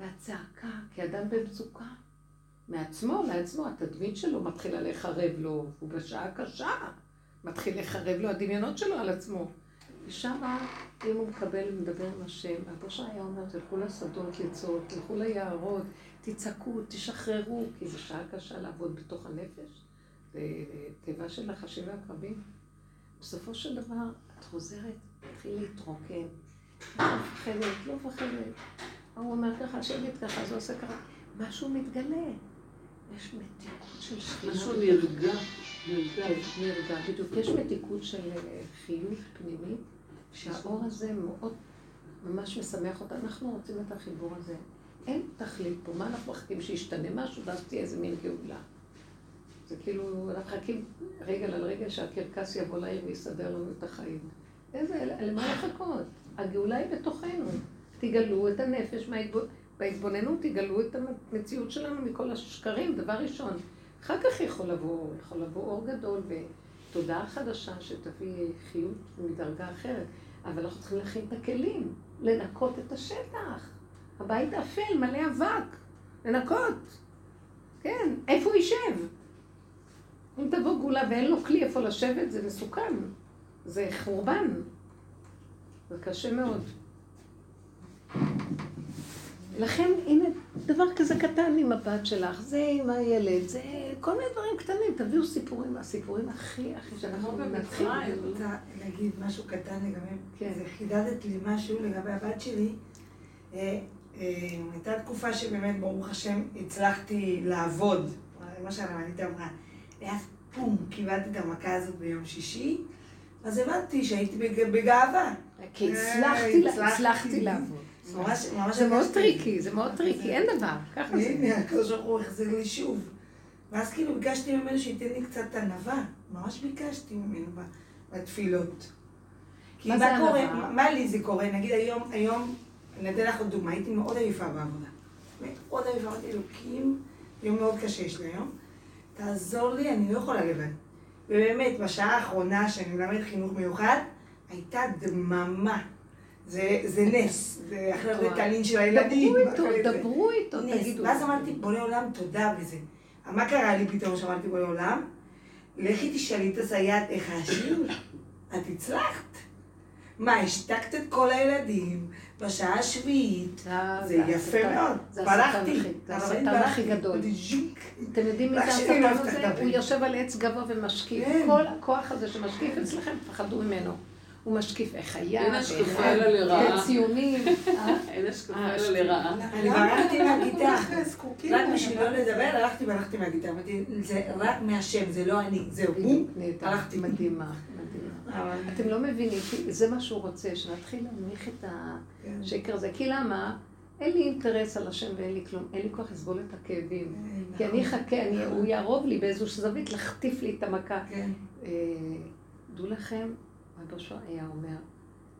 S1: והצעקה, כאדם במצוקה, מעצמו, לעצמו, התדמית שלו מתחילה להיחרב לו, הוא בשעה קשה, מתחיל להיחרב לו הדמיונות שלו על עצמו. ושם, אם הוא מקבל ומדבר עם השם, אבו היה אומר, תלכו לשדות לצעוד, תלכו ליערות, תצעקו, תשחררו, כי זו שעה קשה לעבוד בתוך הנפש. זה תיבה של נחשים ועקרבים. בסופו של דבר, את חוזרת, תתחיל להתרוקן. לא מפחדת, לא מפחדת. הוא אומר ככה, השם ככה, הוא עושה ככה. משהו מתגלה. יש מתיקות של שכינה.
S3: משהו נרגע.
S1: נרגע, בדיוק. יש מתיקות של חיות פנימית, שהאור הזה מאוד ממש משמח אותה. אנחנו רוצים את החיבור הזה. אין תכלית פה. מה אנחנו מחכים שישתנה משהו, ואז תהיה איזה מין גאולה. זה כאילו, אנחנו מחכים רגע על רגע שהקרקס יבוא לעיר ויסדר לנו את החיים. איזה, למה לחכות? הגאולה היא בתוכנו. תגלו את הנפש בהתבוננות, תגלו את המציאות שלנו מכל השקרים, דבר ראשון. אחר כך יכול לבוא, יכול לבוא אור גדול ותודעה חדשה שתביא חיות מדרגה אחרת. אבל אנחנו צריכים להכין את הכלים, לנקות את השטח. הבית אפל, מלא אבק, לנקות. כן, איפה הוא יישב? אם תבוא גאולה ואין לו כלי איפה לשבת, זה מסוכן. זה חורבן. זה קשה מאוד. לכן, הנה, דבר כזה קטן עם הבת שלך, זה עם הילד, זה כל מיני דברים קטנים, תביאו סיפורים, הסיפורים הכי הכי שאנחנו
S2: מנצחים. אני רוצה להגיד משהו קטן לגבי, כן. זה חידדת לי משהו לגבי הבת שלי. אה, אה, הייתה תקופה שבאמת, ברוך השם, הצלחתי לעבוד, מה שהרבנית אמרה. ואז פום, קיבלתי את המכה הזאת ביום שישי, אז הבנתי שהייתי בגאווה.
S1: כי הצלחתי לעבוד. זה מאוד טריקי, זה מאוד טריקי, אין דבר, ככה זה.
S2: הנה, הקדוש ברוך הוא החזיר לי שוב. ואז כאילו ביקשתי ממנו שייתן לי קצת ענווה. ממש ביקשתי ממנו בתפילות. מה זה ענווה? מה לי זה קורה? נגיד היום, היום, אני אתן לך עוד דוגמה, הייתי מאוד עייפה בעבודה. מאוד עייפה, אמרתי אלוקים, יום מאוד קשה יש לי היום. תעזור לי, אני לא יכולה לבד. ובאמת, בשעה האחרונה שאני מלמד חינוך מיוחד, הייתה דממה. זה, זה נס, זה אחרי ריטלין של הילדים.
S1: דברו איתו, דברו איתו, תגידו.
S2: ואז אמרתי, בורא עולם, תודה בזה. מה קרה לי פתאום שאמרתי בורא עולם? לכי תשאלי את הסייעת איך השיר. את הצלחת. מה, השתקת את כל הילדים בשעה השביעית. זה יפה מאוד. ברחתי.
S1: זה השטן הכי גדול. אתם יודעים מי זה השטן הזה? הוא יושב על עץ גבוה ומשקיף. כן. כל הכוח הזה שמשקיף אצלכם, תפחדו ממנו. הוא משקיף איך היה,
S3: אין השקפה אלא לרעה.
S1: ציונים.
S3: אין השקפה אלא לרעה.
S2: אני ברחתי מהגיטה. רק בשביל לא לדבר, הלכתי והלכתי מהגיטה. אמרתי, זה רק מהשם, זה לא אני, זהו, בום, הלכתי.
S1: מדהימה. אתם לא מבינים, זה מה שהוא רוצה, שנתחיל להנמיך את השקר הזה. כי למה? אין לי אינטרס על השם ואין לי כלום, אין לי כוח לסבול את הכאבים. כי אני אחכה, הוא יערוב לי באיזו זווית, לחטיף לי את המכה. אה, דעו לכם, רבו היה אומר,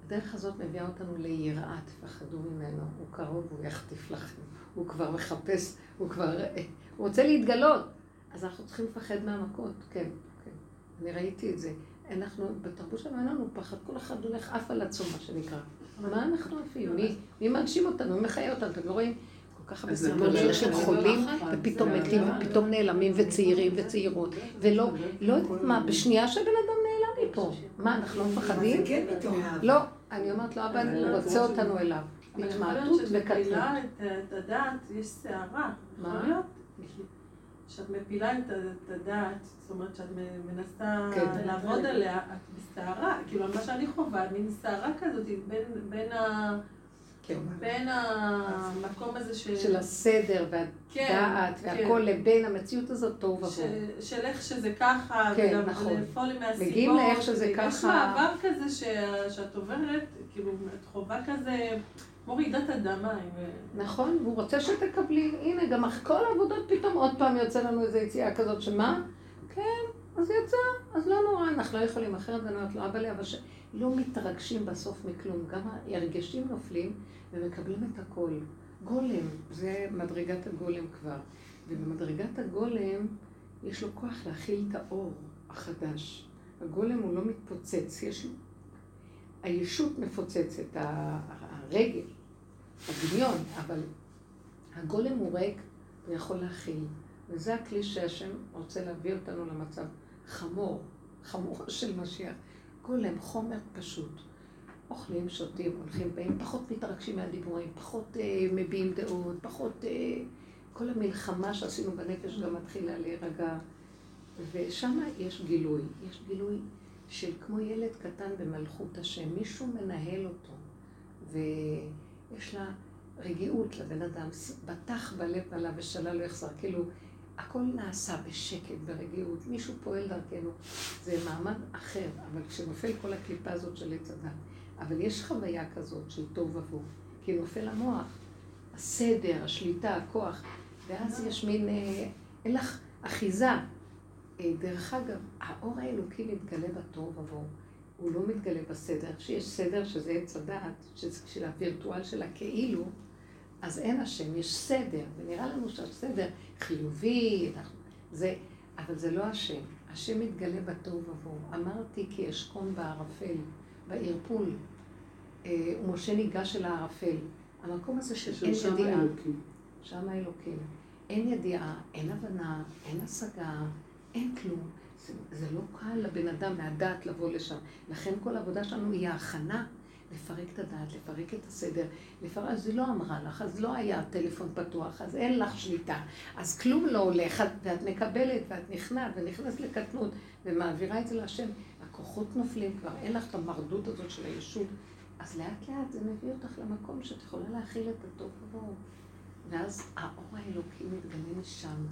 S1: הדרך הזאת מביאה אותנו ליראה, תפחדו ממנו, הוא קרוב, הוא יחטיף לכם, הוא כבר מחפש, הוא כבר, הוא רוצה להתגלות. אז אנחנו צריכים לפחד מהמכות, כן, כן. אני ראיתי את זה. אנחנו, בתרבות שלנו אין לנו פחד, כל אחד הולך עף על עצמו, מה שנקרא. מה אנחנו עפים? מי מגשים אותנו? מי מחיה אותנו? אתם לא רואים? כל כך הרבה סיפורים אנשים חולים, ופתאום מתים, ופתאום נעלמים, וצעירים וצעירות, ולא, לא יודעת מה, בשנייה שבן אדם מפה. מה, אנחנו לא מפחדים?
S2: כן
S1: לא, אני אומרת לו, אבא, הוא רוצה אותנו אליו. התמעטות וקטנות.
S7: את הדעת, יש סערה. מה? שאת מפילה את הדעת, זאת אומרת שאת מנסה כן. לעבוד עליה, את בסערה, כאילו מה שאני חווה, מין סערה כזאת בין, בין ה... כן. בין המקום הזה של...
S1: של הסדר והדעת כן, והכל כן. לבין המציאות הזאת טוב עבור.
S7: של איך שזה ככה,
S1: כן, נכון.
S7: ולפעול מהסיבות.
S1: מגיעים לאיך שזה ככה.
S7: יש מעבר כזה ש... שאת עוברת, כאילו, את חובה כזה... כמו רעידת אדמה.
S1: נכון, הוא רוצה שתקבלי, הנה, גם כל העבודות פתאום עוד פעם יוצא לנו איזו יציאה כזאת, שמה? כן, אז יצא, אז לא נורא, אנחנו לא יכולים אחרת, ואני אומרת לו, אבא לי, שלא מתרגשים בסוף מכלום, גם הרגשים נופלים ומקבלים את הכל. גולם, זה מדרגת הגולם כבר. ובמדרגת הגולם יש לו כוח להכיל את האור החדש. הגולם הוא לא מתפוצץ, יש לו... הישות מפוצצת, הרגל, הדמיון, אבל הגולם הוא ריק ויכול להכיל. וזה הכלי שהשם רוצה להביא אותנו למצב חמור, חמור של משיח. גולם, חומר פשוט. אוכלים, שותים, הולכים, באים, פחות מתרגשים מהדיבורים, פחות אה, מביעים דעות, פחות... אה, כל המלחמה שעשינו בנפש גם מתחילה להירגע. ושם יש גילוי, יש גילוי של כמו ילד קטן במלכות השם, מישהו מנהל אותו. ויש לה רגיעות לבן אדם, בטח בלב עליו ושלל לא יחזר, כאילו, הכל נעשה בשקט, ברגיעות, מישהו פועל דרכנו, זה מעמד אחר, אבל כשנופל כל הקליפה הזאת של עץ הדת, אבל יש חוויה כזאת של טוב ובוהו, כי נופל המוח, הסדר, השליטה, הכוח, ואז יש מין, אה, אין לך אחיזה. אה, דרך אגב, האור האלוקי מתגלה בטוב ובוהו. הוא לא מתגלה בסדר. כשיש סדר שזה עץ הדעת, של הווירטואל של הכאילו, אז אין השם, יש סדר, ונראה לנו שהסדר חיובי, זה, אבל זה לא השם. השם מתגלה בתוהו ובוהו. אמרתי כי אשכון בערפל, בערפול, אה, ומשה ניגש אל הערפל. המקום הזה של אין ידיעה. שם האלוקים. אין ידיעה, אין הבנה, אין השגה, אין כלום. זה, זה לא קל לבן אדם מהדעת לבוא לשם. לכן כל העבודה שלנו היא ההכנה לפרק את הדעת, לפרק את הסדר. לפרק, אז היא לא אמרה לך, אז לא היה טלפון פתוח, אז אין לך שליטה. אז כלום לא הולך, ואת מקבלת, ואת נכנעת, ונכנסת לקטנות, ומעבירה את זה להשם. הכוחות נופלים כבר, אין לך את המרדות הזאת של הישות. אז לאט לאט זה מביא אותך למקום שאת יכולה להכיל את הטוב ובואו. ואז האור האלוקי מתגלה משם.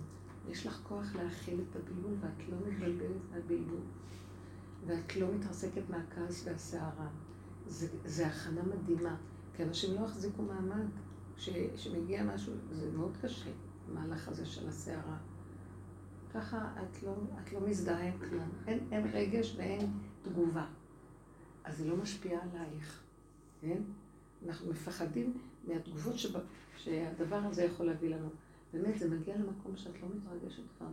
S1: יש לך כוח להכיל את הבלבול, ואת לא מתבלבלת מהבלבול. ואת לא מתרסקת מהכעס והסערה. זה, זה הכנה מדהימה, כי אנשים לא יחזיקו מעמד. כשמגיע משהו, זה מאוד קשה, המהלך הזה של הסערה. ככה את לא, את לא מזדהה עם כלום. אין, אין רגש ואין תגובה. אז זה לא משפיע עלייך, כן? אנחנו מפחדים מהתגובות שבה, שהדבר הזה יכול להביא לנו. באמת, זה מגיע למקום שאת לא מתרגשת כבר.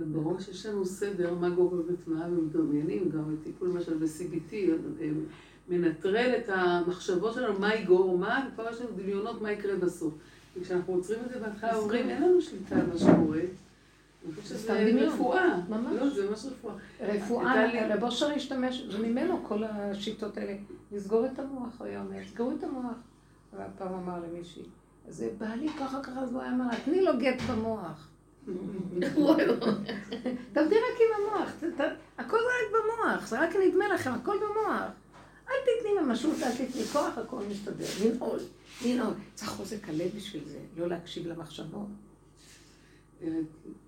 S3: גם בראש יש לנו סדר, מה גורם וטמעה, ומדמיינים גם את טיפול למשל ב-CBT, מנטרל את המחשבות שלנו, מה יגור מה, וכבר יש לנו דמיונות מה יקרה בסוף. וכשאנחנו עוצרים את זה בהתחלה, אומרים, אין לנו שליטה על מה שקורה. אני חושבת שזה רפואה. ממש. לא, זה ממש רפואה.
S1: רפואה, רב אושר השתמש, זה ממנו כל השיטות האלה. לסגור את המוח, הוא היה אומר, סגרו את המוח. הוא פעם אמר למישהי. זה בעלי ככה ככה, אז הוא היה אומר תני לו גט במוח. תעבדי רק עם המוח, הכל זה רק במוח, זה רק נדמה לכם, הכל במוח. אל תתני ממשות, אל תתני כוח, הכל מסתדר. לנעול, לנעול. צריך חוזק הלב בשביל זה, לא להקשיב למחשבות.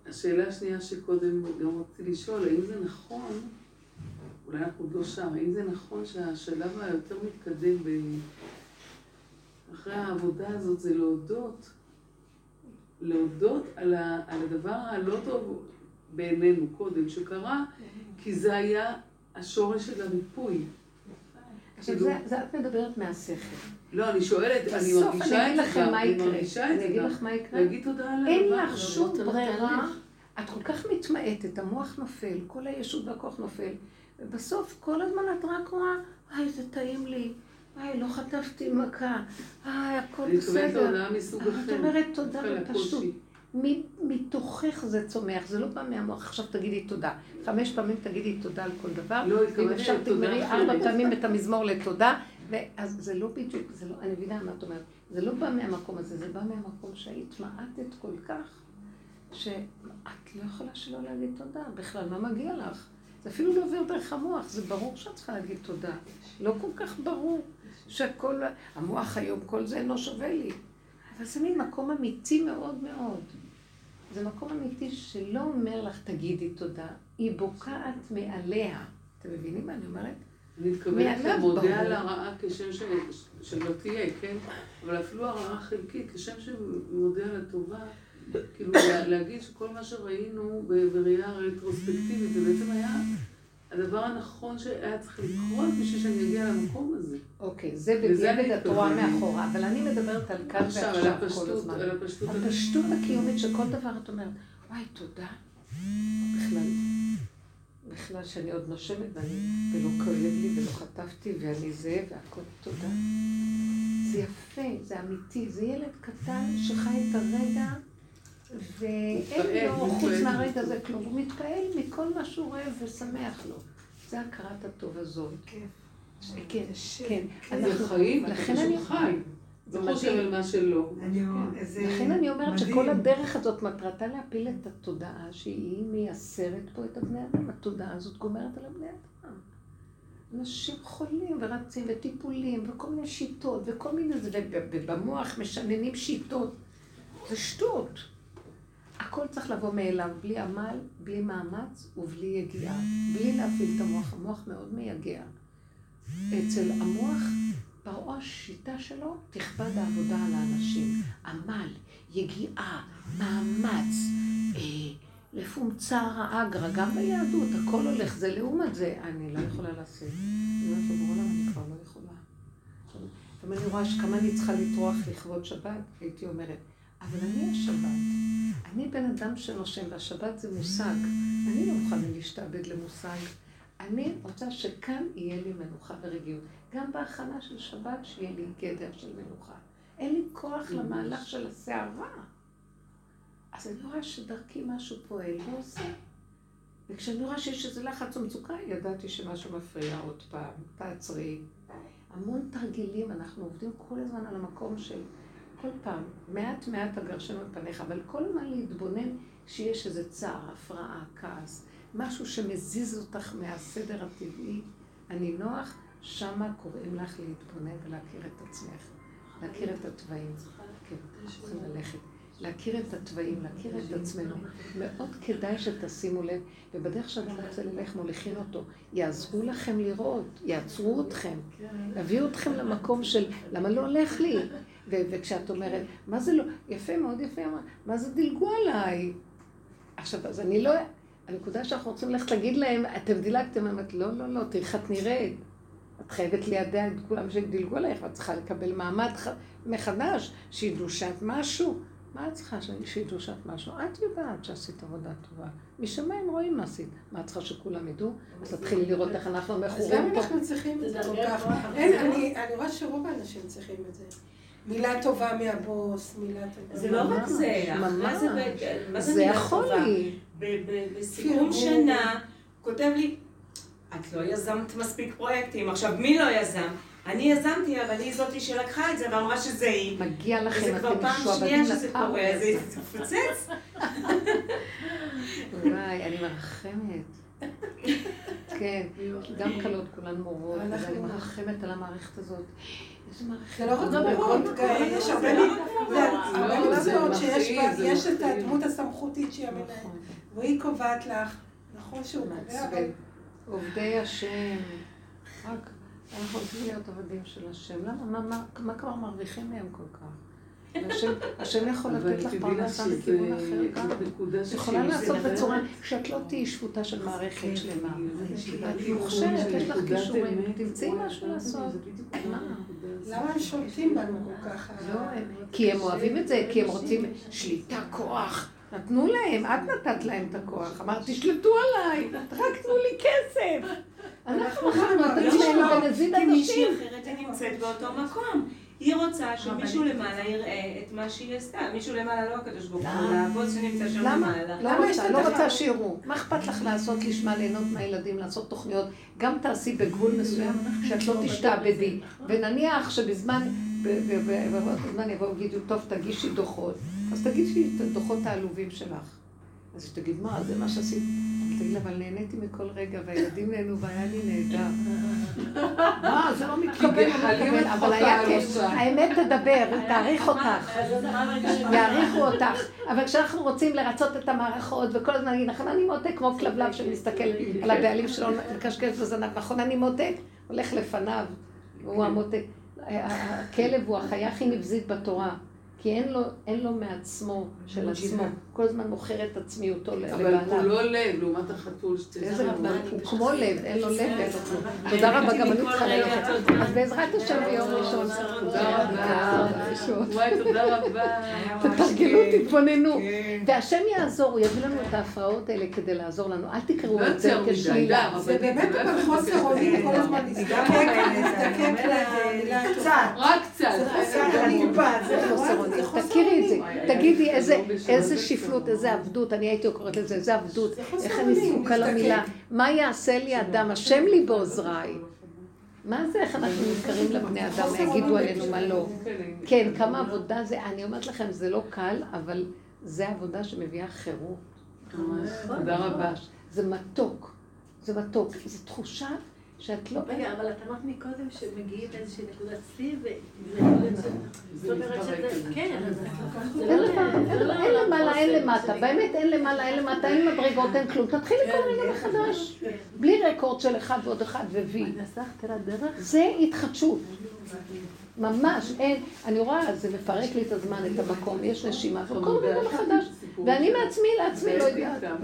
S3: השאלה השנייה שקודם גם רציתי לשאול, האם זה נכון, אולי אנחנו עוד לא שם, האם זה נכון שהשלב היותר מתקדם ב... אחרי העבודה הזאת זה להודות, להודות על, ה, על הדבר הלא טוב בעינינו קודם שקרה, כי זה היה השורש של הריפוי.
S1: עכשיו, כאילו- זה את מדברת מהשכל.
S3: לא, אני שואלת, אני מרגישה את זה גם, אני מרגישה את זה
S1: גם. אני אגיד לך מה יקרה.
S3: להגיד תודה על הדבר.
S1: אין לך שום ברירה. את כל כך מתמעטת, המוח נופל, כל הישות והכוח נופל, ובסוף כל הזמן את רק רואה, היי, זה טעים לי. היי, לא חטפתי מכה. היי, הכל בסדר.
S3: אני מתכוונת להודעה מסוג אחר.
S1: את אומרת תודה בפשטות. מתוכך זה צומח, זה לא בא מהמוח, עכשיו תגידי תודה. חמש פעמים תגידי תודה על כל דבר.
S3: לא.
S1: ואם אפשר תגמרי ארבע פעמים את המזמור לתודה. ואז זה לא בדיוק, זה לא, אני מבינה מה את אומרת. זה לא בא מהמקום הזה, זה בא מהמקום שהיית מעטת כל כך, שאת לא יכולה שלא להגיד תודה. בכלל, מה מגיע לך? זה אפילו לא עובר דרך המוח, זה ברור שאת צריכה להגיד תודה. לא כל כך ברור שכל, המוח היום, כל זה אינו שווה לי. אבל זה מין מקום אמיתי מאוד מאוד. זה מקום אמיתי שלא אומר לך תגידי תודה, היא בוקעת מעליה. אתם מבינים מה אני אומרת?
S3: אני מתכוונת למודה על הרעה כשם שלא תהיה, כן? אבל אפילו הרעה חלקית, כשם שמודה על הטובה, כאילו להגיד שכל מה שראינו בראייה רטרוספקטיבית, זה בעצם היה הדבר הנכון שהיה צריך לקרות בשביל שאני אגיע למקום הזה.
S1: אוקיי, זה בדיעבד את רואה מאחורה, אבל אני מדברת על כאן
S3: ועכשיו כל הזמן. על הפשטות.
S1: הפשטות הקיומית שכל דבר את אומרת, וואי, תודה. בכלל, בכלל שאני עוד נושמת ואני, ולא כואב לי ולא חטפתי ואני זה והכל תודה. זה יפה, זה אמיתי, זה ילד קטן שחי את הרגע ואין לו חוץ מהרגע הזה כלום, הוא מתפעל מכל מה שהוא רואה ושמח לו. זה הכרת הטוב הזאת. כן, כן.
S3: כן. זה חיים, לכן אני חי. זה חושב על מה שלא.
S1: לכן אני אומרת שכל הדרך הזאת מטרתה להפיל את התודעה שהיא מייסרת פה את הבני אדם. התודעה הזאת גומרת על הבני אדם. אנשים חולים ורצים וטיפולים וכל מיני שיטות וכל מיני, ובמוח משננים שיטות. זה שטות. הכל צריך לבוא מאליו, בלי עמל, בלי מאמץ ובלי יגיעה. בלי להפעיל את המוח. המוח מאוד מייגע. אצל המוח פרעה השיטה שלו תכבד העבודה על האנשים. עמל, יגיעה, מאמץ, אה, לפומצר האגרא, גם ביהדות, הכל הולך, זה לעומת זה, אני לא יכולה לעשות. אני אומרת לו, בעולם אני כבר לא יכולה. אם אני רואה שכמה אני צריכה לטרוח לכבוד שבת, הייתי אומרת, אבל אני השבת. אני בן אדם שנושם, והשבת זה מושג. אני לא מוכנה להשתעבד למושג. אני רוצה שכאן יהיה לי מנוחה ורגיעות. גם בהכנה של שבת שיהיה לי גדר של מנוחה. אין לי כוח למהלך של הסערה. אז אני רואה שדרכי משהו פועל ועושה. וכשאני רואה שיש איזה לחץ או מצוקה, ידעתי שמשהו מפריע עוד פעם. תעצרי. המון תרגילים, אנחנו עובדים כל הזמן על המקום של כל פעם, מעט מעט אגרשנו את פניך, אבל כל הזמן להתבונן שיש איזה צער, הפרעה, כעס, משהו שמזיז אותך מהסדר הטבעי, הנינוח, שמה קוראים לך להתבונן ולהכיר את עצמך, להכיר את התוואים. כן, צריכים ללכת. להכיר את התוואים, להכיר את עצמנו. מאוד כדאי שתשימו לב, ובדרך שאדם רוצה ללך, מוליכים אותו. יעזרו לכם לראות, יעצרו אתכם, יביאו אתכם למקום של למה לא הולך לי? וכשאת אומרת, מה זה לא, יפה, מאוד יפה, מה זה דילגו עליי? עכשיו, אז אני לא, הנקודה שאנחנו רוצים ללכת להגיד להם, אתם דילגתם, אמרת, לא, לא, לא, תראי איך את נראית. את חייבת לידע את כולם שדילגו עלייך, ואת צריכה לקבל מעמד מחדש, שידעו שאת משהו. מה את צריכה שידעו שאת משהו? את יודעת שעשית עבודה טובה. משמיים רואים מה עשית. מה את צריכה שכולם ידעו? אז תתחילי לראות איך אנחנו מכורים
S6: פה. אז למה אנחנו צריכים את זה כל כך? אני רואה שרוב האנשים צריכים את זה. מילה טובה מהבוס, מילה טובה.
S5: זה לא רק זה,
S1: ממש. מה זה מילה טובה?
S5: בסיכום שנה, כותב לי, את לא יזמת מספיק פרויקטים. עכשיו, מי לא יזם? אני יזמתי, אבל היא זאתי שלקחה את זה ואמרה שזה היא.
S1: מגיע לכם,
S5: אתם משועבדים וזה כבר פעם שנייה שזה קורה, זה יתפוצץ.
S1: וואי, אני מרחמת. כן, גם כלות כולן מורות, ואני מרחמת על המערכת הזאת.
S6: זה לא רק מורות, יש הרבה מנהלות שיש את הדמות הסמכותית שהיא המנהלת, והיא קובעת לך, נכון שהוא קובע, אבל...
S1: עובדי השם, רק אנחנו רוצים להיות עבדים של השם. למה? מה כבר מרוויחים מהם כל כך? השם יכול לתת לך פרנסה בכיוון אחר גם. את יכולה לעשות בצורה שאת לא תהיי שפוטה של מערכת שלמה. את מוכשרת, יש לך כישורים, תמצאי משהו לעשות.
S6: למה הם שולטים בנו כל כך?
S1: לא, כי הם אוהבים את זה, כי הם רוצים שליטה, כוח. נתנו להם, את נתת להם את הכוח. אמרת, תשלטו עליי, רק תנו לי כסף. אנחנו מכרנו את עצמנו בנזיד
S5: כי מישהי. אחרת נמצאת באותו מקום. היא רוצה שמישהו למעלה יראה את מה שהיא עשתה. מישהו למעלה, לא הקדוש ברוך הוא, הבוס שנמצא שם
S1: למה?
S5: למעלה.
S1: לא רוצה, לא רוצה שיראו. מה אכפת לך לעשות לשמה, ליהנות מהילדים, לעשות תוכניות? גם תעשי בגבול מסוים, שאת לא תשתעבדי. ונניח שבזמן, בזמן יבואו ויגידו, טוב, תגישי דוחות, אז תגישי את הדוחות העלובים שלך. אז היא תגיד, מה, זה מה שעשית? תגיד אבל נהניתי מכל רגע, והילדים נהנו, והיה לי נהדר. מה, זה לא מתקבל, אבל היה כיף. האמת תדבר, תעריך אותך. יעריכו אותך. אבל כשאנחנו רוצים לרצות את המערכות, וכל הזמן להגיד, נכון, אני מותק כמו כלבלב שמסתכל על הבעלים שלו, מקשקש בזנב, נכון, אני מותק, הולך לפניו, והוא המותק. הכלב הוא החיה הכי נבזית בתורה. כי אין לו, אין לו מעצמו של עצמו. כל הזמן מוכר את עצמיותו לבעליו.
S3: אבל הוא לא לב, לעומת החתול שצריך...
S1: איזה רבה, הוא כמו לב, אין לו לב ואין לו כלום. תודה רבה, גם אני צריכה ללכת. אז בעזרת השם ביום ראשון.
S3: תודה רבה. וואי, תודה רבה.
S1: תתרגלו, תתבוננו. והשם יעזור, הוא יביא לנו את ההפרעות האלה כדי לעזור לנו. אל תקראו
S3: לא
S1: את זה כשלילה.
S6: זה באמת אבל חוסר אונים כל הזמן להזדקק למילה
S2: קצת.
S3: רק קצת.
S6: זה חוסר
S2: אונים.
S1: זה אונים. תכירי את זה. תגידי איזה שפלות, איזה עבדות, אני הייתי קוראת לזה, איזה עבדות, איך אני זקוקה למילה. מה יעשה לי אדם? השם לי בעוזריי. מה זה, איך אנחנו נזכרים לבני אדם, יגידו עלינו מה לא. כן, כמה עבודה זה, אני אומרת לכם, זה לא קל, אבל זה עבודה שמביאה חירות.
S3: תודה רבה.
S1: זה מתוק, זה מתוק, זו תחושה שאת לא...
S7: רגע, אבל את אמרת מקודם שמגיעים לאיזושהי נקודת שיא, זאת אומרת שזה... כן, אז
S1: אין למעלה, אין למטה, באמת אין למעלה, אין למטה, אין מדרגות, אין כלום. תתחילי כל רגע מחדש. בלי רקורד של אחד ועוד אחד ווי. זה התחדשות. ממש, אין, אני רואה, זה מפרק לי את הזמן, את המקום, יש נשימה, וכל רגע מחדש. ואני מעצמי לעצמי לא יודעת.